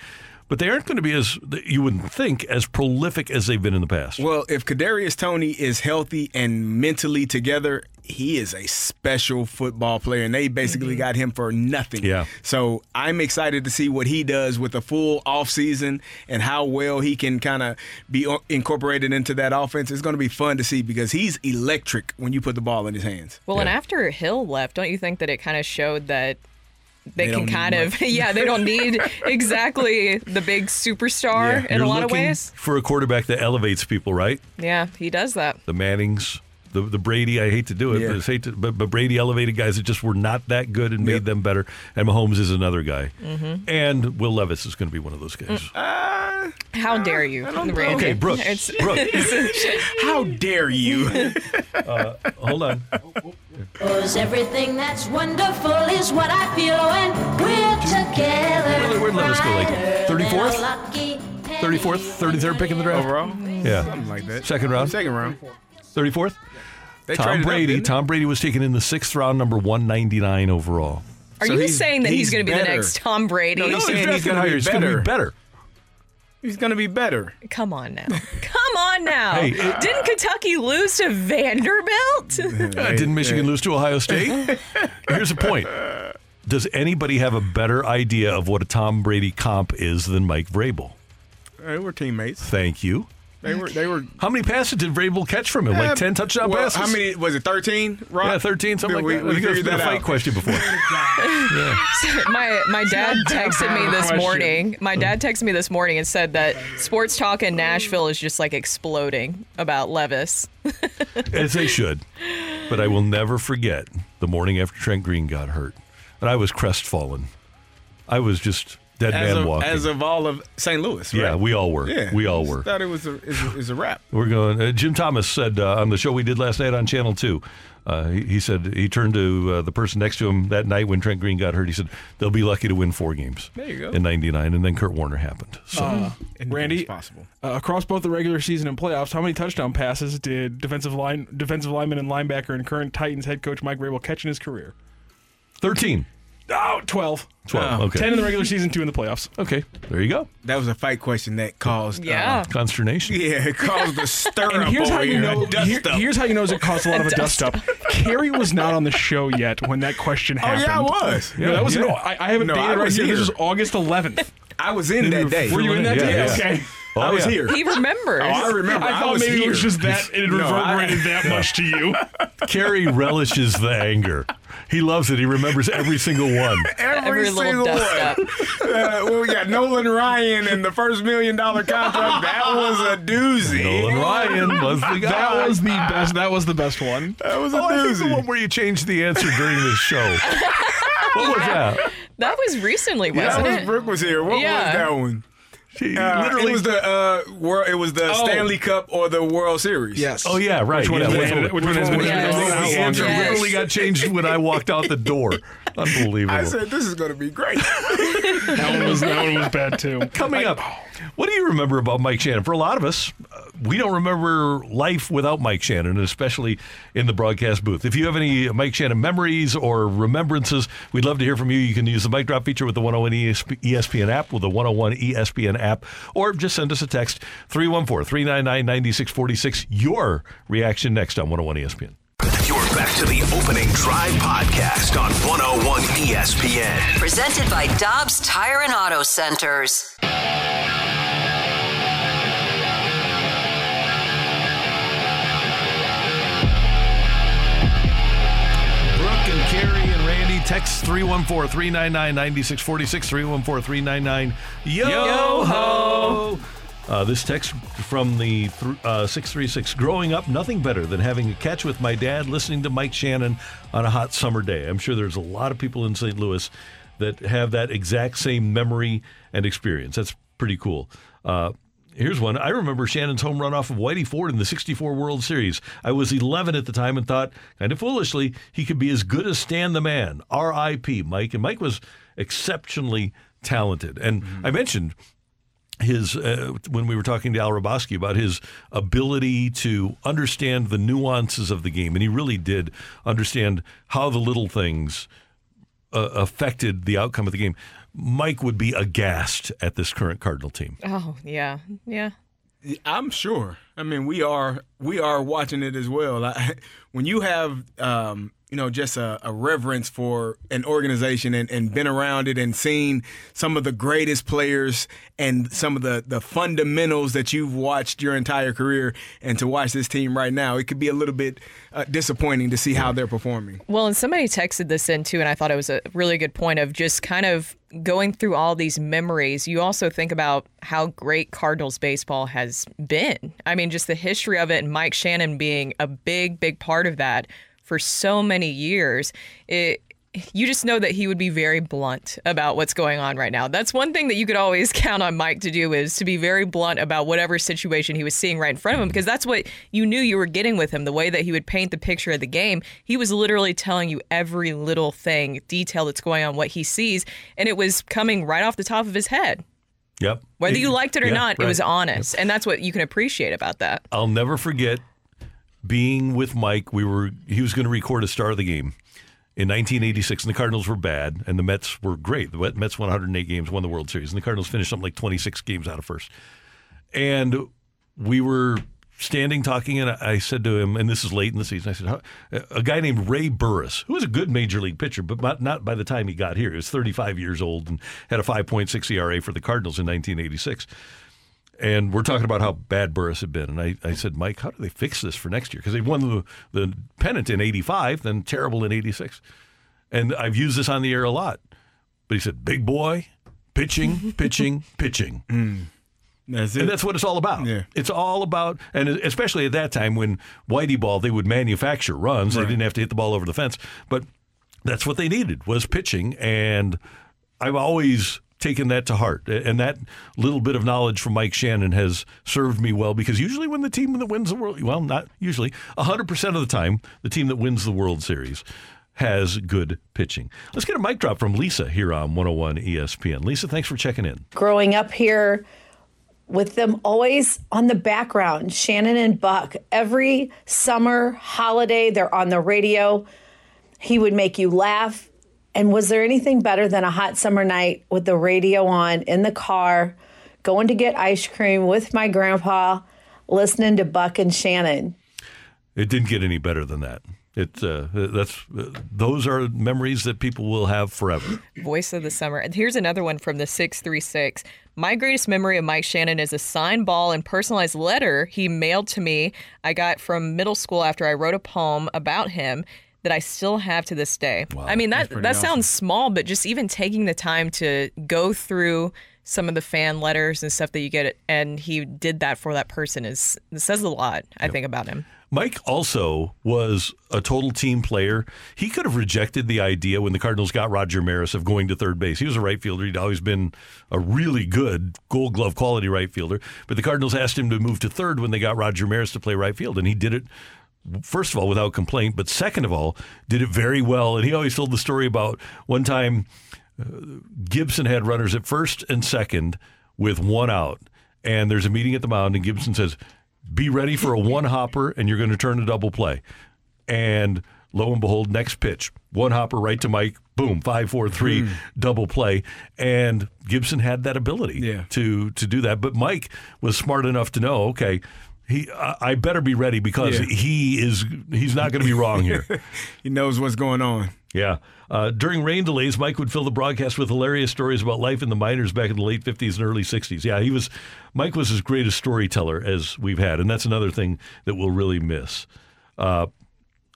But they aren't going to be as you wouldn't think as prolific as they've been in the past. Well, if Kadarius Toney is healthy and mentally together, he is a special football player, and they basically mm-hmm. got him for nothing. Yeah. So I'm excited to see what he does with a full offseason and how well he can kind of be incorporated into that offense. It's going to be fun to see because he's electric when you put the ball in his hands. Well, and after Hill left, don't you think that it kind of showed that they, They can kind of, yeah, they don't need exactly the big superstar in You're a lot of ways. for a quarterback that elevates people, right? Yeah, he does that. The Mannings, the the Brady. I hate to do it, Yeah. but, hate to, but but Brady elevated guys that just were not that good and made them better. And Mahomes is another guy, Mhm. and Will Levis is going to be one of those guys. How dare you, Randy? Okay, Brooke, It's, Brooke. How dare you? uh, hold on. Cause everything that's wonderful is what I feel when we're together. Where- where'd Levis go, like, 34th? than a lucky 34th, 33rd pick in the draft Overall? Yeah, Something like that. Second round, Second round. 34th. They Tom traded up, Brady. Tom Brady was taken in the sixth round, number 199 overall. Are you saying that he's, going to be the next Tom Brady? No, he's saying he's drafted going to higher. be He's gonna be better. better. He's going to be better. Come on now. Come on now. Hey, it- Didn't Kentucky lose to Vanderbilt? Uh, didn't Michigan lose to Ohio State? Here's the point. Does anybody have a better idea of what a Tom Brady comp is than Mike Vrabel? We're teammates. Thank you. They were. They were. How many passes did Vrabel catch from him? Like Eh, 10 touchdown well, passes? How many was it? Thirteen? Yeah, 13, something like we, that. We I think that's figured been a that fight out. question before. my my dad texted me this morning. My dad texted me this morning and said that sports talk in Nashville is just like exploding about Levis. As they should. But I will never forget the morning after Trent Green got hurt. And I was crestfallen. I was just dead As man of, walking. as of all of St. Louis, right? Yeah, we all were. Yeah, We all were. Thought it was a is a, is a wrap. We're going. Uh, Jim Thomas said uh, on the show we did last night on Channel Two. Uh, he, he said he turned to uh, the person next to him that night when Trent Green got hurt. He said they'll be lucky to win four games. There you go. In '99, and then Kurt Warner happened. So Uh, Randy, possible. uh, across both the regular season and playoffs, how many touchdown passes did defensive line, defensive lineman and linebacker and current Titans head coach Mike Vrabel catch in his career? thirteen. Oh, 12. 12, okay. 10 in the regular season, 2 in the playoffs. Okay, there you go. That was a fight question that caused. Yeah. Uh, Consternation. yeah, it caused a stir And up here's how you here, a know. dust here- up. here's how you know it caused a lot of a dust up. Carey was not on the show yet when that question Oh, happened. yeah, I was. No, that was Yeah. no. I, I have it No, dated I right here. This here. was August 11th. I was in that day. Were you in that Yeah, day? yeah. Okay. Oh, I was yeah. here. He remembers. Oh, I remember. I I thought was maybe here. it was just that it No, reverberated I- that much to you. Carey relishes the anger. He loves it. He remembers every single one. Every, Every little single dust one. up. Uh, when we got Nolan Ryan and the first million dollar contract, that was a doozy. Nolan Ryan was the guy. That was the best. That was the best one. That was a Oh, I think the doozy. one where you changed the answer during the show. what was that? That was recently, that wasn't was it? Brooke was here. What Yeah. was that one? She Uh, literally it was the uh, world. It was the Oh. Stanley Cup or the World Series. Yes. Oh yeah, right. Which one yeah, has which been- one- which one has been- Yes. The answer Yes. literally got changed when I walked out the door. Unbelievable. I said this is going to be great. That one was that one was bad too. Coming up, what do you remember about Mike Shannon? For a lot of us, uh, we don't remember life without Mike Shannon, and especially in the broadcast booth. If you have any Mike Shannon memories or remembrances, we'd love to hear from you. You can use the Mic Drop feature with the 101 ESP, ESPN app, with the 101 ESPN app, or just send us a text 314 399 9646. Your reaction next on 101 ESPN. You're back to the opening drive podcast on 101 ESPN. Presented by Dobbs Tire and Auto Centers. Brooke and Carey and Randy, text 314 399 9646, 314 399 Yo ho! Uh, this text from the th- uh, 636 Growing up, nothing better than having a catch with my dad listening to Mike Shannon on a hot summer day. I'm sure there's a lot of people in St. Louis that have that exact same memory and experience. That's pretty cool. Uh, Here's one. I remember Shannon's home run off of Whitey Ford in the 64 World Series. I was 11 at the time and thought, kind of foolishly, he could be as good as Stan the Man. R.I.P. Mike. And Mike was exceptionally talented. And I mentioned his uh, when we were talking to Al Hrabosky about his ability to understand the nuances of the game, and he really did understand how the little things uh, affected the outcome of the game, Mike would be aghast at this current Cardinal team. Oh yeah, yeah. I'm sure. I mean, we are we are watching it as well. I, when you have um, you know just a, a, reverence for an organization and, and been around it and seen some of the greatest players and some of the the fundamentals that you've watched your entire career, and to watch this team right now, it could be a little bit uh, disappointing to see how they're performing. Well, and somebody texted this in too, and I thought it was a really good point of just kind of going through all these memories, you also think about how great Cardinals baseball has been. I mean, just the history of it and Mike Shannon being a big, big part of that for so many years. It you just know that he would be very blunt about what's going on right now. That's one thing that you could always count on Mike to do is to be very blunt about whatever situation he was seeing right in front of him because that's what you knew you were getting with him. The way that he would paint the picture of the game, he was literally telling you every little thing, detail that's going on, what he sees, and it was coming right off the top of his head. Yep. Whether you liked it or yeah, not, right. it was honest, yep. and that's what you can appreciate about that. I'll never forget being with Mike. We were he was going to record a star of the game in 1986, and the Cardinals were bad, and the Mets were great. The Mets won 108 games, won the World Series, and the Cardinals finished something like 26 games out of first. And we were standing talking, and I said to him, and this is late in the season, I said, a guy named Ray Burris, who was a good major league pitcher, but not by the time he got here. He was 35 years old and had a 5.6 ERA for the Cardinals in 1986. And we're talking about how bad Burris had been. And I, I said, Mike, how do they fix this for next year? Because they won the, the pennant in 85, then terrible in 86. And I've used this on the air a lot. But he said, big boy, pitching, pitching, pitching. Mm. That's and that's what it's all about. Yeah. It's all about, and especially at that time when Whitey ball, they would manufacture runs. Right. They didn't have to hit the ball over the fence. But that's what they needed was pitching. And I've always taken that to heart. And that little bit of knowledge from Mike Shannon has served me well because usually when the team that wins the World, well, not usually, 100% of the time, the team that wins the World Series has good pitching. Let's get a mic drop from Lisa here on 101 ESPN. Lisa, thanks for checking in. Growing up here, with them always on the background, Shannon and Buck. Every summer holiday, they're on the radio. He would make you laugh. And was there anything better than a hot summer night with the radio on in the car, going to get ice cream with my grandpa, listening to Buck and Shannon? It didn't get any better than that. It uh, that's uh, those are memories that people will have forever. Voice of the summer. And here's another one from the six three six. My greatest memory of Mike Shannon is a signed ball and personalized letter he mailed to me. I got from middle school after I wrote a poem about him that I still have to this day. Wow, I mean that that awesome. sounds small, but just even taking the time to go through some of the fan letters and stuff that you get, and he did that for that person is says a lot. I think about him. Mike also was a total team player. He could have rejected the idea when the Cardinals got Roger Maris of going to third base. He was a right fielder. He'd always been a really good gold glove quality right fielder. But the Cardinals asked him to move to third when they got Roger Maris to play right field, and he did it first of all without complaint, but second of all, did it very well. And he always told the story about one time uh, Gibson had runners at first and second with one out, and there's a meeting at the mound, and Gibson says, "Be ready for a one hopper, and you're going to turn a double play." And lo and behold, next pitch, one hopper right to Mike, boom, five, four, three, Mm. double play, and Gibson had that ability Yeah. to to do that. But Mike was smart enough to know, okay. He, I I better be ready because Yeah. he is. He's not going to be wrong here. he knows what's going on. Yeah. Uh, during rain delays, Mike would fill the broadcast with hilarious stories about life in the minors back in the late 50s and early 60s. Yeah, he was. Mike was as great a storyteller as we've had, and that's another thing that we'll really miss. Uh,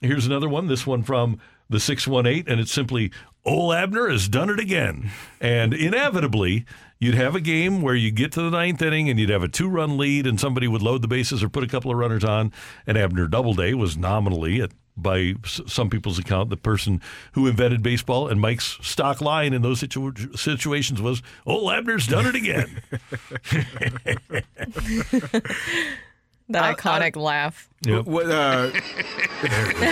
here's another one. This one from the 618, and it's simply, Ole Abner has done it again. And inevitably, you'd have a game where you get to the ninth inning and you'd have a two run lead, and somebody would load the bases or put a couple of runners on. And Abner Doubleday was nominally, at, by some people's account, the person who invented baseball. And Mike's stock line in those situ- situations was, Oh, Abner's done it again. That iconic laugh. What uh,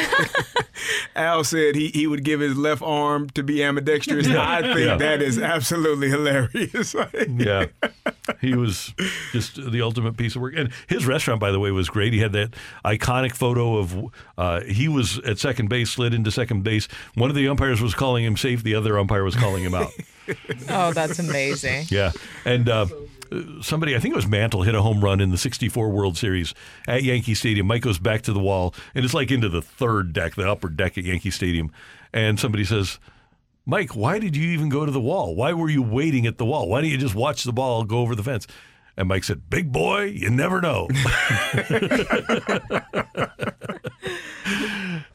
Al said he, he would give his left arm to be ambidextrous. Yeah. I think Yeah. that is absolutely hilarious. yeah. He was just the ultimate piece of work. And his restaurant, by the way, was great. He had that iconic photo of uh, he was at second base, slid into second base. One of the umpires was calling him safe, the other umpire was calling him out. Oh, that's amazing. Yeah. And uh, somebody, I think it was Mantle, hit a home run in the 64 World Series at Yankee Stadium. Mike goes back to the wall, and it's like into the third deck, the upper deck at Yankee Stadium. And somebody says, Mike, why did you even go to the wall? Why were you waiting at the wall? Why didn't you just watch the ball go over the fence? And Mike said, Big boy, you never know.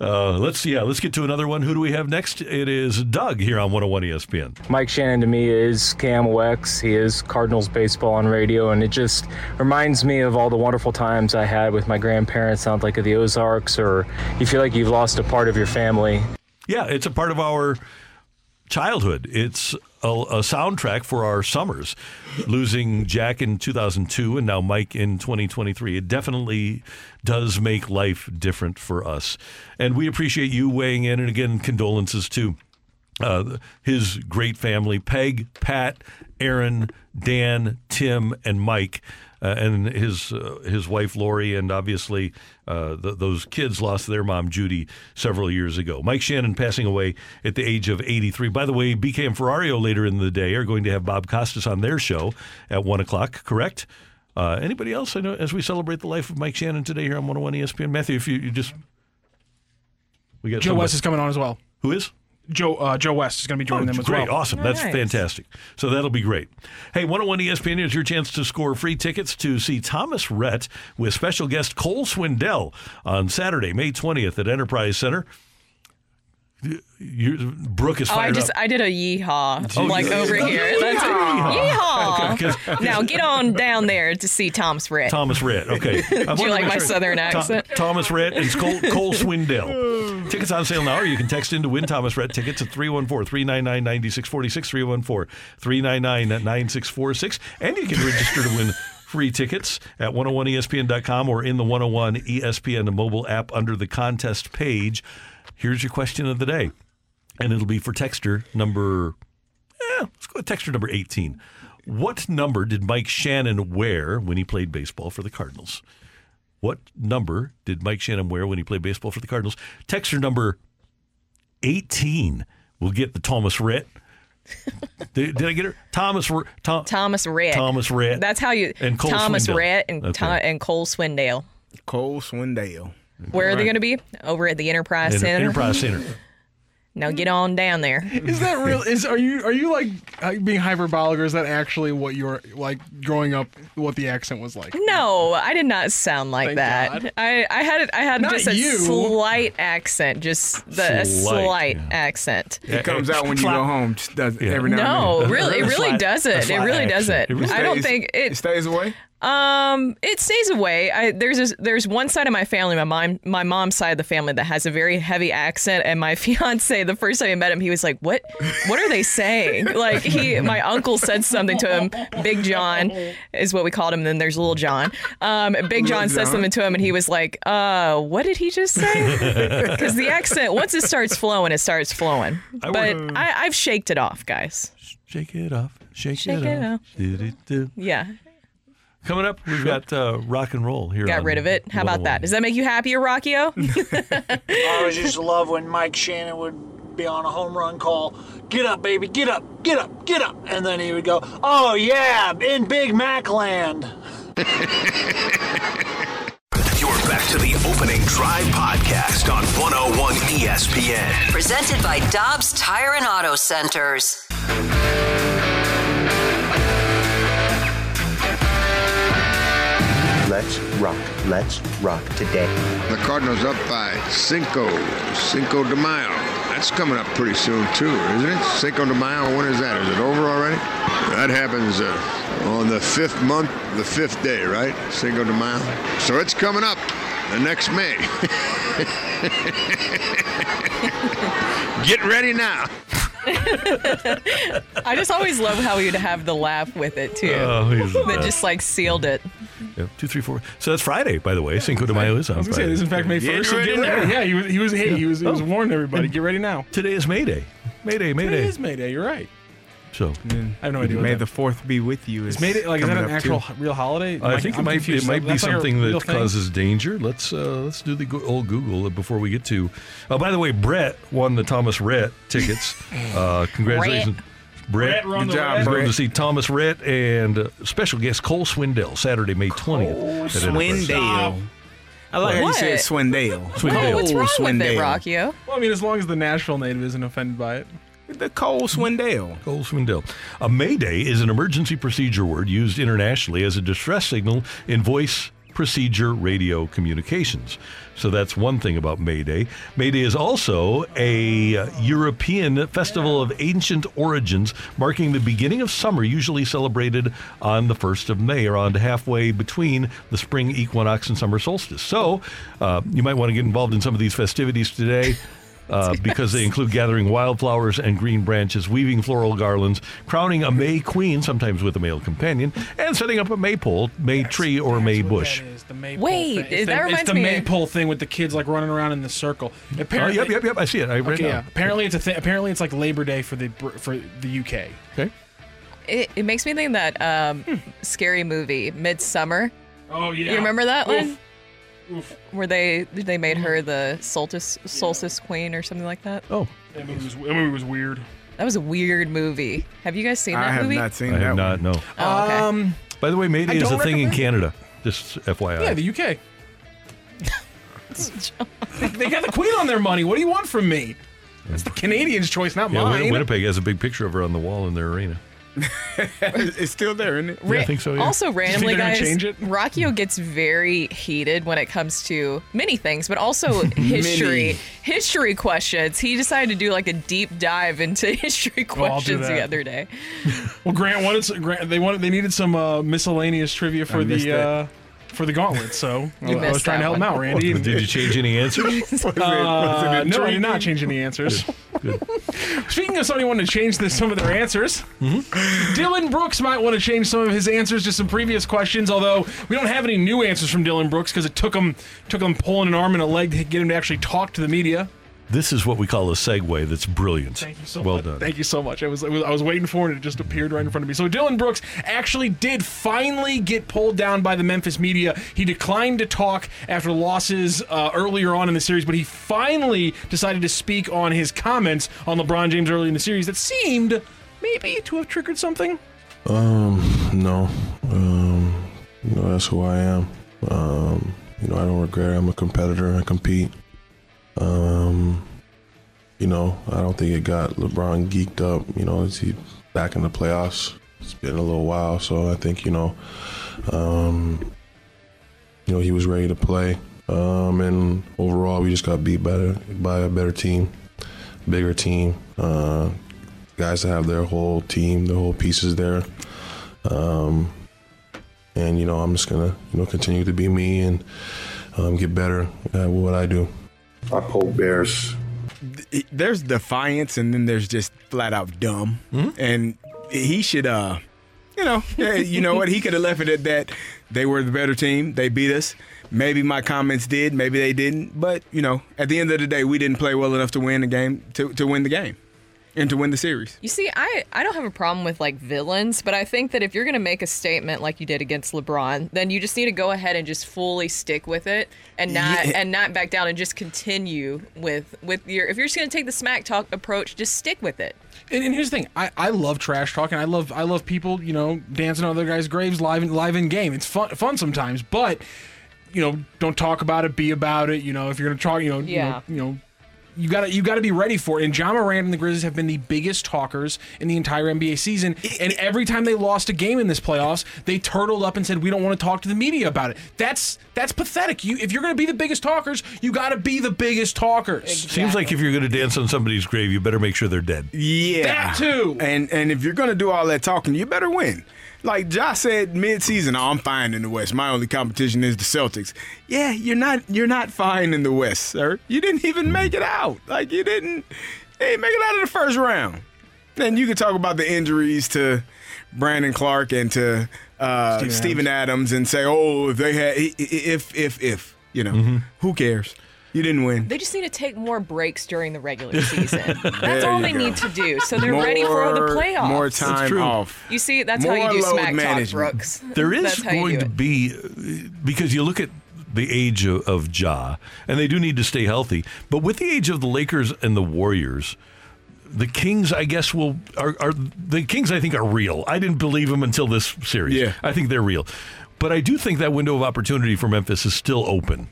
uh, let's yeah, let's get to another one. Who do we have next? It is Doug here on 101 ESPN. Mike Shannon to me is KMOX. He is Cardinals baseball on radio, and it just reminds me of all the wonderful times I had with my grandparents out like at the Ozarks, or you feel like you've lost a part of your family. Yeah, it's a part of our childhood. It's a, a soundtrack for our summers. Losing Jack in 2002 and now Mike in 2023. It definitely does make life different for us. And we appreciate you weighing in. And again, condolences to uh, his great family Peg, Pat, Aaron, Dan, Tim, and Mike. Uh, and his uh, his wife Lori, and obviously uh, th- those kids lost their mom Judy several years ago. Mike Shannon passing away at the age of 83. By the way, BK and Ferrario later in the day are going to have Bob Costas on their show at one o'clock. Correct? Uh, anybody else? I know as we celebrate the life of Mike Shannon today here on 101 ESPN. Matthew, if you, you just we got Joe somebody- West is coming on as well. Who is? Joe uh, Joe West is going to be joining them as Oh, great, well. awesome. That's fantastic. So that'll be great. Hey, 101 ESPN is your chance to score free tickets to see Thomas Rhett with special guest Cole Swindell on Saturday, May 20th at Enterprise Center. You, Brooke is Oh, fired I just up. I did a yeehaw Oh, like over here. That's Yeehaw. yeehaw. Okay, now get on down there to see Thomas Rhett. Thomas Rhett. Okay. Do you like my southern accent? Thomas Rhett and Cole, Cole Swindell. Tickets on sale now, or you can text in to win Thomas Rhett tickets at 314 399 9646. 314 399 9646. And you can register to win free tickets at 101ESPN.com or in the 101 ESPN mobile app under the contest page. Here's your question of the day. And it'll be for texter number eh, let's go with texture number 18. What number did Mike Shannon wear when he played baseball for the Cardinals? What number did Mike Shannon wear when he played baseball for the Cardinals? Texture number 18 will get the Thomas Rhett. did, did I get her? Thomas R- Tom, Thomas Rhett. Thomas Rhett. That's how you And Cole Thomas Swindell. Rhett and Okay. Tom, and Cole Swindale. Cole Swindale. Where are they going to be? Over at the Enterprise Enter- Center. Enterprise Center. Now get on down there. Is that real? Is are you are you like uh, being hyperbolic, or is that actually what you're like growing up? What the accent was like? No, I did not sound like Thank that. God. I, I had I had Not just a you. slight accent, just the a Slight, slight accent. It comes out when you go home. Just does every now No, and then. really, it really doesn't. It really doesn't. I don't stays- think it, it stays away. Um, it stays away. I, there's there's one side of my family, my mom, my mom's side of the family that has a very heavy accent, and my fiance, the first time I met him, he was like, "What, what are they saying?" Like he, my uncle said something to him. Big John is what we called him. Then there's Little John. Um, Big John said John. something to him, and he was like, "Uh, what did he just say?" Because the accent, once it starts flowing, it starts flowing. I but work- I, I've shaked it off, guys. Shake it off. Shake, Shake it, it off. Do-do-do. Yeah, Coming up, we've got uh, rock and roll here. got rid of it. How about that? Does that make you happier, Rockio? I always used to love when Mike Shannon would be on a home run call. Get up, baby, get up, get up, get up. And then he would go, Oh, yeah, in Big Mac land. You're back to the opening drive podcast on 101 ESPN. Presented by Dobbs Tire and Auto Centers. Let's rock. Let's rock today. The Cardinals up by Cinco, Cinco de Mayo. That's coming up pretty soon too, isn't it? Cinco de Mayo. When is that? Is it over already? That happens uh, on the fifth month, the fifth day, right? Cinco de Mayo. So it's coming up the next May. Get ready now. I just always love how he'd have the laugh with it too. Oh, he's that just like sealed it. Yeah, two, three, four. So that's Friday, by the way. Cinco de Mayo is on I was gonna say Friday. this is in fact May Get first. So get ready. now. Yeah, he was. He was. Hey, he was. He was Oh. warning everybody. Get ready now. Today is May Day. May Day, May Today Day. is May Day. You're right. So And I have no idea May the fourth be with you. Is Is May Day like is that an up, too. actual real holiday? I Am think it I'm might be, it might be That's like something that thing? causes danger. Let's uh, let's do the old Google before we get to. Oh, by the way, Brett won the Thomas Rhett tickets. uh, congratulations, Brett. Brett won Good job, Rhett. Brett. Going to see Thomas Rhett and uh, special guest Cole Swindell Saturday, May twentieth. Swindell. I like how you What? said Swindale. Swindale. Oh, what's wrong with it, Swindale. Rockio? Well, I mean, as long as the Nashville native isn't offended by it. The Cole Swindale. Cole Swindell. A Mayday is an emergency procedure word used internationally as a distress signal in voice procedure radio communications. So that's one thing about Mayday. Mayday is also a uh, European festival of ancient origins, marking the beginning of summer, usually celebrated on the 1st of May, around halfway between the spring equinox and summer solstice. So uh, you might want to get involved in some of these festivities today. Uh, because they include gathering wildflowers and green branches, weaving floral garlands, crowning a May queen, sometimes with a male companion, and setting up a maypole, May tree, or May bush. That is Wait, thing. that It's the, reminds it's the me maypole thing with the kids like running around in the circle. Oh, Apparently, yep, yep, yep. I see it. I read Okay, it yeah. now. Apparently, it's a thing. Apparently, it's like Labor Day for the for the UK. Okay. It, it makes me think that um, scary movie, Midsommar. Oh yeah. You remember that Oof. one? Where they they made her the solstice solstice queen or something like that. Oh, That movie was, that movie was weird. That was a weird movie. Have you guys seen that I have movie? not seen I that have not, one. no. Oh, okay. Um, By the way, Mayday I is a don't thing in recommend- Canada. Just FYI. yeah, the UK. they, they got the Queen on their money. What do you want from me? That's the Canadians' choice, not Yeah, mine. Win- Winnipeg has a big picture of her on the wall in their arena. it's still there, isn't it? Yeah, I think so, yeah. Also, randomly, guys, change it? Rockio gets very heated when it comes to many things, but also history. History questions. He decided to do like a deep dive into history I'll questions the other day. Well, Grant wanted some, Grant, they wanted they needed some uh, miscellaneous trivia for the uh, for the gauntlet. So I, You I was trying to that help him out, Randy. Did you change any answers? Was it- was it Uh, no, I did not change any answers. Good. Speaking of somebody wanting to change this, some of their answers, Dillon Brooks might want to change some of his answers to some previous questions. Although we don't have any new answers from Dillon Brooks because it took him took him pulling an arm and a leg to get him to actually talk to the media. This is what we call a segue that's brilliant. Thank you so well much. done. Thank you so much. I was, I was I was waiting for it. It just appeared right in front of me. So Dillon Brooks actually did finally get pulled down by the Memphis media. He declined to talk after losses uh, earlier on in the series, but he finally decided to speak on his comments on LeBron James early in the series that seemed maybe to have triggered something. Um, no. Um, you know, that's who I am. Um, you know, I don't regret it. I'm a competitor. I compete. Um, you know, I don't think it got LeBron geeked up. You know, is he back in the playoffs? It's been a little while, so I think you know, um, you know, he was ready to play. Um, and overall, we just got beat better by a better team, bigger team. Uh, guys that have their whole team, their whole pieces there. Um, and you know, I'm just gonna you know continue to be me and um, get better at what I do. I pull bears. There's defiance, and then there's just flat out dumb. And he should, uh, you know, yeah, you know what? He could have left it at that. They were the better team. They beat us. Maybe my comments did. Maybe they didn't. But you know, at the end of the day, we didn't play well enough to win the game to, to win the game and to win the series. You see, I, I don't have a problem with like villains, but I think that if you're going to make a statement like you did against LeBron, then you just need to go ahead and just fully stick with it and not Yeah. and not back down and just continue with with your if you're just going to take the smack talk approach, just stick with it. And, and here's the thing: I, I love trash talking. I love I love people you know dancing on other guys' graves live in, live in game. It's fun fun sometimes, but you know don't talk about it, be about it. You know if you're gonna talk, you know Yeah. you know. You know you gotta you gotta be ready for it. And John Moran and the Grizzlies have been the biggest talkers in the entire NBA season. And every time they lost a game in this playoffs, they turtled up and said, "We don't want to talk to the media about it." That's that's pathetic. You if you're gonna be the biggest talkers, you gotta be the biggest talkers. Seems like if you're going to dance on somebody's grave, you better make sure they're dead. Yeah, That too. And and if you're gonna do all that talking, you better win. Like Josh said mid-season, oh, I'm fine in the West. My only competition is the Celtics. Yeah, you're not you're not fine in the West, sir. You didn't even make it out. Like you didn't, you didn't make it out of the first round. And you can talk about the injuries to Brandon Clarke and to uh, Steven Steven Adams and say, "Oh, if they had, if, if, if, you know, Mm-hmm. who cares? You didn't win." They just need to take more breaks during the regular season. That's all they go. need to do, so they're ready for the playoffs. More time true. off. You see, that's More how you do load smack talk, management. Brooks. There is That's how going to be because you look at the age of, of Ja, and they do need to stay healthy. But with the age of the Lakers and the Warriors, the Kings, I guess, will are, are the Kings. I think are real. I didn't believe them until this series. Yeah. I think they're real. But I do think that window of opportunity for Memphis is still open.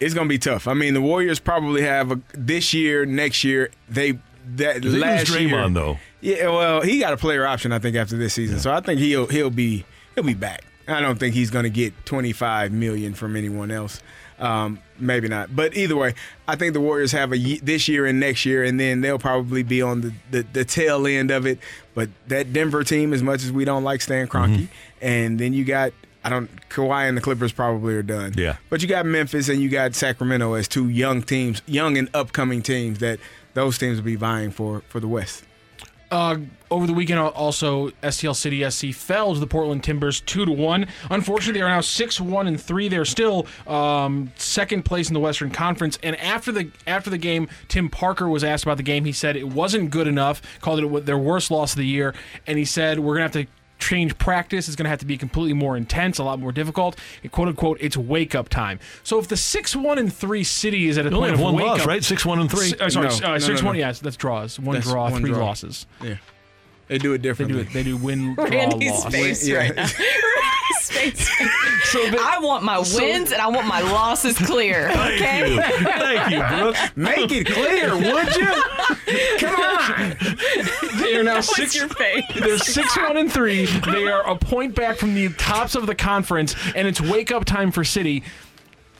It's gonna be tough. I mean, the Warriors probably have a, this year, next year. They that They last Draymond year, though. Yeah, well, he got a player option, I think, after this season. So I think he'll he'll be he'll be back. I don't think he's going to get 25 million from anyone else. Um, maybe not, but either way, I think the Warriors have a this year and next year, and then they'll probably be on the, the, the tail end of it. But that Denver team, as much as we don't like Stan Kroenke, and then you got I don't Kawhi and the Clippers probably are done. Yeah. But you got Memphis and you got Sacramento as two young teams, young and upcoming teams that those teams will be vying for for the West. Uh, over the weekend, also STL City SC fell to the Portland Timbers two to one. Unfortunately, they are now six one and three. They're still um, second place in the Western Conference. And after the after the game, Tim Parker was asked about the game. He said it wasn't good enough. Called it their worst loss of the year. And he said we're gonna have to change practice. is going to have to be completely more intense, a lot more difficult. And quote unquote, it's wake up time. So if the six one and three city is at a They only point have of one wake loss, up, right? Six one and three. S- uh, sorry, No, uh, no, no, six one. no. Yes, that's draws. One That's draw, one three draw. losses. Yeah. They do it They differently. do it. They do win, draw, Randy's loss. face Yeah. right now. Randy's face. I want my wins and I want my losses clear. Thank Okay. you, thank you, Brooke. Make it clear, would you? Come on. They are now What's six. your face? They're six one and three. They are a point back from the tops of the conference, and it's wake up time for City.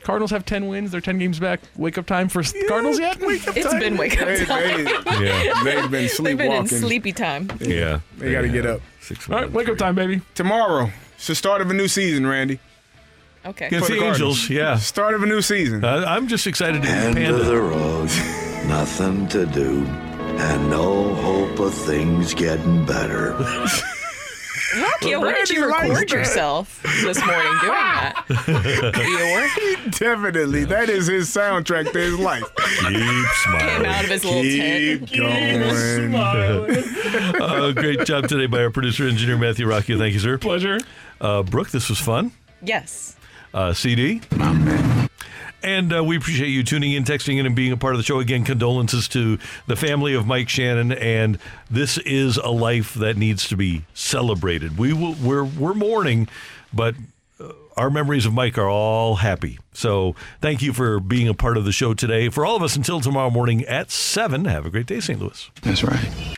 Cardinals have ten wins. They're ten games back. Wake up time for s- Cardinals yet? It's been wake up They, time. they, Yeah, they've been They've been in sleepy time. yeah. They got to get up. Six All right, wake up time, baby. Tomorrow, it's the start of a new season, Randy. Okay. Against the the Angels, yeah. Start of a new season. Uh, I'm just excited to End Panda. of the road, nothing to do, and no hope of things getting better. Rocky, where did you record that. yourself this morning doing that? Eeyore Definitely. That is his soundtrack to his life. Keep came smiling. out of his little tent. Keep going. uh, great job today by our producer engineer Matthew Rocky. Thank you, sir. Pleasure. Uh, Brooke, this was fun. Yes. Uh, CD. And uh, we appreciate you tuning in, texting in, and being a part of the show. Again, condolences to the family of Mike Shannon. And this is a life that needs to be celebrated. We will, we're we're mourning, but uh, our memories of Mike are all happy. So thank you for being a part of the show today. For all of us, until tomorrow morning at seven. Have a great day, St. Louis. That's right.